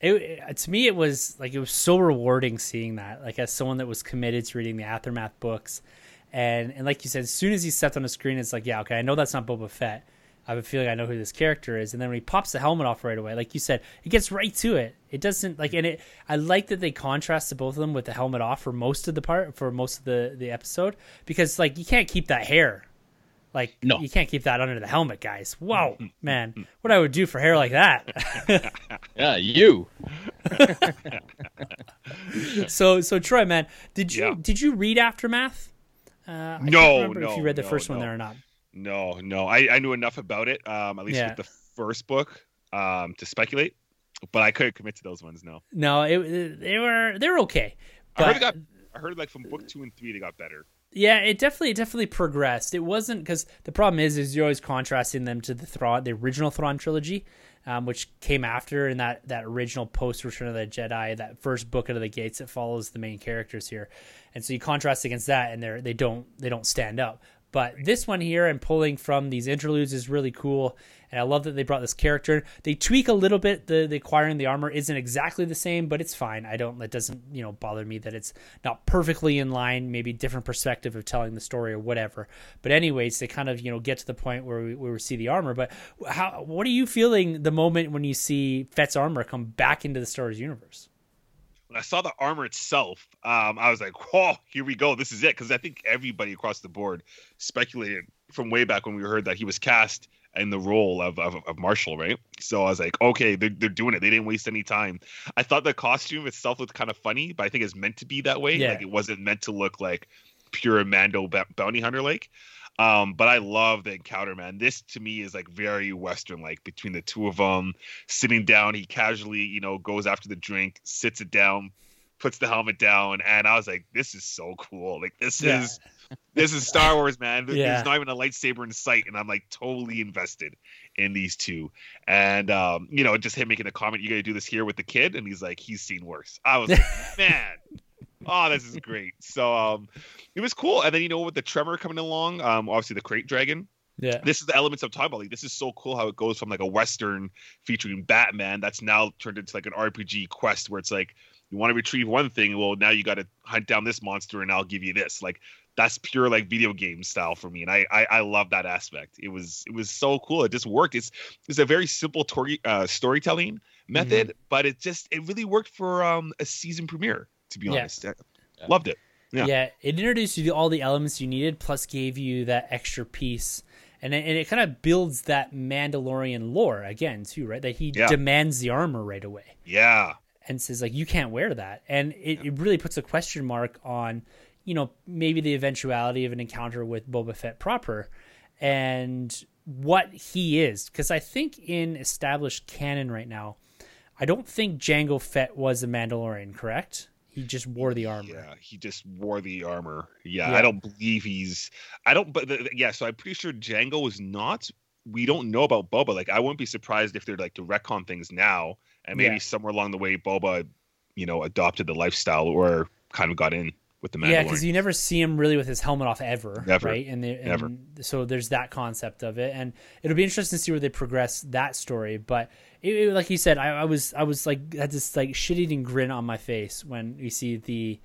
S1: It, it, to me, it was like it was so rewarding seeing that. Like as someone that was committed to reading the aftermath books and and like you said, as soon as he stepped on the screen, it's like, yeah, okay, I know that's not Boba Fett. I have a feeling I know who this character is. And then when he pops the helmet off right away, like you said, it gets right to it. It doesn't like, and it. I like that they contrast to both of them with the helmet off for most of the part, for most of the the episode, because like you can't keep that hair. Like no. you can't keep that under the helmet, guys. Mm-hmm. Whoa, mm-hmm. man, what I would do for hair like that? [LAUGHS]
S3: yeah, you. [LAUGHS]
S1: so so Troy, man, did you yeah. did you read Aftermath?
S2: Uh, no, no.
S1: If you read the
S2: no,
S1: first
S2: no.
S1: one there or not.
S2: No, no. I, I knew enough about it, um, at least yeah. with the first book, um, to speculate, but I couldn't commit to those ones. No.
S1: No, it, they were they were okay.
S2: But... I heard it got. I heard like from book two and three they got better.
S1: Yeah, it definitely it definitely progressed. It wasn't because the problem is is you're always contrasting them to the Thrawn, the original Thrawn trilogy, um, which came after in that that original post Return of the Jedi, that first book out of the gates that follows the main characters here, and so you contrast against that, and they they don't they don't stand up. But this one here and pulling from these interludes is really cool. And I love that they brought this character. They tweak a little bit. The, the acquiring the armor isn't exactly the same, but it's fine. I don't, it doesn't, you know, bother me that it's not perfectly in line, maybe different perspective of telling the story or whatever. But anyways, they kind of, you know, get to the point where we, where we see the armor. But how, what are you feeling the moment when you see Fett's armor come back into the Star Wars universe?
S2: When I saw the armor itself, um, I was like, "Whoa, here we go! This is it." Because I think everybody across the board speculated from way back when we heard that he was cast in the role of, of, of Marshall, right? So I was like, okay, they're, they're doing it. They didn't waste any time. I thought the costume itself looked kind of funny, but I think it's meant to be that way. Yeah. Like it wasn't meant to look like pure Mando bounty hunter like. Um, but I love the encounter, man. This to me is like very Western like between the two of them sitting down. He casually, you know, goes after the drink, sits it down, puts the helmet down, and I was like, this is so cool. Like this yeah. is this is Star Wars, man. Yeah. There's not even a lightsaber in sight, and I'm like totally invested in these two. And um, you know, just him making a comment, you gotta do this here with the kid, and he's like, he's seen worse. I was like, [LAUGHS] man, oh, this is great. So um it was cool. And then you know with the tremor coming along, um, obviously the krayt dragon.
S1: Yeah.
S2: This is the elements I'm talking about. Like, this is so cool how it goes from like a western featuring Batman that's now turned into like an RPG quest where it's like you want to retrieve one thing, well now you got to hunt down this monster and I'll give you this. Like that's pure like video game style for me, and I I, I love that aspect. It was it was so cool. It just worked. It's it's a very simple tori- uh, storytelling method, but it just it really worked for um a season premiere. To be
S1: Yeah.
S2: honest, I loved it. Yeah.
S1: Yeah. it introduced you to all the elements you needed, plus gave you that extra piece, and it, and it kind of builds that Mandalorian lore again too, right? That he
S2: Yeah.
S1: demands the armor right away
S2: Yeah,
S1: and says like you can't wear that, and it, it really puts a question mark on, you know, maybe the eventuality of an encounter with Boba Fett proper, and what he is, because I think in established canon right now, I don't think Jango Fett was a Mandalorian, correct? He just wore the armor.
S2: Yeah, he just wore the armor. Yeah,
S1: Yeah.
S2: I don't believe he's. I don't. But the, yeah, so I'm pretty sure Jango is not. We don't know about Boba. Like, I wouldn't be surprised if they're like to retcon things now, and maybe
S1: Yeah.
S2: somewhere along the way, Boba, you know, adopted the lifestyle or kind of got in with the Mandalorian.
S1: Yeah, because you never see him really with his helmet off ever,
S2: Never.
S1: right? And, the, and
S2: Never.
S1: so there's that concept of it, and it'll be interesting to see where they progress that story. But it, it- like you said, I, I was I was like had this like shit eating grin on my face when we see the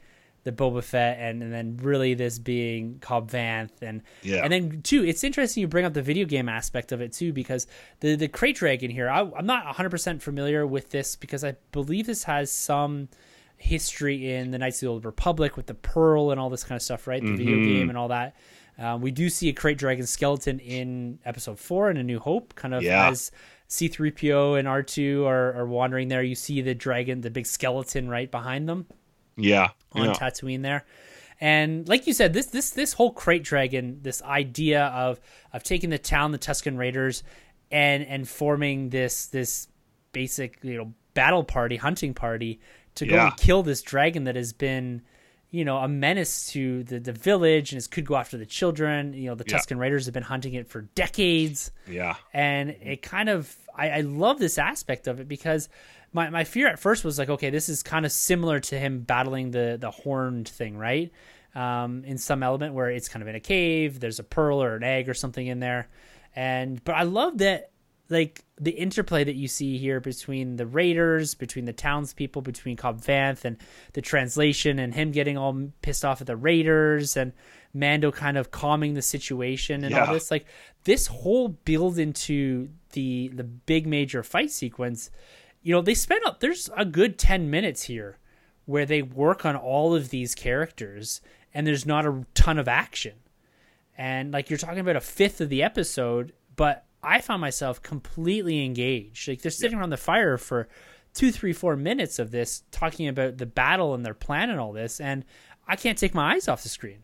S1: the Boba Fett, and, and then really this being Cobb Vanth, and
S2: Yeah.
S1: and then too, it's interesting you bring up the video game aspect of it too, because the the krayt dragon here, I, I'm not 100 percent familiar with this because I believe this has some history in the Knights of the Old Republic with the Pearl and all this kind of stuff, right? The video game and all that. Um, we do see a krayt dragon skeleton in Episode Four in A New Hope, kind of
S2: Yeah.
S1: as C-3PO and R2 are, are wandering there. You see the dragon, the big skeleton, right behind them
S2: yeah,
S1: on
S2: yeah.
S1: Tatooine there. And like you said, this this this whole krayt dragon, this idea of of taking the town, the Tusken Raiders, and and forming this this basic you know battle party, hunting party to go
S2: Yeah.
S1: and kill this dragon that has been you know a menace to the the village and it could go after the children. You know the
S2: Yeah.
S1: Tusken Raiders have been hunting it for decades
S2: yeah,
S1: and it kind of I, I love this aspect of it because my, my fear at first was like okay this is kind of similar to him battling the the horned thing right um, in some element where it's kind of in a cave there's a pearl or an egg or something in there and but I love that like the interplay that you see here between the raiders between the townspeople between Cobb Vanth and the translation and him getting all pissed off at the raiders and Mando kind of calming the situation and
S2: Yeah.
S1: all this like this whole build into the the big major fight sequence you know they spend up there's a good 10 minutes here where they work on all of these characters and there's not a ton of action and like you're talking about a fifth of the episode but i found myself completely engaged like they're sitting around the fire for two three four minutes of this talking about the battle and their plan and all this and i can't take my eyes off the screen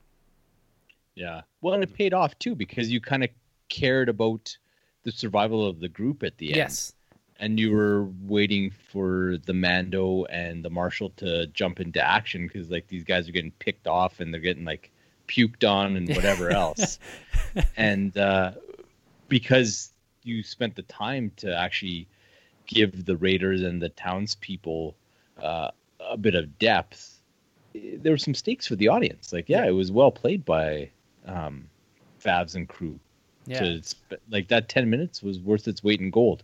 S3: Yeah. Well, and it paid off too because you kind of cared about the survival of the group at the end.
S1: yes
S3: And you were waiting for the Mando and the Marshal to jump into action because like these guys are getting picked off and they're getting like puked on and whatever [LAUGHS] else. and uh, because you spent the time to actually give the Raiders and the townspeople uh, a bit of depth, there were some stakes for the audience. Like, yeah,
S1: Yeah.
S3: it was well played by um, Favs and crew.
S1: yeah
S3: To like that ten minutes was worth its weight in gold.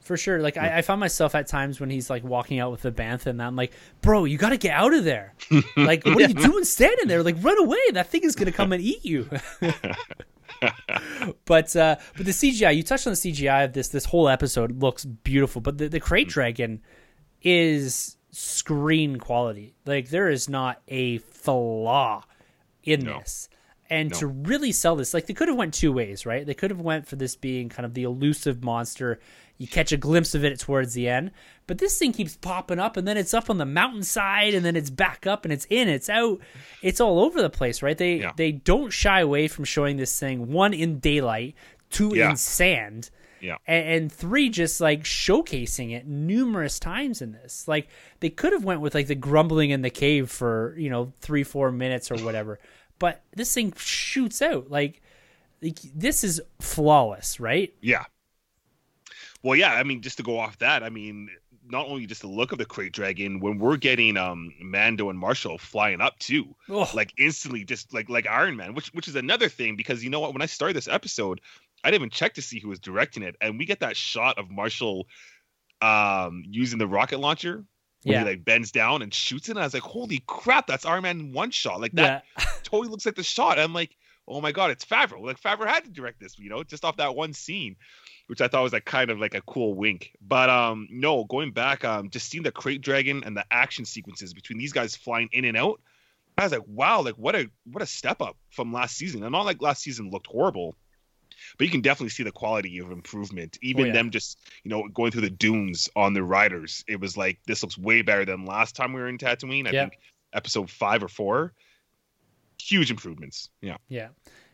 S1: For sure. Like I, I found myself at times when he's like walking out with the bantha and I'm like, bro, you gotta get out of there. [LAUGHS] like, what are you doing standing there? Like, run away. That thing is gonna come and eat you. [LAUGHS] [LAUGHS] but uh but the CGI, you touched on the CGI of this this whole episode looks beautiful, but the, the krayt dragon is screen quality. Like there is not a flaw in
S2: No.
S1: this. And
S2: No.
S1: to really sell this, like they could have went two ways, right? They could have went for this being kind of the elusive monster. You catch a glimpse of it towards the end, but this thing keeps popping up, and then it's up on the mountainside, and then it's back up, and it's in, it's out, it's all over the place, right? They
S2: Yeah.
S1: they don't shy away from showing this thing one in daylight, two
S2: Yeah.
S1: in sand,
S2: Yeah.
S1: and, and three just like showcasing it numerous times in this like they could have went with like the grumbling in the cave for you know three four minutes or whatever [LAUGHS] but this thing shoots out like, like this is flawless right
S2: Yeah. Well, yeah, I mean, just to go off that, I mean, not only just the look of the krayt dragon, when we're getting um Mando and Marshall flying up too,
S1: Oh,
S2: like instantly, just like like Iron Man, which which is another thing because you know what? When I started this episode, I didn't even check to see who was directing it, and we get that shot of Marshall um using the rocket launcher.
S1: Yeah,
S2: he like bends down and shoots it, and I was like, "Holy crap, that's Iron Man one shot!" Like that
S1: yeah, [LAUGHS]
S2: totally looks like the shot. I'm like, oh my god, it's Favreau. Like Favreau had to direct this, you know, just off that one scene, which I thought was like kind of like a cool wink. But um, no, going back, um, just seeing the krayt dragon and the action sequences between these guys flying in and out, I was like, wow, like what a what a step up from last season. And not like last season looked horrible. But you can definitely see the quality of improvement. Even
S1: Oh, yeah.
S2: them just, you know, going through the dunes on the riders. It was like this looks way better than last time we were in Tatooine. I
S1: Yeah.
S2: think episode five or four. Huge improvements. Yeah.
S1: yeah,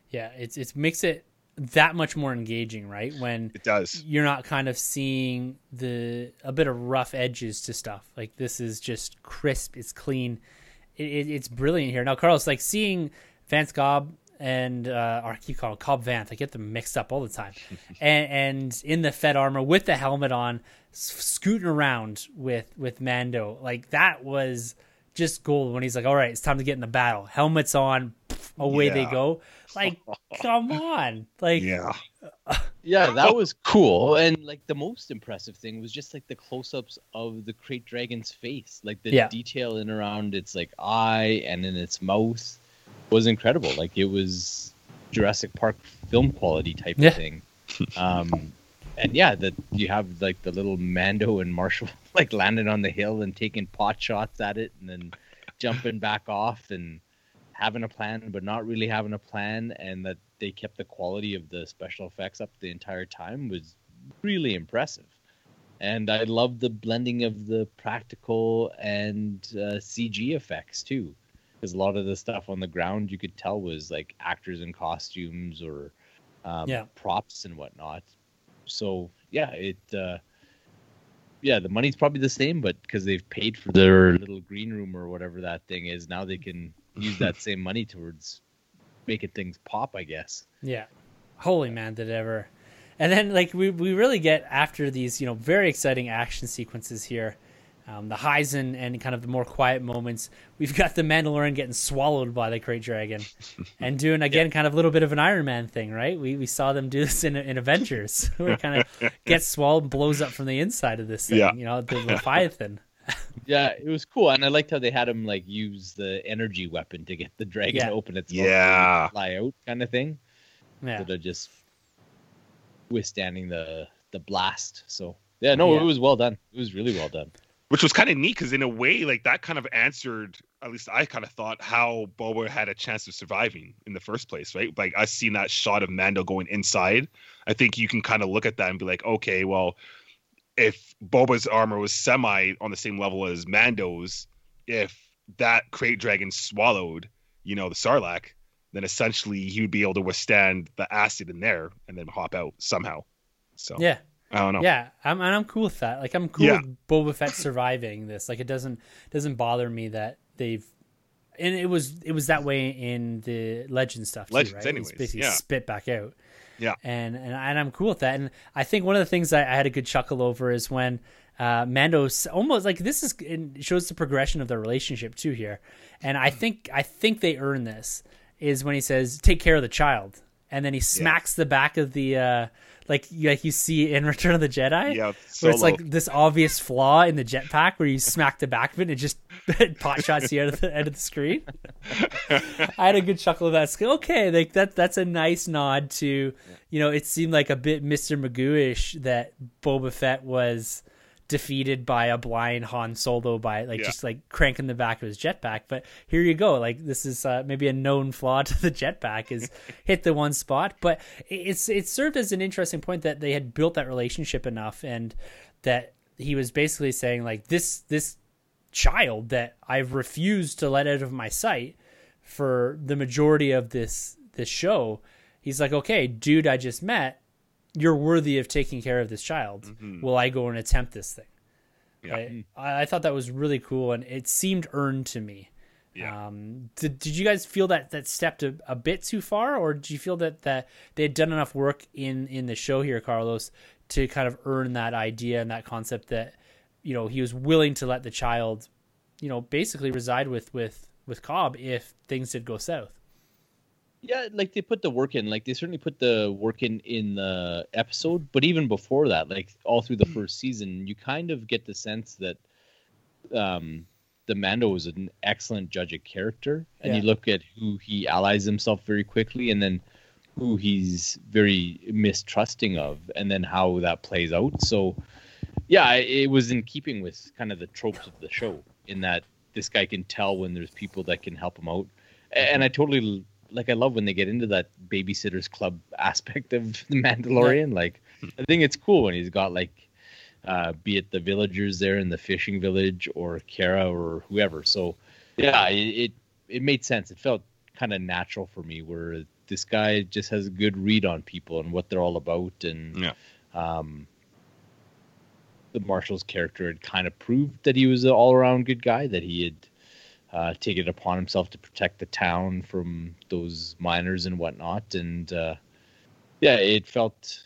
S1: yeah. It's it makes it that much more engaging, right? When
S2: It does.
S1: you're not kind of seeing the a bit of rough edges to stuff. Like this is just crisp. It's clean. It, it, it's brilliant here. Now, Carlos, like seeing Vance Cobb and uh, or I keep calling Cobb Vanth. I get them mixed up all the time. [LAUGHS] and, and in the Fett armor with the helmet on, scooting around with with Mando, like that was just gold. When he's like, "All right, it's time to get in the battle." Helmets on, pff, [LAUGHS] away they go. Like, [LAUGHS] come on, like
S2: Yeah.
S3: Yeah, that was cool. And like the most impressive thing was just like the close-ups of the Krayt Dragon's face, like the
S1: Yeah.
S3: detail in around its like eye and in its mouth was incredible. Like it was Jurassic Park film quality type
S1: Yeah.
S3: of thing. Um, and yeah, that you have like the little Mando and Marshall [LAUGHS] like landing on the hill and taking pot shots at it, and then jumping back off and having a plan but not really having a plan and that they kept the quality of the special effects up the entire time was really impressive. And i love the blending of the practical and uh, cg effects too. Because a lot of the stuff on the ground you could tell was like actors in costumes or um,
S1: Yeah.
S3: props and whatnot. So yeah it uh, yeah the money's probably the same but because they've paid for their little green room or whatever that thing is now they can [LAUGHS] use that same money towards making things pop i guess
S1: Yeah. Holy man, did it ever. And then like we we really get after these, you know, very exciting action sequences here. Um, the highs and, and kind of the more quiet moments. We've got the Mandalorian getting swallowed by the Krayt Dragon [LAUGHS] and doing again kind of a little bit of an Iron Man thing, right? We we saw them do this in in Avengers [LAUGHS] where it kind of gets swallowed, and blows up from the inside of this thing.
S2: Yeah.
S1: You know, the Leviathan.
S3: Yeah it was cool and i liked how they had him like use the energy weapon to get the dragon
S1: Yeah.
S3: to open its
S2: Yeah.
S3: fly out kind of thing
S1: Yeah.
S3: instead of just withstanding the the blast so yeah no
S1: Yeah.
S3: it was well done it was really well done
S2: Which was kind of neat because in a way, like that kind of answered, at least I kind of thought how Boba had a chance of surviving in the first place, right? Like I seen that shot of Mando going inside. I think you can kind of look at that and be like, okay, well, if Boba's armor was semi on the same level as Mando's, if that krayt dragon swallowed, you know, the Sarlacc, then essentially he would be able to withstand the acid in there and then hop out somehow. So
S1: Yeah.
S2: I don't know.
S1: Yeah, I'm and I'm cool with that. Like I'm cool
S2: Yeah.
S1: with Boba Fett surviving this. Like it doesn't doesn't bother me that they've and it was it was that way in the legend stuff too,
S2: Legends
S1: right?
S2: anyways,
S1: basically
S2: yeah.
S1: spit back out.
S2: Yeah.
S1: And and and I'm cool with that. And I think one of the things I, I had a good chuckle over is when uh, Mando's almost like this is shows the progression of their relationship too here. And I think I think they earn this is when he says take care of the child, and then he smacks the back of the uh, like like you see in [LAUGHS] Return of the Jedi.
S2: Yeah,
S1: Where it's like this obvious flaw in the jetpack where you smack the back of it and it just [LAUGHS] pot shots you out of the end of the screen. I had a good chuckle of that. Okay, like that that's a nice nod to you know, it seemed like a bit Mr. Magoo-ish that Boba Fett was defeated by a blind Han Solo by like
S2: Yeah.
S1: just like cranking the back of his jetpack. But here you go. Like this is uh, maybe a known flaw to the jetpack is [LAUGHS] hit the one spot. But it- it's it served as an interesting point that they had built that relationship enough and that he was basically saying like this this child that I've refused to let out of my sight for the majority of this this show. He's like, okay, dude, I just met. You're worthy of taking care of this child. Will I go and attempt this thing?
S2: Yeah.
S1: I, I thought that was really cool, and it seemed earned to me.
S2: Yeah.
S1: Um, did, did you guys feel that that stepped a, a bit too far, or did you feel that that they had done enough work in in the show here, Carlos, to kind of earn that idea and that concept that you know he was willing to let the child you know basically reside with with with Cobb if things did go south.
S3: Yeah, like they put the work in. Like they certainly put the work in in the episode, but even before that, like all through the first season, you kind of get the sense that um the Mando was an excellent judge of character, and
S1: Yeah.
S3: you look at who he allies himself very quickly, and then who he's very mistrusting of, and then how that plays out. So, yeah, it it was in keeping with kind of the tropes of the show, in that this guy can tell when there's people that can help him out, and I totally like. I love when they get into that babysitters club [LAUGHS] aspect of the Mandalorian. Like, I think it's cool when he's got like uh, be it the villagers there in the fishing village or Cara or whoever. So yeah, it it, it made sense. It felt kind of natural for me where this guy just has a good read on people and what they're all about and
S2: Yeah.
S3: um the marshal's character had kind of proved that he was an all-around good guy that he had uh, taken it upon himself to protect the town from those miners and whatnot and uh, yeah it felt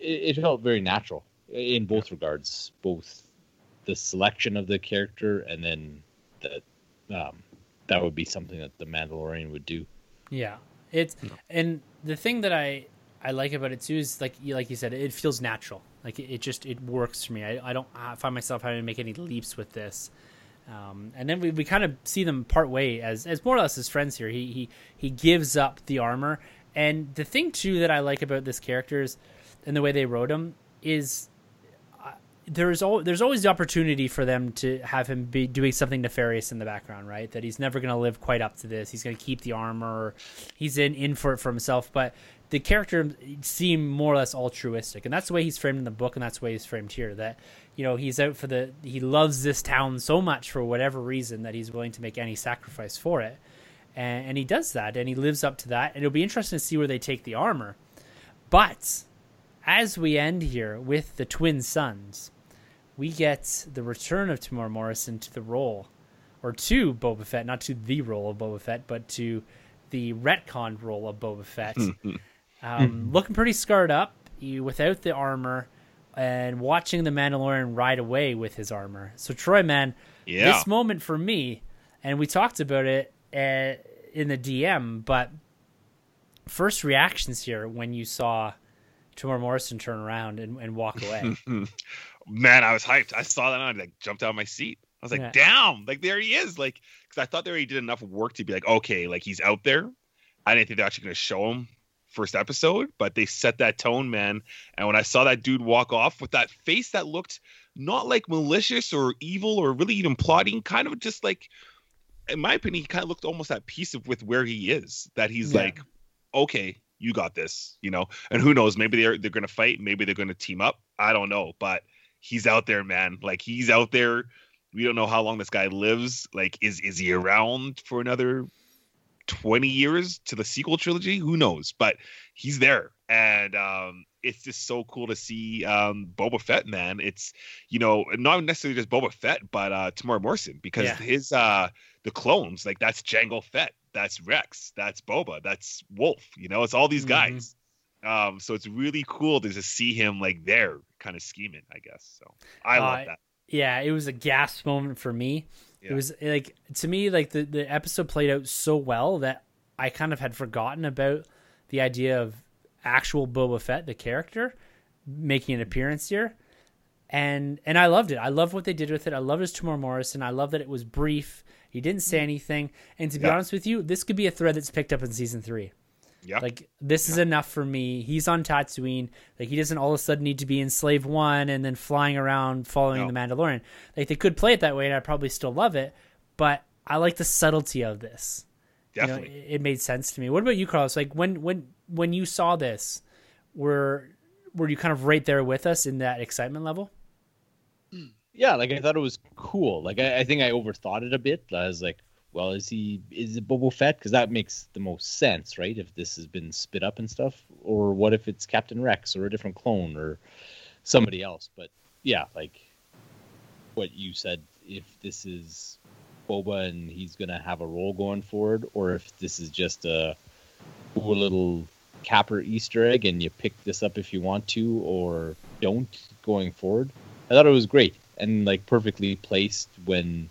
S3: it, it felt very natural in both regards, both the selection of the character and then that um, that would be something that the Mandalorian would do.
S1: Yeah, it's and the thing that I I like about it too is like you like you said, it feels natural. Like it, it just it works for me. I, I don't find myself having to make any leaps with this. Um, and then we, we kind of see them part way as as more or less as friends here. He he he gives up the armor, and the thing too that I like about this character is, and the way they wrote him is there's al- there's always the opportunity for them to have him be doing something nefarious in the background, right? That he's never going to live quite up to this. He's going to keep the armor. He's in in for it for himself. But the character seemed more or less altruistic, and that's the way he's framed in the book, and that's the way he's framed here. That you know he's out for the he loves this town so much for whatever reason that he's willing to make any sacrifice for it, and, and he does that, and he lives up to that. And it'll be interesting to see where they take the armor, but as we end here with the twin suns, we get the return of Temuera Morrison to the role, or to Boba Fett, not to the role of Boba Fett, but to the retconned role of Boba Fett. [LAUGHS] um, looking pretty scarred up, you without the armor, and watching the Mandalorian ride away with his armor. So Troy, man,
S2: Yeah.
S1: this moment for me, and we talked about it uh, in the DM, but first reactions here when you saw Temuera Morrison turn around and, and walk away. [LAUGHS]
S2: Man, I was hyped. I saw that and I like jumped out of my seat. I was like,
S1: Yeah.
S2: damn, like there he is. Like, because I thought they already did enough work to be like, okay, like he's out there. I didn't think they're actually going to show him first episode, but they set that tone, man. And when I saw that dude walk off with that face that looked not like malicious or evil or really even plotting, kind of just like, in my opinion, he kind of looked almost at peace of with where he is. That he's
S1: Yeah.
S2: like, okay, you got this, you know. And who knows? Maybe they're they're going to fight. Maybe they're going to team up. I don't know, but he's out there, man. Like he's out there. We don't know how long this guy lives. Like, is is he around for another twenty years to the sequel trilogy? Who knows? But he's there, and um, it's just so cool to see um, Boba Fett, man. It's you know not necessarily just Boba Fett, but uh, Temuera Morrison because
S1: Yeah.
S2: his uh, the clones like that's Jango Fett, that's Rex, that's Boba, that's Wolffe. You know, it's all these
S1: Mhm.
S2: guys. Um, so it's really cool to just see him like there, kind of scheming. I guess so. I
S1: Uh,
S2: love that.
S1: yeah, it was a gasp moment for me. It was like to me like the the episode played out so well that I kind of had forgotten about the idea of actual Boba Fett, the character, making an appearance here. And and I loved it. I loved what they did with it. I loved his Temuera Morrison. I love that it was brief. He didn't say mm. anything. And to be
S2: Yeah.
S1: honest with you, this could be a thread that's picked up in season three.
S2: Yeah.
S1: Like this is enough for me. He's on Tatooine. Like he doesn't all of a sudden need to be in Slave One and then flying around following
S2: No.
S1: the Mandalorian. Like they could play it that way, and I probably still love it. But I like the subtlety of this. You know,
S2: Definitely.
S1: it, it made sense to me. What about you, Carlos? Like when when when you saw this, were were you kind of right there with us in that excitement level? Hmm.
S3: Yeah, like I thought it was cool. Like I, I think I overthought it a bit. I was like, well, is he is it Boba Fett? Because that makes the most sense, right? If this has been spit up and stuff, or what if it's Captain Rex or a different clone or somebody else? But yeah, like what you said, if this is Boba and he's gonna have a role going forward, or if this is just a cool little capper Easter egg and you pick this up if you want to, or don't going forward. I thought it was great and like perfectly placed when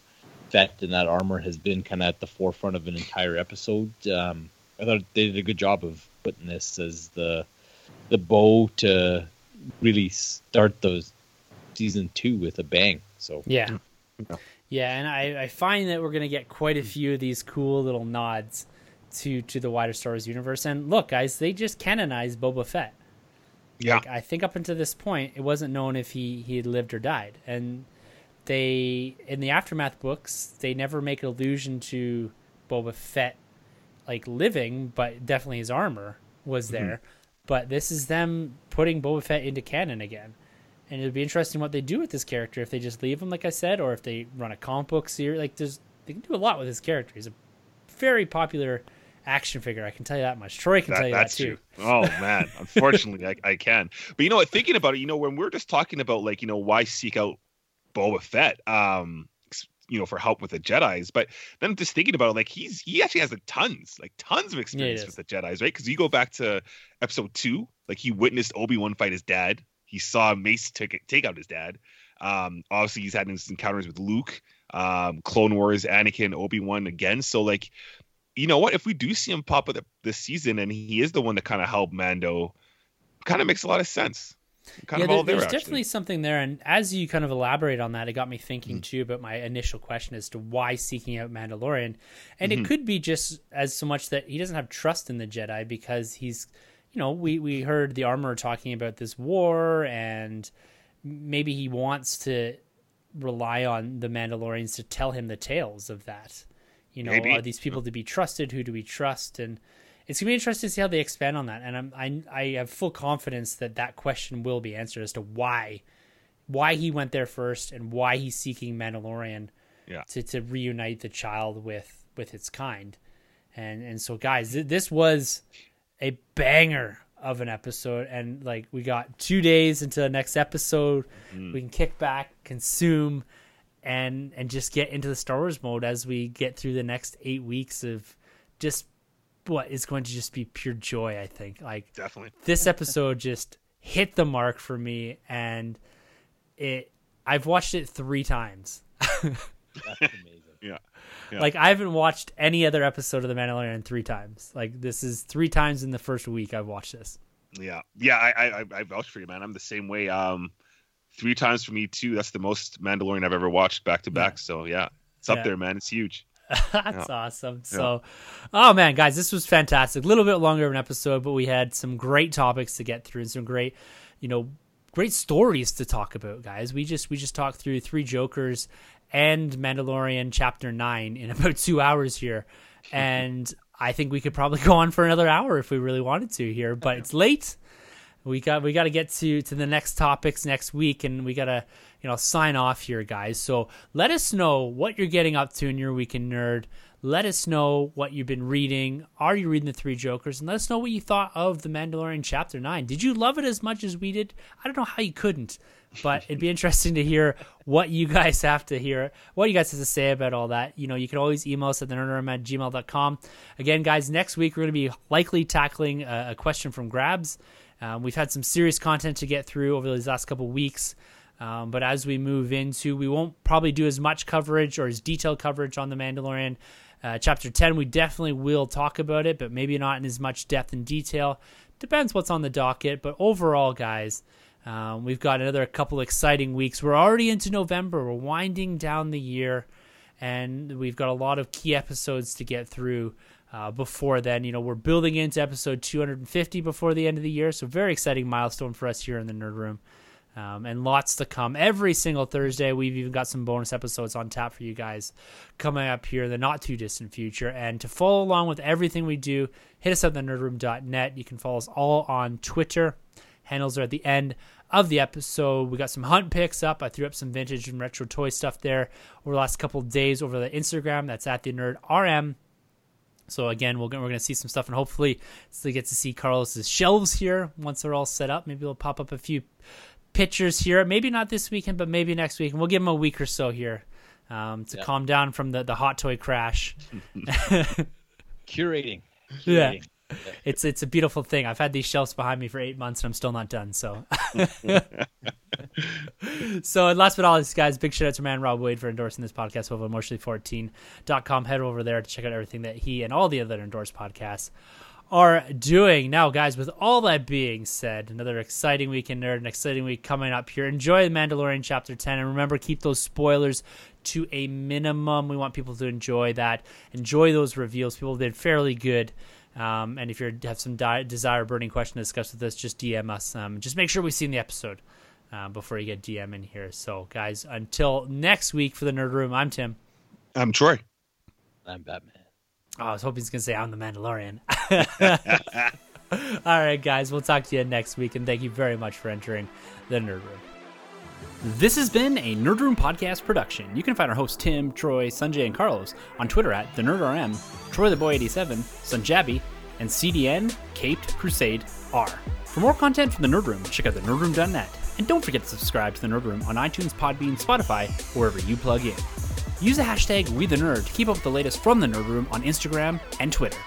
S3: Fett and that armor has been kind of at the forefront of an entire episode. Um, I thought they did a good job of putting this as the the bow to really start those season two with a bang. So
S1: yeah, yeah, and I, I find that we're gonna get quite a few of these cool little nods to to the wider Star Wars universe. And look, guys, they just canonized Boba Fett.
S2: Yeah,
S1: like, I think up until this point, it wasn't known if he he had lived or died, and they in the aftermath books they never make allusion to Boba Fett like living, but definitely his armor was mm-hmm. there. Mm-hmm. But this is them putting Boba Fett into canon again. And it'll be interesting what they do with this character if they just leave him, like I said, or if they run a comic book series. Like, there's they can do a lot with his character. He's a very popular action figure. I can tell you that much. Troy can that, tell you that too.
S2: True. Oh man, [LAUGHS] unfortunately, I, I can. But you know what? Thinking about it, you know, when we're just talking about like, you know, why seek out Boba Fett, um, you know, for help with the Jedi's. But then just thinking about it, like he's he actually has like tons, like tons of experience yeah, with the Jedi's, right? Because you go back to episode two, like he witnessed Obi Wan fight his dad. He saw Mace take take out his dad. Um, obviously he's had his encounters with Luke, um, Clone Wars, Anakin, Obi Wan again. So like, you know what? If we do see him pop up this season, and he is the one to kind of help Mando, kind of makes a lot of sense
S1: kind yeah, there, there, there's actually. definitely something there. And as you kind of elaborate on that, it got me thinking mm-hmm. too about my initial question as to why seeking out Mandalorian. And mm-hmm. it could be just as so much that he doesn't have trust in the Jedi because he's, you know, we, we heard the armor talking about this war and maybe he wants to rely on the Mandalorians to tell him the tales of that. You know, maybe. are these people to be trusted? Who do we trust? And it's gonna be interesting to see how they expand on that, and I'm, I I have full confidence that that question will be answered as to why why he went there first and why he's seeking Mandalorian
S2: yeah.
S1: to to reunite the child with with its kind, and and so guys, th- this was a banger of an episode, and like we got two days into the next episode, mm. we can kick back, consume, and and just get into the Star Wars mode as we get through the next eight weeks of just what is going to just be pure joy. I think like
S2: definitely
S1: this episode just hit the mark for me, and it. I've watched it three times.
S3: That's amazing. [LAUGHS]
S2: Yeah. yeah.
S1: Like I haven't watched any other episode of The Mandalorian three times. Like this is three times in the first week I've watched this.
S2: Yeah, yeah, I I I vouch for you, man. I'm the same way. Um, three times for me too. That's the most Mandalorian I've ever watched back to back. So yeah, it's up yeah. there, man. It's huge. [LAUGHS]
S1: That's yeah. awesome. So, oh man, guys, this was fantastic. A little bit longer of an episode, but we had some great topics to get through and some great, you know, great stories to talk about, guys. We just we just talked through three Jokers and Mandalorian chapter nine in [LAUGHS] about two hours here, [LAUGHS] and I think we could probably go on for another hour if we really wanted to here, but it's late. We got we got to get to to the next topics next week, and we got to you know, sign off here, guys. So let us know what you're getting up to in your weekend nerd. Let us know what you've been reading. Are you reading the Three Jokers? And let us know what you thought of The Mandalorian Chapter 9. Did you love it as much as we did? I don't know how you couldn't, but it'd be [LAUGHS] interesting to hear what you guys have to hear, what you guys have to say about all that. You know, you can always email us at the nerdroom at gmail.com. Again, guys, next week we're going to be likely tackling a, a question from Grabs. Um, we've had some serious content to get through over these last couple weeks. Um, but as we move into, we won't probably do as much coverage or as detailed coverage on The Mandalorian. Uh, chapter 10, we definitely will talk about it, but maybe not in as much depth and detail. Depends what's on the docket. But overall, guys, um, we've got another couple exciting weeks. We're already into November, we're winding down the year, and we've got a lot of key episodes to get through. Uh, before then, you know, we're building into episode 250 before the end of the year, so very exciting milestone for us here in the Nerd Room. Um, and lots to come every single Thursday. We've even got some bonus episodes on tap for you guys coming up here in the not too distant future. And to follow along with everything we do, hit us up at nerdroom.net. You can follow us all on Twitter. Handles are at the end of the episode. We got some hunt picks up. I threw up some vintage and retro toy stuff there over the last couple days over the Instagram. That's at the nerd RM. So again, we're gonna, we're gonna see some stuff, and hopefully, so get to see Carlos's shelves here once they're all set up. Maybe we'll pop up a few pictures here. Maybe not this weekend, but maybe next week. And we'll give him a week or so here um, to calm down from the, the hot toy crash. [LAUGHS]
S3: Curating. [LAUGHS] Curating.
S1: Yeah. [LAUGHS] it's it's a beautiful thing. I've had these shelves behind me for eight months and I'm still not done. So, [LAUGHS] so and last but not least, guys, big shout out to man Rob Wade for endorsing this podcast over emotionally14.com. Head over there to check out everything that he and all the other endorsed podcasts are doing. Now, guys, with all that being said, another exciting week in Nerd, an exciting week coming up here. Enjoy The Mandalorian Chapter 10, and remember, keep those spoilers to a minimum. We want people to enjoy that. Enjoy those reveals. People did fairly good. Um, and if you have some di- desire burning question to discuss with us, just DM us. Um, just make sure we've seen the episode uh, before you get DM in here. So, guys, until next week for the Nerd Room, I'm Tim.
S2: I'm Troy.
S3: I'm Batman.
S1: Oh, I was hoping he's going to say I'm the Mandalorian. [LAUGHS] [LAUGHS] All right, guys, we'll talk to you next week, and thank you very much for entering the Nerd Room. This has been a Nerd Room podcast production. You can find our hosts Tim, Troy, Sanjay, and Carlos on Twitter at the NerdRM, Troy the Boy 87, Sunjabi, and CDN Caped Crusade R. For more content from the Nerd Room, check out the nerdroom.net, and don't forget to subscribe to the Nerd Room on iTunes, Podbean, Spotify, wherever you plug in. Use the hashtag WeTheNerd to keep up with the latest from the Nerd Room on Instagram and Twitter.